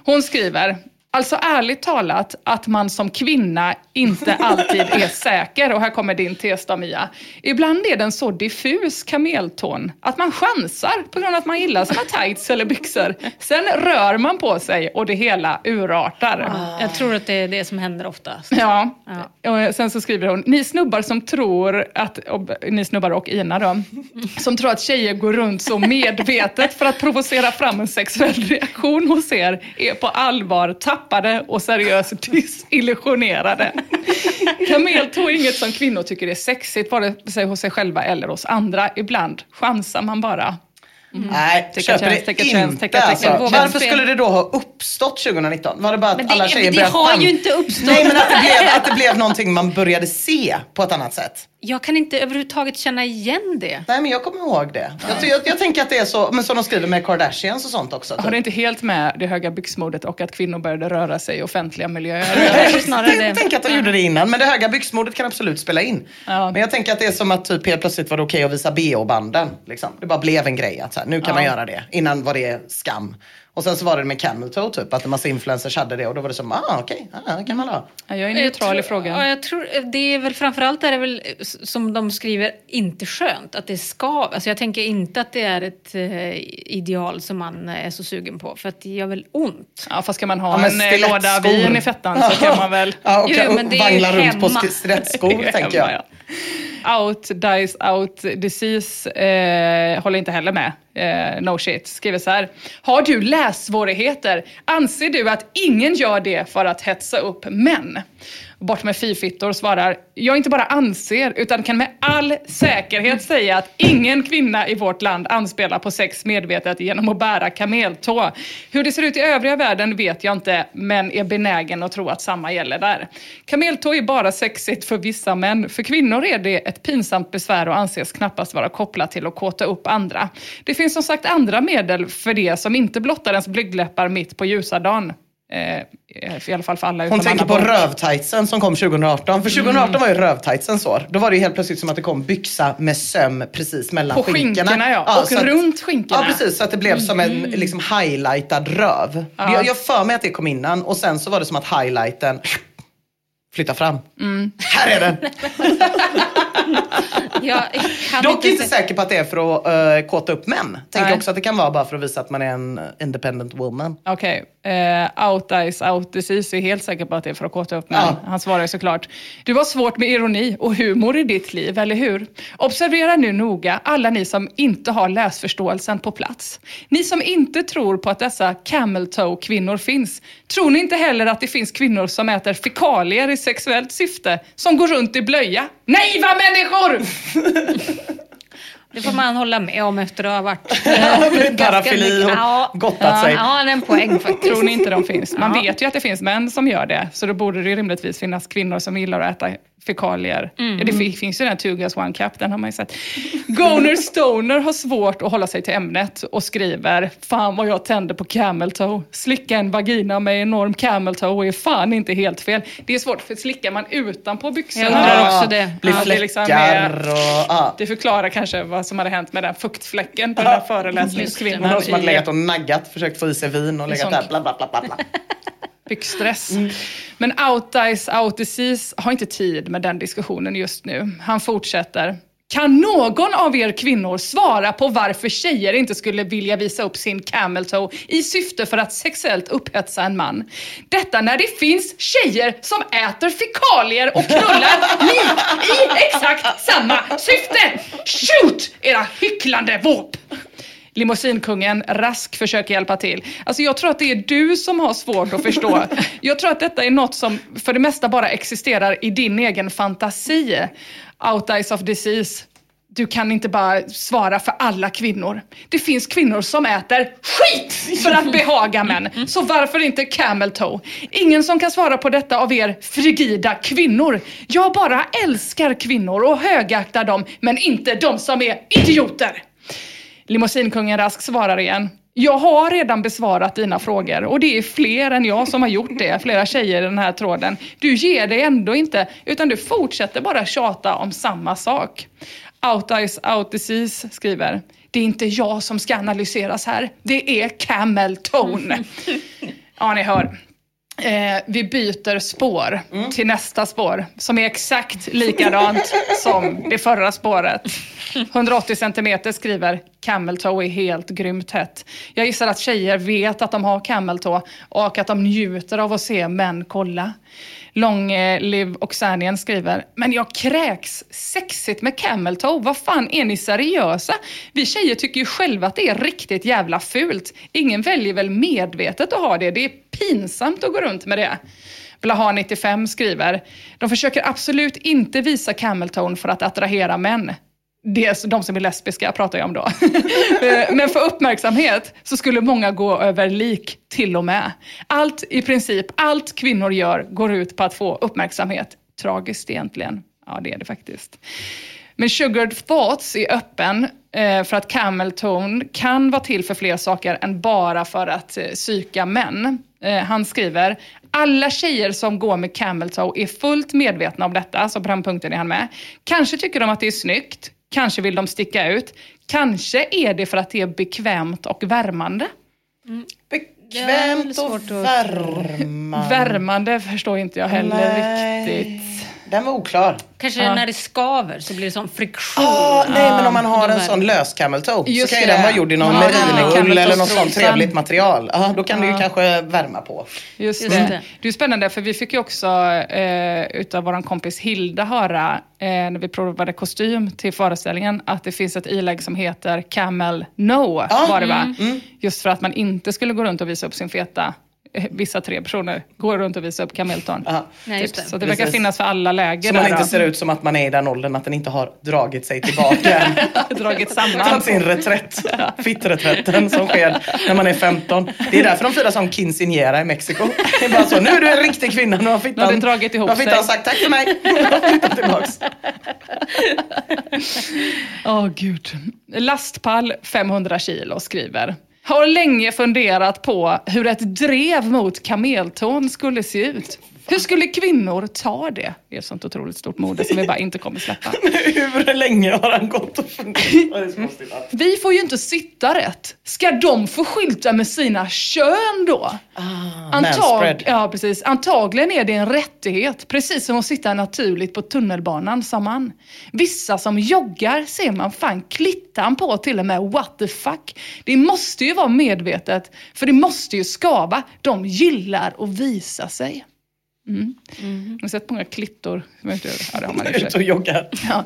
Hon skriver, Alltså ärligt talat att man som kvinna inte (laughs) alltid är säker. Och här kommer din tes då Mia. Ibland är den så diffus kamelton att man chansar på grund av att man gillar sina (laughs) tights eller byxor. Sen rör man på sig och det hela urartar. Jag tror att det är det som händer oftast. Ja. Och sen så skriver hon, ni snubbar som tror att, och, ni snubbar och Ina då, (laughs) som tror att tjejer går runt så medvetet för att provocera fram en sexuell reaktion hos er, är på allvar tappade och seriöst (laughs) desillusionerade. Kameltå är inget som kvinnor tycker är sexigt, vare sig hos sig själva eller hos andra. Ibland chansar man bara. Nej, Ticka köper chans, det inte chans, ticka. alltså. Varför skulle det då ha uppstått 2019? Var det bara att Men det- alla tjejer men det började har chans- ju inte uppstått. Nej, men att det, blev, att det blev någonting man började se på ett annat sätt. Jag kan inte överhuvudtaget känna igen det. Nej, men jag kommer ihåg det. Jag, jag, jag tänker att det är så, men som de skriver med Kardashians och sånt också. Har det inte helt med det höga byxmodet och att kvinnor började röra sig i offentliga miljöer? Jag snarare det. Tänker att de gjorde det innan, men det höga byxmodet kan absolut spela in. Ja. Men jag tänker att det är som att typ helt plötsligt var det okej att visa bh-banden. Liksom. Det bara blev en grej att så här, nu kan man göra det. Innan var det skam. Och sen så var det med camel toe typ, att en massa influencers hade det och då var det som, ah okej, ah, det kan man ha. Ja, jag är neutral i tror- frågan. Ja, jag tror, det är väl framförallt är det väl som de skriver inte skönt att det ska. Alltså jag tänker inte att det är ett eh, ideal som man eh, är så sugen på för att det gör väl ont. Ja, fast ska man ha Ja, en eh, låda vin i fettan så kan man väl... (laughs) Ja, och, Jo, men det vangla runt på hemma. sk- stilettskor (laughs) tänker jag. Ja. Out, dies, out, disease eh, håller inte heller med. Eh, no shit. Skriver så här. Har du lässvårigheter? Anser du att ingen gör det för att hetsa upp män? Bort med fifittor svarar, jag inte bara anser utan kan med all säkerhet säga att ingen kvinna i vårt land anspelar på sex medvetet genom att bära kameltå. Hur det ser ut i övriga världen vet jag inte, men är benägen att tro att samma gäller där. Kameltå är bara sexigt för vissa män. För kvinnor är det ett pinsamt besvär och anses knappast vara kopplat till att kåta upp andra. Det finns som sagt andra medel för det som inte blottar ens blygdläppar mitt på ljusa dagen. Eh, I alla fall för alla Hon utom tänker på Borg. rövtightsen som kom 2018. För 2018 Mm. var ju rövtightsens år. Då var det helt plötsligt som att det kom byxa med söm precis mellan På skinkorna. skinkorna, ja. Och så att- runt skinkorna. Ja precis, så att det blev som en Mm. liksom highlightad röv. Ja. Jag, jag för mig att det kom innan och sen så var det som att highlighten flyttade fram. Mm. Här är den! (laughs) Jag Dock inte se- säker på att det är för att uh, kåta upp män. Tänker också att det kan vara bara för att visa att man är en independent woman. Okej, eh, out eyes, out disease är helt säker på att det är för att kåta upp. Ja. Han svarar såklart. Du har svårt med ironi och humor i ditt liv, eller hur? Observera nu noga alla ni som inte har läsförståelsen på plats. Ni som inte tror på att dessa camel toe kvinnor finns. Tror ni inte heller att det finns kvinnor som äter fekalier i sexuellt syfte, som går runt i blöja? Naiva människor! (laughs) Det får man hålla med om efter att ha varit (laughs) Parafili och Ja. gottat sig. Ja, det är en poäng (laughs) faktiskt. Tror ni inte de finns? Man Ja. vet ju att det finns män som gör det. Så då borde det rimligtvis finnas kvinnor som gillar att äta fekalier. Ja, det fi- finns ju den här two girls one cup, den har man ju sett. Goner Stoner har svårt att hålla sig till ämnet och skriver Fan vad jag tänder på camel toe. Slicka en vagina med enorm camel toe är fan inte helt fel. Det är svårt för slickar man utanpå byxorna. Jag undrar också det. Blir Ja, det är fläckar liksom mer- och... Ja. Det förklarar kanske vad som hade hänt med den fuktfläcken på den här föreläsningskvinnan. Någon som hade legat och naggat, försökt få i sig vin och legat där bla bla bla bla. bla. (laughs) byggstress. Men Out Disease har inte tid med den diskussionen just nu. Han fortsätter. Kan någon av er kvinnor svara på varför tjejer inte skulle vilja visa upp sin camel toe i syfte för att sexuellt upphetsa en man? Detta när det finns tjejer som äter fekalier och knullar lik i exakt samma syfte! Shoot era hycklande våp! Limousinkungen Rask försöker hjälpa till. Alltså jag tror att det är du som har svårt att förstå. (laughs) Jag tror att detta är något som för det mesta bara existerar i din egen fantasi. Out eyes of disease. Du kan inte bara svara för alla kvinnor. Det finns kvinnor som äter skit för att behaga män. Så varför inte camel toe? Ingen som kan svara på detta av er frigida kvinnor. Jag bara älskar kvinnor och högaktar dem, men inte de som är idioter. Limousinkungen Rask svarar igen. Jag har redan besvarat dina frågor och det är fler än jag som har gjort det. Flera tjejer i den här tråden. Du ger dig ändå inte, utan du fortsätter bara tjata om samma sak. Out Eyes Out Disease skriver. Det är inte jag som ska analyseras här. Det är Camel Tone. (laughs) Ja, ni hör. Eh, vi byter spår till nästa spår som är exakt likadant (laughs) som det förra spåret. 180 centimeter skriver camel toe är helt grymt hett. Jag gissar att tjejer vet att de har camel toe och att de njuter av att se män kolla. Long eh, och Live skriver, men jag kräks sexigt med camel toe. Vad fan, är ni seriösa? Vi tjejer tycker ju själva att det är riktigt jävla fult. Ingen väljer väl medvetet att ha det. Det är pinsamt att gå runt med det. Blaha 95 skriver, de försöker absolut inte visa camel toe för att attrahera män. Det de som är lesbiska pratar jag om då. (laughs) Eh, men för uppmärksamhet så skulle många gå över lik till och med. Allt, i princip, allt kvinnor gör går ut på att få uppmärksamhet. Tragiskt egentligen. Ja, det är det faktiskt. Men Sugared Thoughts är öppen eh, för att camel tone kan vara till för fler saker än bara för att eh, psyka män. Han skriver, alla tjejer som går med camel toe är fullt medvetna om detta, så på den punkten är han med. Kanske tycker de att det är snyggt, kanske vill de sticka ut, kanske är det för att det är bekvämt och värmande. Bekvämt och värmande. Värmande förstår inte jag heller Nej. riktigt. Den var oklar. Kanske när det skaver så blir det sån friktion. Ah, nej, men om man har en här- sån lös camel toe Just så kan ju det. den vara gjord i någon Ja, merinoull eller något sånt trevligt material. Ja, då kan det ju kanske värma på. Just, Just det. det. det är spännande för vi fick ju också eh, utav vår kompis Hilda höra eh, när vi provade kostym till föreställningen att det finns ett ilägg som heter Camel No. Ja, Var det va? Just för att man inte skulle gå runt och visa upp sin feta (laughs) Vissa tre personer går runt och visar upp kamelton. Ja. Nej, det. Så det verkar Precis. finnas för alla läger Så man där inte då. ser ut som att man är i den åldern att den inte har dragit sig tillbaka (laughs) dragit samman. Tagit sin reträtt. (laughs) Fittreträtten som sker när man är 15. Det är därför de firar som quinceañera i Mexiko. Det är bara så, nu är du en riktig kvinna, nu har fittan, Nu har det dragit ihop nu har fittan sig. sagt tack för mig. Fittan tillbaks. Åh gud. Lastpall 500 kilo skriver. Har länge funderat på hur ett drev mot kamelton skulle se ut. Hur skulle kvinnor ta det? Det är ett sånt otroligt stort mode som vi bara inte kommer släppa. (laughs) Hur länge har han gått och funderat? Vi får ju inte sitta rätt. Ska de få skylta med sina kön då? Ah, manspread. ja, precis. Antagligen är det en rättighet, precis som att sitta naturligt på tunnelbanan, sa man. Vissa som joggar ser man fan klittan på till och med. What the fuck? Det måste ju vara medvetet, för det måste ju skava. De gillar att visa sig. Mm. Jag har sett många klittor. Jag vet inte, Ja, det har man i och joggar. Ja.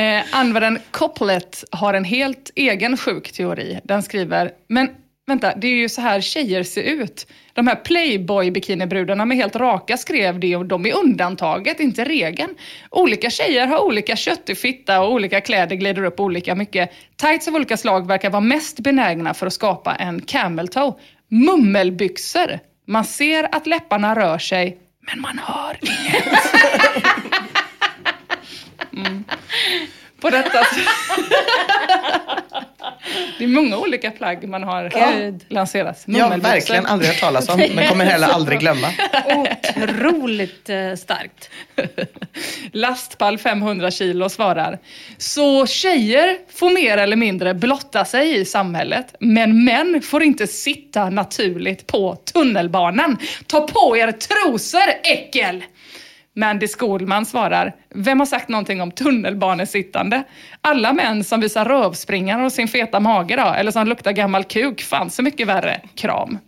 Eh, användaren Couplet har en helt egen sjuk teori. Den skriver, men vänta, det är ju så här tjejer ser ut. De här playboy-bikinibrudarna med helt raka skrev det och de är undantaget, inte regeln. Olika tjejer har olika köttig fitta och olika kläder glider upp olika mycket. Tights av olika slag verkar vara mest benägna för att skapa en camel toe. Mummelbyxor. Man ser att läpparna rör sig, men man hör inget. (laughs) mm. På detta (laughs) Det är många olika plagg man har Gud. lanserat. Jag har verkligen aldrig hört talas om, men kommer heller aldrig glömma. Otroligt eh, starkt. (laughs) Lastpall 500 kilo svarar. Så tjejer får mer eller mindre blotta sig i samhället, men män får inte sitta naturligt på tunnelbanan. Ta på er trosor, äckel! Mandy Skolman svarar, vem har sagt någonting om tunnelbanesittande? Alla män som visar rövspringan och sin feta mage då, eller som luktar gammal kuk, fanns så mycket värre. Kram.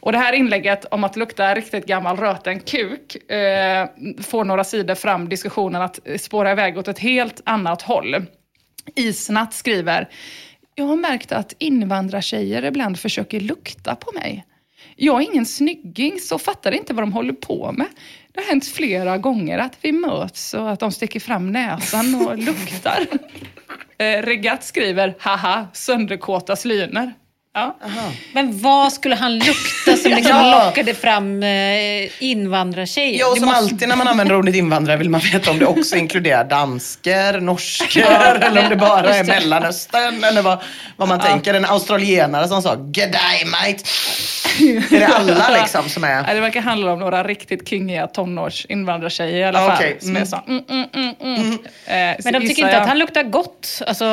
Och det här inlägget om att lukta riktigt gammal röten kuk eh, får några sidor fram diskussionen att spåra iväg åt ett helt annat håll. Isnatt skriver, jag har märkt att invandrartjejer ibland försöker lukta på mig. Jag är ingen snygging så fattar inte vad de håller på med. Det har hänt flera gånger att vi möts och att de sticker fram näsan och (laughs) luktar. Eh, Regatt skriver, haha, sönderkåta slyner. Ja. Men vad skulle han lukta som liksom Ja. lockade fram eh, invandrartjejer? Ja, och som måste- alltid när man använder ordet invandrare vill man veta om det också inkluderar dansker, norskor eller om det bara är. Mellanöstern eller vad, vad man tänker. En australienare som sa “G'day mate”. (laughs) Är det alla liksom som är... Nej, Det verkar handla om några riktigt kingiga tonårsinvandrartjejer i alla fall. Som mm. är så, mm, mm, mm, mm. Eh, så Men de tycker inte jag- att han luktar gott. Alltså,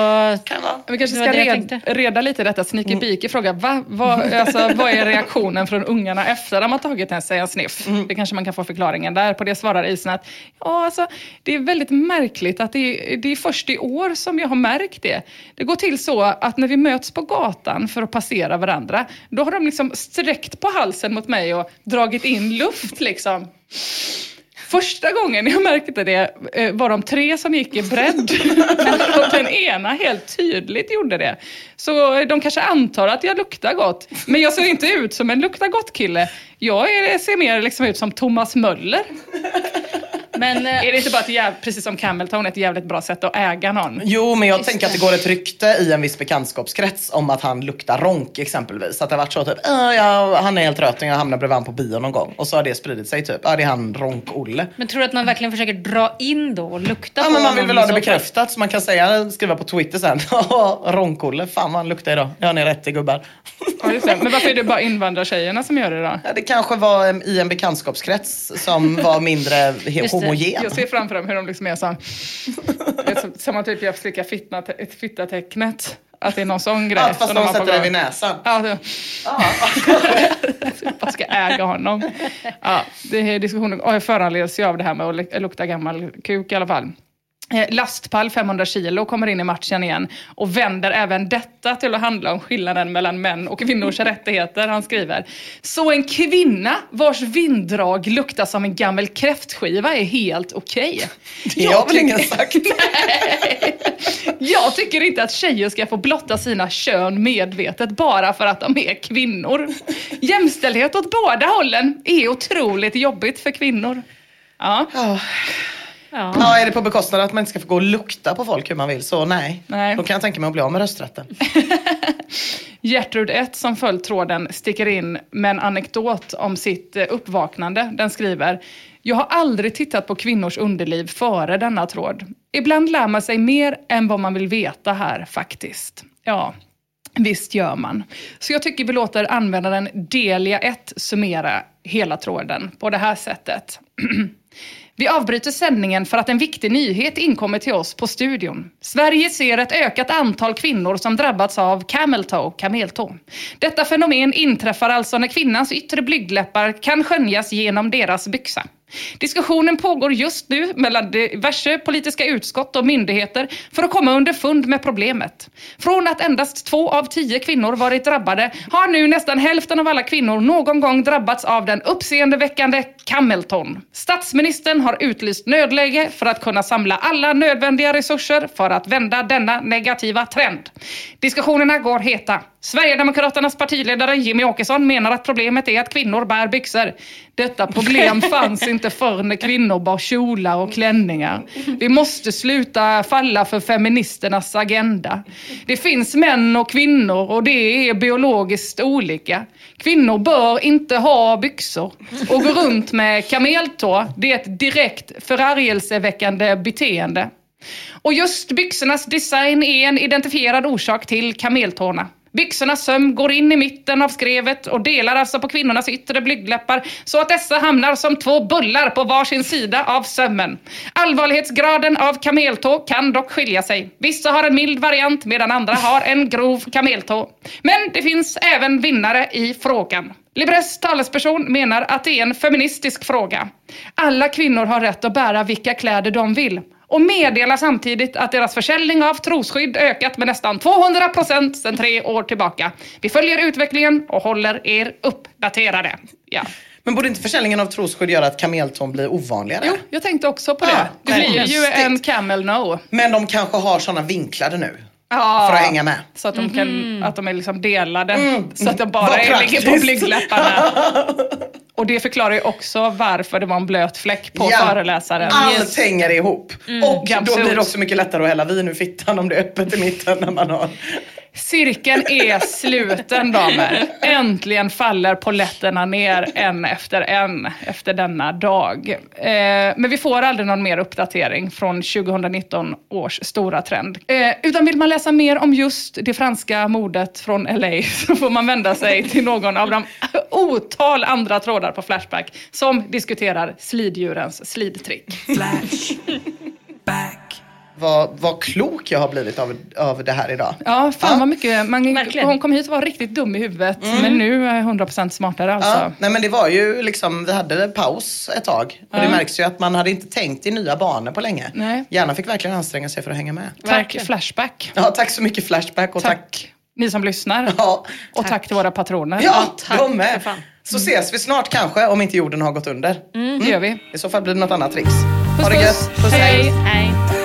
Kan vara. Vi kanske ska red, reda lite i detta. Sneaky Mm. Beaky frågar, va, vad, alltså, vad är reaktionen från ungarna efter de har tagit en, sig en sniff? Mm. Det kanske man kan få förklaringen där. På det svarar Isen att ja, alltså, det är väldigt märkligt att det, är- det är först i år som jag har märkt det. Det går till så att när vi möts på gatan för att passera varandra, då har de liksom sträckt på halsen mot mig och dragit in luft liksom. Första gången jag märkte det eh, var de tre som gick i bredd. (laughs) Och den ena helt tydligt gjorde det. Så de kanske antar att jag luktar gott. Men jag ser inte ut som en lukta gott-kille. Jag är, ser mer liksom ut som Thomas Möller. men, eh, Är det inte bara ett jäv, precis som Cameltown, ett jävligt bra sätt att äga någon? Jo, men jag tänker att det går ett rykte i en viss bekantskapskrets om att han luktar ronk exempelvis. Att det har varit så typ, "Äh, ja, han är helt röting, jag hamnar bredvid honom på bio någon gång. Och så har det spridit sig typ, ja det är han ronk-Olle. men tror du att man verkligen försöker dra in då och lukta Ja på men man vill väl ha det bekräftat så man kan säga, skriva på Twitter sen, (laughs) ronk-Olle, fan vad han luktar idag. Ja ni är rätt i gubbar. Ja, just det. Men varför är det bara invandrartjejerna som gör det då? Ja, det kanske var i en bekantskapskrets som var mindre (laughs) homogen. Jag ser framför dem hur de liksom är så som, man typ gör slicka fittna, ett fitta-tecknet. Att det är någon sån grej. Ja, fast som de sätter det vid näsan. Ja, (laughs) det, jag ska äga honom. Ja, det är diskussionen och föranleds ju av det här med att luk- lukta gammal kuk i alla fall. Eh, Lastpall 500 kilo kommer in i matchen igen och vänder även detta till att handla om skillnaden mellan män och kvinnors (laughs) rättigheter. Han skriver, så en kvinna vars vinddrag luktar som en gammal kräftskiva är helt okej. Det (laughs) har väl ingen sagt? (laughs) Nej. Jag tycker inte att tjejer ska få blotta sina kön medvetet bara för att de är kvinnor. Jämställdhet åt båda hållen är otroligt jobbigt för kvinnor. Ja. Ja. Ja. ja, är det på bekostnad att man inte ska få gå och lukta på folk hur man vill så nej. Nej. Då kan jag tänka mig att bli av med rösträtten. (laughs) Gertrud 1 som följt tråden sticker in med en anekdot om sitt eh, uppvaknande. Den skriver Jag har aldrig tittat på kvinnors underliv före denna tråd. Ibland lär man sig mer än vad man vill veta här faktiskt. Ja, visst gör man. Så jag tycker vi låter användaren Delia 1 summera hela tråden på det här sättet. (clears throat) Vi avbryter sändningen för att en viktig nyhet inkommit till oss på studion. Sverige ser ett ökat antal kvinnor som drabbats av camel toe, kameltå. Detta fenomen inträffar alltså när kvinnans yttre blygdläppar kan skönjas genom deras byxa. Diskussionen pågår just nu mellan diverse politiska utskott och myndigheter för att komma underfund med problemet. Från att endast två av tio kvinnor varit drabbade har nu nästan hälften av alla kvinnor någon gång drabbats av den uppseendeväckande camelton. Statsministern har utlyst nödläge för att kunna samla alla nödvändiga resurser för att vända denna negativa trend. Diskussionerna går heta. Sverigedemokraternas partiledare Jimmy Åkesson menar att problemet är att kvinnor bär byxor. Detta problem fanns inte inte förr när kvinnor bar kjolar och klänningar. Vi måste sluta falla för feministernas agenda. Det finns män och kvinnor och det är biologiskt olika. Kvinnor bör inte ha byxor och gå runt med kameltå. Det är ett direkt förargelseväckande beteende. Och just byxornas design är en identifierad orsak till kameltårna. Byxornas söm går in i mitten av skrevet och delar alltså på kvinnornas yttre blygdläppar så att dessa hamnar som två bullar på varsin sida av sömmen. Allvarlighetsgraden av kameltå kan dock skilja sig. Vissa har en mild variant medan andra har en grov kameltå. Men det finns även vinnare i frågan. Libres talesperson menar att det är en feministisk fråga. Alla kvinnor har rätt att bära vilka kläder de vill och meddelar samtidigt att deras försäljning av trosskydd ökat med nästan 200 procent sedan tre år tillbaka. Vi följer utvecklingen och håller er uppdaterade. Ja. Men borde inte försäljningen av trosskydd göra att kameltån blir ovanligare? Jo, jag tänkte också på det. Ja, det blir ju en camel no. Men de kanske har såna vinklade nu. Ja, För att hänga med. Så att de, kan, att de är liksom delade. Mm. Så att de bara Vad är, ligger på blygdläpparna. (laughs) Och det förklarar ju också varför det var en blöt fläck på Ja. föreläsaren. Allt hänger ihop. Och då blir det också mycket lättare att hälla vin ur fittan om det är öppet i mitten när man har... Cirkeln är sluten damer. Äntligen faller polletterna ner en efter en efter denna dag. Eh, men vi får aldrig någon mer uppdatering från 2019 års stora trend. Eh, utan vill man läsa mer om just det franska mordet från LA (laughs) så får man vända sig till någon av de otal andra trådar på Flashback som diskuterar sliddjurens slidtrick. Flashback. Vad, vad klok jag har blivit av, av det här idag. Ja, fan vad mycket. Man, Verkligen. hon kom hit och var riktigt dum i huvudet. Men nu är jag 100% smartare alltså. Ja, nej men det var ju liksom, vi hade paus ett tag. Och det märks ju att man hade inte tänkt i nya banor på länge. Nej. Hjärnan fick verkligen anstränga sig för att hänga med. Tack Flashback. Ja, tack så mycket Flashback och tack. Tack ni som lyssnar. Ja, Och tack till våra patroner. ja tack de med. Så ses vi snart kanske, om inte jorden har gått under. Det gör vi. I så fall blir det något annat tricks. Puss, ha det puss. gött. Puss, Hej. Hej.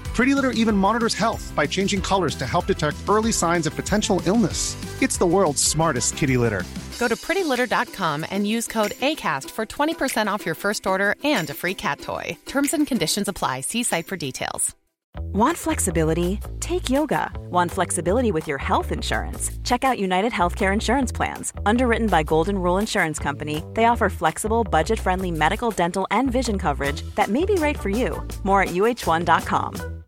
Pretty Litter even monitors health by changing colors to help detect early signs of potential illness. It's the world's smartest kitty litter. Go to prettylitter.com and use code ACAST for 20% off your first order and a free cat toy. Terms and conditions apply. See site for details. Want flexibility? Take yoga. Want flexibility with your health insurance? Check out United Healthcare Insurance Plans. Underwritten by Golden Rule Insurance Company, they offer flexible, budget friendly medical, dental, and vision coverage that may be right for you. More at uh1.com.